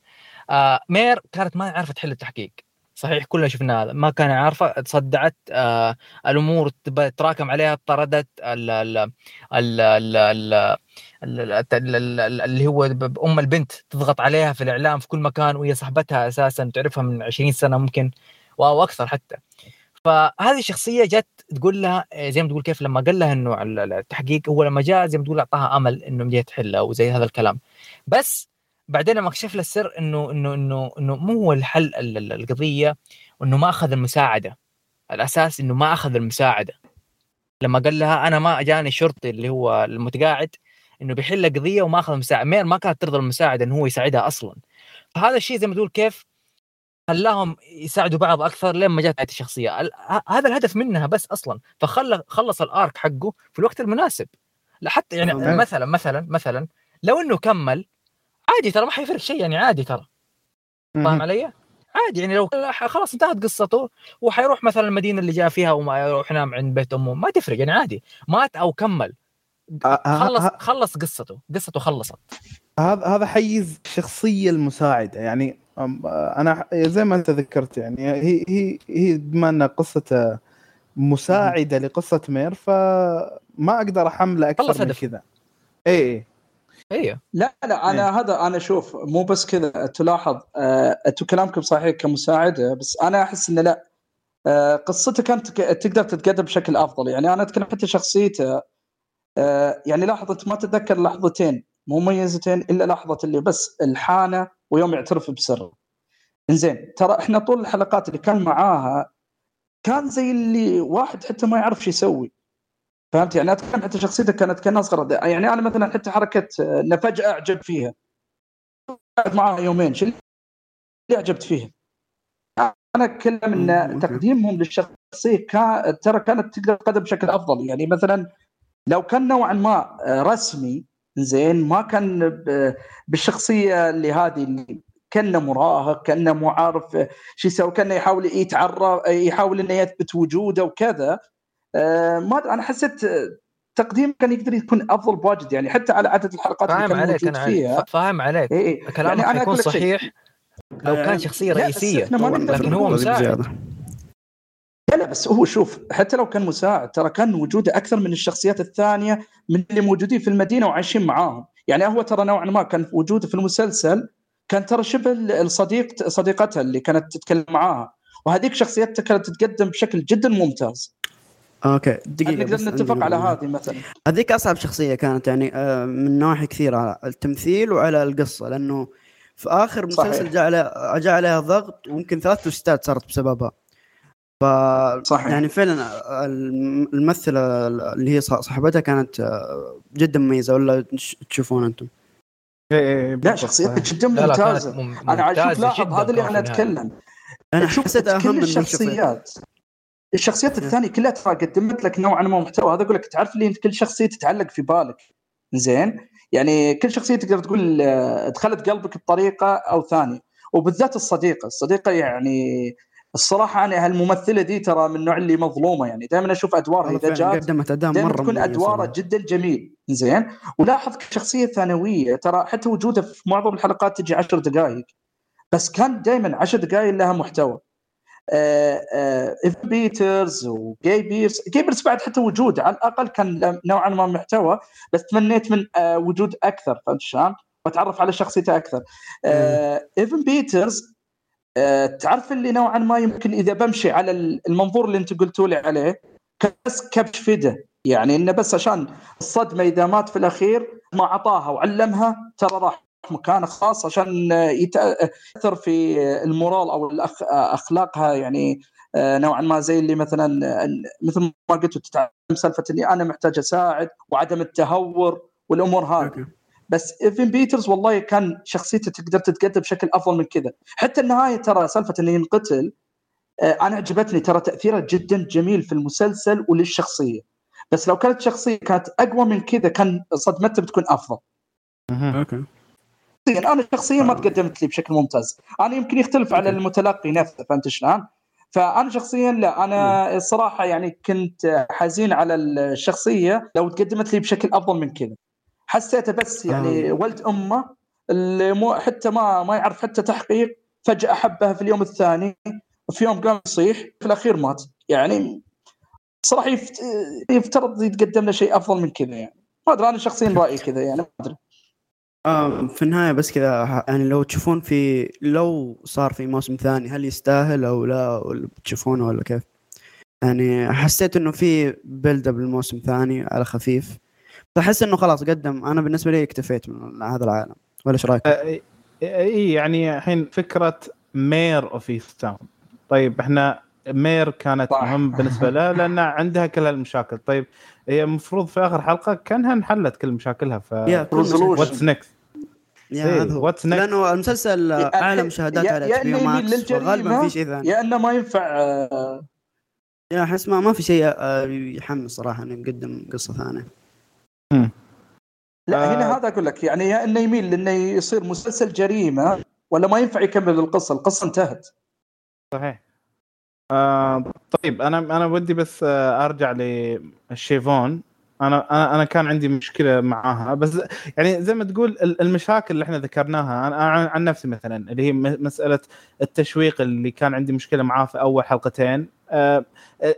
آه مير كانت ما عارفه تحل التحقيق. صحيح كلنا شفنا هذا ما كان عارفه تصدعت آه الأمور تراكم عليها طردت ال ال ال ال اللي هو ام البنت تضغط عليها في الاعلام في كل مكان وهي صاحبتها أساسا تعرفها من 20 سنه ممكن أو أكثر حتى فهذه الشخصيه جت تقول لها آه، زي ما تقول كيف لما قال لها انه التحقيق هو لما جاء زي ما تقول اعطاها امل انه جاي تحلها وزي هذا الكلام بس بعدين لما كشف له السر إنه إنه إنه إنه مو هو الحل ال- ال- القضية وانه ما أخذ المساعدة. الأساس إنه ما أخذ المساعدة. لما قال لها أنا ما جاني الشرطي اللي هو المتقاعد إنه بيحل قضية وما أخذ مساعدة. مير ما كانت ترضى المساعدة إنه هو يساعدها أصلا. فهذا الشيء زي ما تقول كيف خلاهم يساعدوا بعض أكثر لين ما نهايه الشخصية. هذا الهدف منها بس أصلا. فخلى خلص الأرك حقه في الوقت المناسب. حتى يعني تمام. مثلا مثلا مثلا لو إنه كمل عادي ترى ما حيفرق شيء يعني عادي ترى. فاهم علي؟ عادي يعني لو خلاص انتهت قصته وحيروح مثلا المدينة اللي جاء فيها وما يروح ينام عند بيت امه ما تفرق يعني عادي. مات أو كمل. آه، آه، خلص آه، خلص قصته. قصته خلصت. هذا هذا حيز الشخصيه المساعدة يعني أنا زي ما أنت ذكرت يعني هي هي هي بما أن قصة مساعدة لقصة مير فما أقدر احمله خلص أكثر من. كذا. اي اي أيوه لا لا أنا هذا أنا أشوف مو بس كذا تلاحظ آه، أنتم كلامكم صحيح كمساعده بس أنا أحس إنه لا آه، قصته كانت ك- تقدر تتقدم بشكل أفضل. يعني أنا أتكلم حتى شخصيته آه، يعني لاحظ انت ما تتذكر لحظتين مميزتين إلا لحظة اللي بس الحانة ويوم يعترف بسره. إنزين ترى إحنا طول الحلقات اللي كان معاها كان زي اللي واحد حتى ما يعرف شو يسوي. فهمت؟ يعني اتكلم حتى شخصيته كانت كأنها صغيره يعني أنا مثلا حتى حركة آه، انه فجأة اعجب فيها. قعدت معاها يومين. شو اللي أعجبت فيها؟ أنا أتكلم إن. تقديمهم للشخصية كان ترى كانت تقدر تقدم بشكل أفضل. يعني مثلا لو كان نوعا ما آه، رسمي زين ما كان ب- بالشخصية اللي هذه اللي كأنه مراهق كأنه مو عارف آه، شو يسوي؟ كأنه يحاول يتعرف آه، يحاول إنه يثبت وجوده وكذا. آه، ما أنا حسيت آه، تقديم كان يقدر يكون أفضل بواجد يعني حتى على عدد الحلقات اللي فاهم كان عليك أنا فيها. فاهم عليك إيه إيه. كلامك يعني أنا حيكون لك شيء. صحيح لو كان شخصية لا، بس رئيسيه لكن هو مساعد. لا لا بس هو شوف حتى لو كان مساعد ترى كان وجوده أكثر من الشخصيات الثانية من اللي موجودين في المدينة وعايشين معاهم يعني هو ترى نوعا ما كان وجوده في المسلسل كان ترى شبه الصديق صديقتها اللي كانت تتكلم معاها وهذيك شخصيتها كانت تتقدم بشكل جدا ممتاز أوكي دقيقة نقدر نتفق على. هذه مثلا هذيك أصعب شخصية كانت يعني آه، من نواحي كثيرة على التمثيل وعلى القصة لأنه في آخر مسلسل. جاء عليها جاء عليها ضغط ويمكن ثلاث توستات صارت بسببها ف صحيح. يعني فعلا آه، الم- الممثلة اللي هي صاح- صاحبتها كانت آه، جدا مميزة ولا تشوفون أنتم اي اي لا. شخصيتك جدا ممتازة مم- أنا عشان لاحظ هذا اللي أنا. أتكلم أنا شوف حسيت أهم كل من الشخصيات الشخصيات الثانية كلها ترى قدمت لك نوعا ما محتوى. هذا أقول لك تعرف اللي كل شخصية تتعلق في بالك. زين؟ يعني كل شخصية تقدر تقول آه، دخلت قلبك بطريقة أو ثانية. وبالذات الصديقة. الصديقة يعني الصراحة أنا هالممثلة دي ترى من النوع اللي مظلومة. يعني دائما أشوف أدوارها إذا جات قدمت أداء مرة تكون أدواره. جدا جميل. زين؟ ولاحظ كشخصية ثانوية. ترى حتى وجوده في معظم الحلقات تجي عشر دقائق بس كان دائما عشر دقائق لها محتوى. ايفن بيترز وجاي بيرس جاي بيرس بعد حتى وجوده على الأقل كان نوعا ما محتوى بس تمنيت من آه، وجود أكثر فهمت شلون؟ وأتعرف على شخصيته أكثر. آه، ايفن بيترز آه، تعرف اللي نوعا ما يمكن إذا بمشي على المنظور اللي أنت قلتوا لي عليه بس كبش فدا يعني إنه بس عشان الصدمة إذا مات في الأخير ما أعطاها وعلمها ترى راح مكان خاص عشان يتأثر في ال moral أو الأخ- أخلاقها يعني آه، نوعا ما زي اللي مثلا مثل ما قلت تتعلم سالفة اني أنا محتاج أساعد وعدم التهور والأمور هذه. بس ايفن بيترز والله كان شخصيته تقدر تتقدم بشكل أفضل من كذا. حتى النهاية ترى سالفة انه ينقتل آه، أنا عجبتني ترى تأثيره جدا جميل في المسلسل وللشخصية. بس لو كانت شخصية كانت أقوى من كذا كان صدمته بتكون أفضل. okay. شخصياً، أنا شخصيا ما تقدمت لي بشكل ممتاز. أنا يمكن يختلف على المتلقي نفسه فهمت شلون؟ فأنا شخصيا لا. أنا الصراحة يعني كنت حزين على الشخصية لو تقدمت لي بشكل أفضل من كذا. حسيته بس يعني ولد أمه اللي مو حتى ما ما يعرف حتى تحقيق فجأة حبها في اليوم الثاني في يوم قام يصيح في الأخير مات. يعني صراحة يفت... يفترض يتقدم له شيء أفضل من كذا يعني. ما أدري أنا شخصيا رأيي كذا يعني ما أدري. آه في النهاية بس كذا يعني لو تشوفون في لو صار في موسم ثاني هل يستاهل أو لا ولا بتشوفونه ولا كيف؟ يعني حسيت إنه في بيلد اب للموسم الثاني على خفيف فاحس إنه خلاص قدم أنا بالنسبة لي اكتفيت من هذا العالم ولا إيش رأيك؟ اي إي، يعني الحين فكرة Mare of Easttown طيب إحنا مير كانت. مهم بالنسبة لها لأن عندها كل هالمشاكل طيب هي المفروض في آخر حلقة كأنها انحلت كل مشاكلها ف. what's next yeah هذا هو. what's next؟ لأنه المسلسل اعلى مشاهدات على HBO Max وغالبا في شيء ثاني. yeah إنه ما ينفع آه، يا أحس ما ما في شيء آه، يحمس صراحة إنه يقدم قصة ثانية. لا آه. هنا هذا أقول لك يعني يا إنه يميل لإنه يصير مسلسل جريمة ولا ما ينفع يكمل القصة القصة انتهت. صحيح. آه طيب أنا أنا ودي بس آه أرجع للشيفون أنا أنا أنا كان عندي مشكلة معاها بس يعني زي ما تقول ال- المشاكل اللي إحنا ذكرناها أنا عن عن نفسي مثلا اللي هي م- مسألة التشويق اللي كان عندي مشكلة معاه في أول حلقتين آه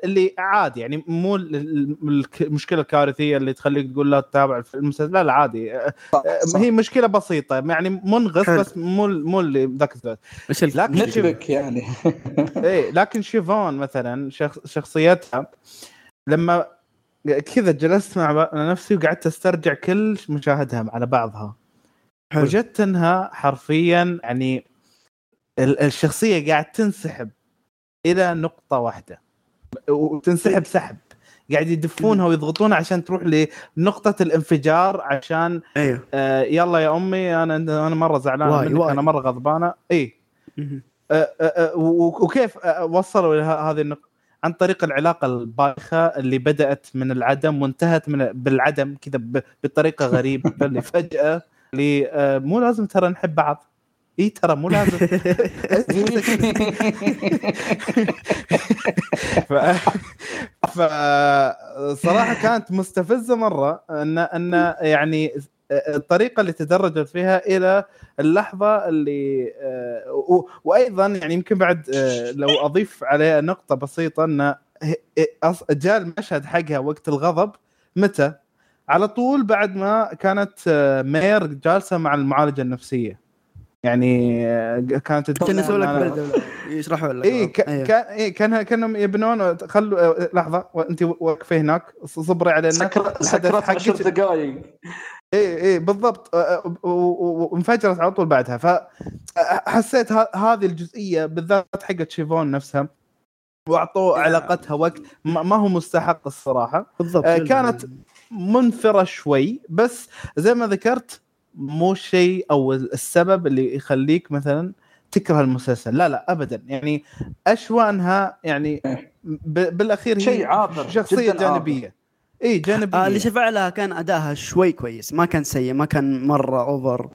اللي عادي يعني مو ال- ال- المشكلة الكارثية اللي تخليك تقول لا تتابع المسلسل لا لا عادي آه، صح آه، صح. هي مشكلة بسيطة يعني منغص. بس مو مو اللي ذاك الزود إيش ال- لكن- نتبك يعني [LAUGHS] إيه لكن شيفون مثلا شخص شخصيتها لما كذا جلست مع نفسي وقعدت أسترجع كل مشاهدها على بعضها. حلو. وجدت إنها حرفيا يعني ال- الشخصية قاعد تنسحب إلى نقطة واحدة. وتنسحب سحب. قاعد يدفونها ويضغطونها عشان تروح لنقطة الانفجار عشان أيوه. آه يلا يا أمي أنا أنا مرة زعلانه واي- منك واي. أنا مرة غضبانة. اي أه، أه، و- وكيف أه، وصلوا إلى هذه النقطه عن طريق العلاقة البايخه اللي بدأت من العدم وانتهت من بالعدم كذا بطريقة غريبة. [LAUGHS] اللي فجأة اللي أه، مو لازم ترى نحب بعض. إي ترى مو لازم. [LAUGHS] [LAUGHS] ف... ف صراحة كانت مستفزة مرة. ان إن يعني الطريقة اللي تدرجت فيها إلى اللحظة اللي آه، وأيضا يعني يمكن بعد آه، لو أضيف عليه نقطة بسيطة إن أص- جاء المشهد حقها وقت الغضب متى؟ على طول بعد ما كانت آه، مير جالسة مع المعالجة النفسية يعني آه، كانت يسوي لك أنا- بلد يشرحوا لك. اي. كان إيه كان كانهم يبنون خلوا آه، لحظة انت وقفي هناك صبري علينا. سكرت الحدث سكرت حقك- 10 دقائق اي اي بالضبط. آه، وانفجرت على طول بعدها. فحسيت ه- هذه الجزئية بالذات حقت شيفون نفسها واعطوا علاقتها وقت ما ما هو مستحق الصراحة. بالضبط. كانت منفرة شوي بس زي ما ذكرت مو الشيء أو السبب اللي يخليك مثلا تكره المسلسل. لا لا ابدا. يعني أشوى أنها يعني ب- بالأخير هي شيء عابر، شخصية عابر. جانبية. اي جانبية. آه اللي شفع لها كان ادائها شوي كويس. ما كان سيء ما كان مرة أوفر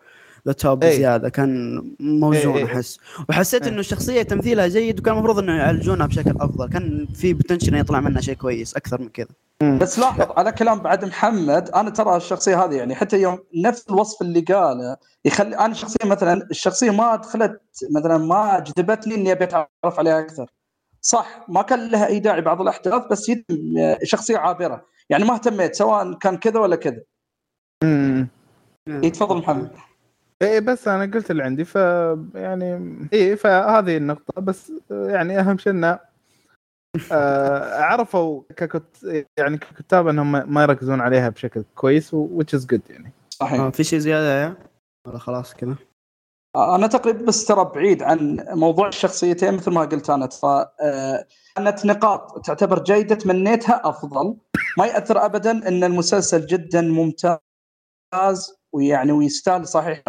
ذا توب إيه. زياده كان موزون إيه، إيه. أحس. وحسيت إيه. إنه الشخصية تمثيلها جيد وكان المفروض إنه يعالجونها بشكل أفضل. كان في بوتنشل إنه يطلع منها شيء كويس أكثر من كذا. بس لاحظ على كلام بعد محمد أنا ترى الشخصية هذه يعني حتى يوم نفس الوصف اللي قاله يخلي أنا شخصيا مثلا الشخصية ما دخلت مثلا ما جذبتني إني أبي أتعرف عليها أكثر. صح ما كان لها أي داعي بعض الأحداث بس يتم شخصية عابرة. يعني ما اهتميت سواء كان كذا ولا كذا. امم إيه، تفضل محمد. إيه بس أنا قلت اللي عندي ف يعني إيه فهذه النقطة بس يعني أهم شيء إنه عرفوا ككت يعني ككتاب إنهم ما يركزون عليها بشكل كويس which is good يعني. صحيح. آه، في شيء زيادة يا ولا خلاص كذا؟ أنا تقريبا بس ترى بعيد عن موضوع الشخصيتين مثل ما قلت أنا. ترى آه، كانت نقاط تعتبر جيدة تمنيتها أفضل. ما يأثر ابدا إن المسلسل جدا ممتاز ويعني ويستاهل صحيح.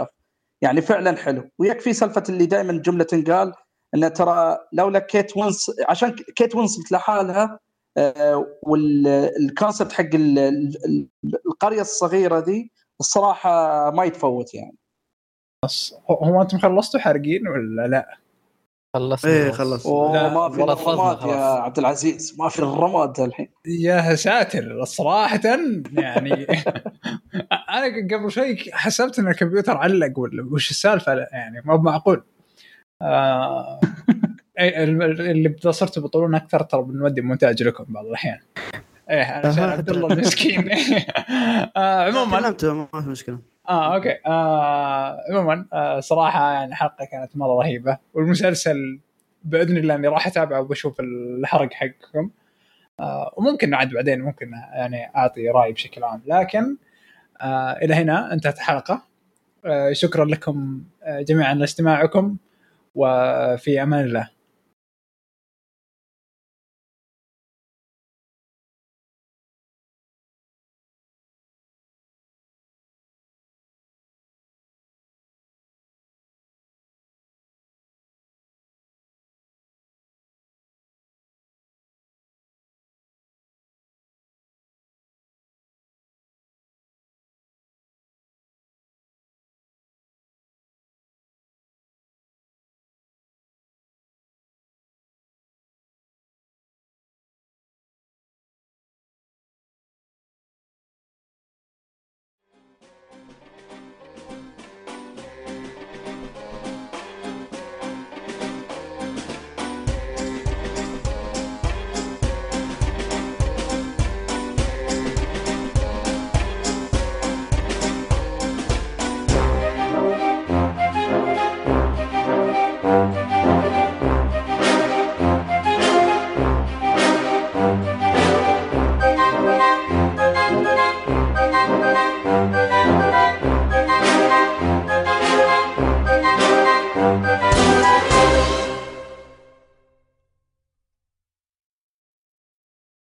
يعني فعلا حلو. ويكفي سالفة اللي دائما جملة تنقال إن ترى لولا كيت وينس عشان كيت وينسلت لحالها آه، وال concept حق ال- ال- القرية الصغيرة ذي الصراحة ما يتفوت يعني بس هو- أنتم خلصتوا حارقين ولا لا؟ خلصنا إيه. خلص لا، وما في الرماد يا. عبد العزيز ما في الرماد الحين يا ساتر صراحة يعني [LAUGHS] أنا قبل شوي حسبت إن الكمبيوتر علق ولا وش السالفة يعني ما معقول آه إيه، اللي إذا صرتوا بطولون أكثر ترى بنودي مونتاج لكم بعض الأحيان. إيه عشان عبد الله المسكين [LAUGHS] آه عموما كلمته ما في مشكلة. آه أوكي. آه عموما آه صراحة يعني الحلقة كانت مرة رهيبة. والمسلسل بإذن الله إني راح أتابعه وبشوف الحرق حقكم. آه وممكن عاد بعدين ممكن يعني أعطي رأيي بشكل عام. لكن آه إلى هنا انتهت الحلقة. آه شكرا لكم آه جميعا لاستماعكم. وفي أمان الله.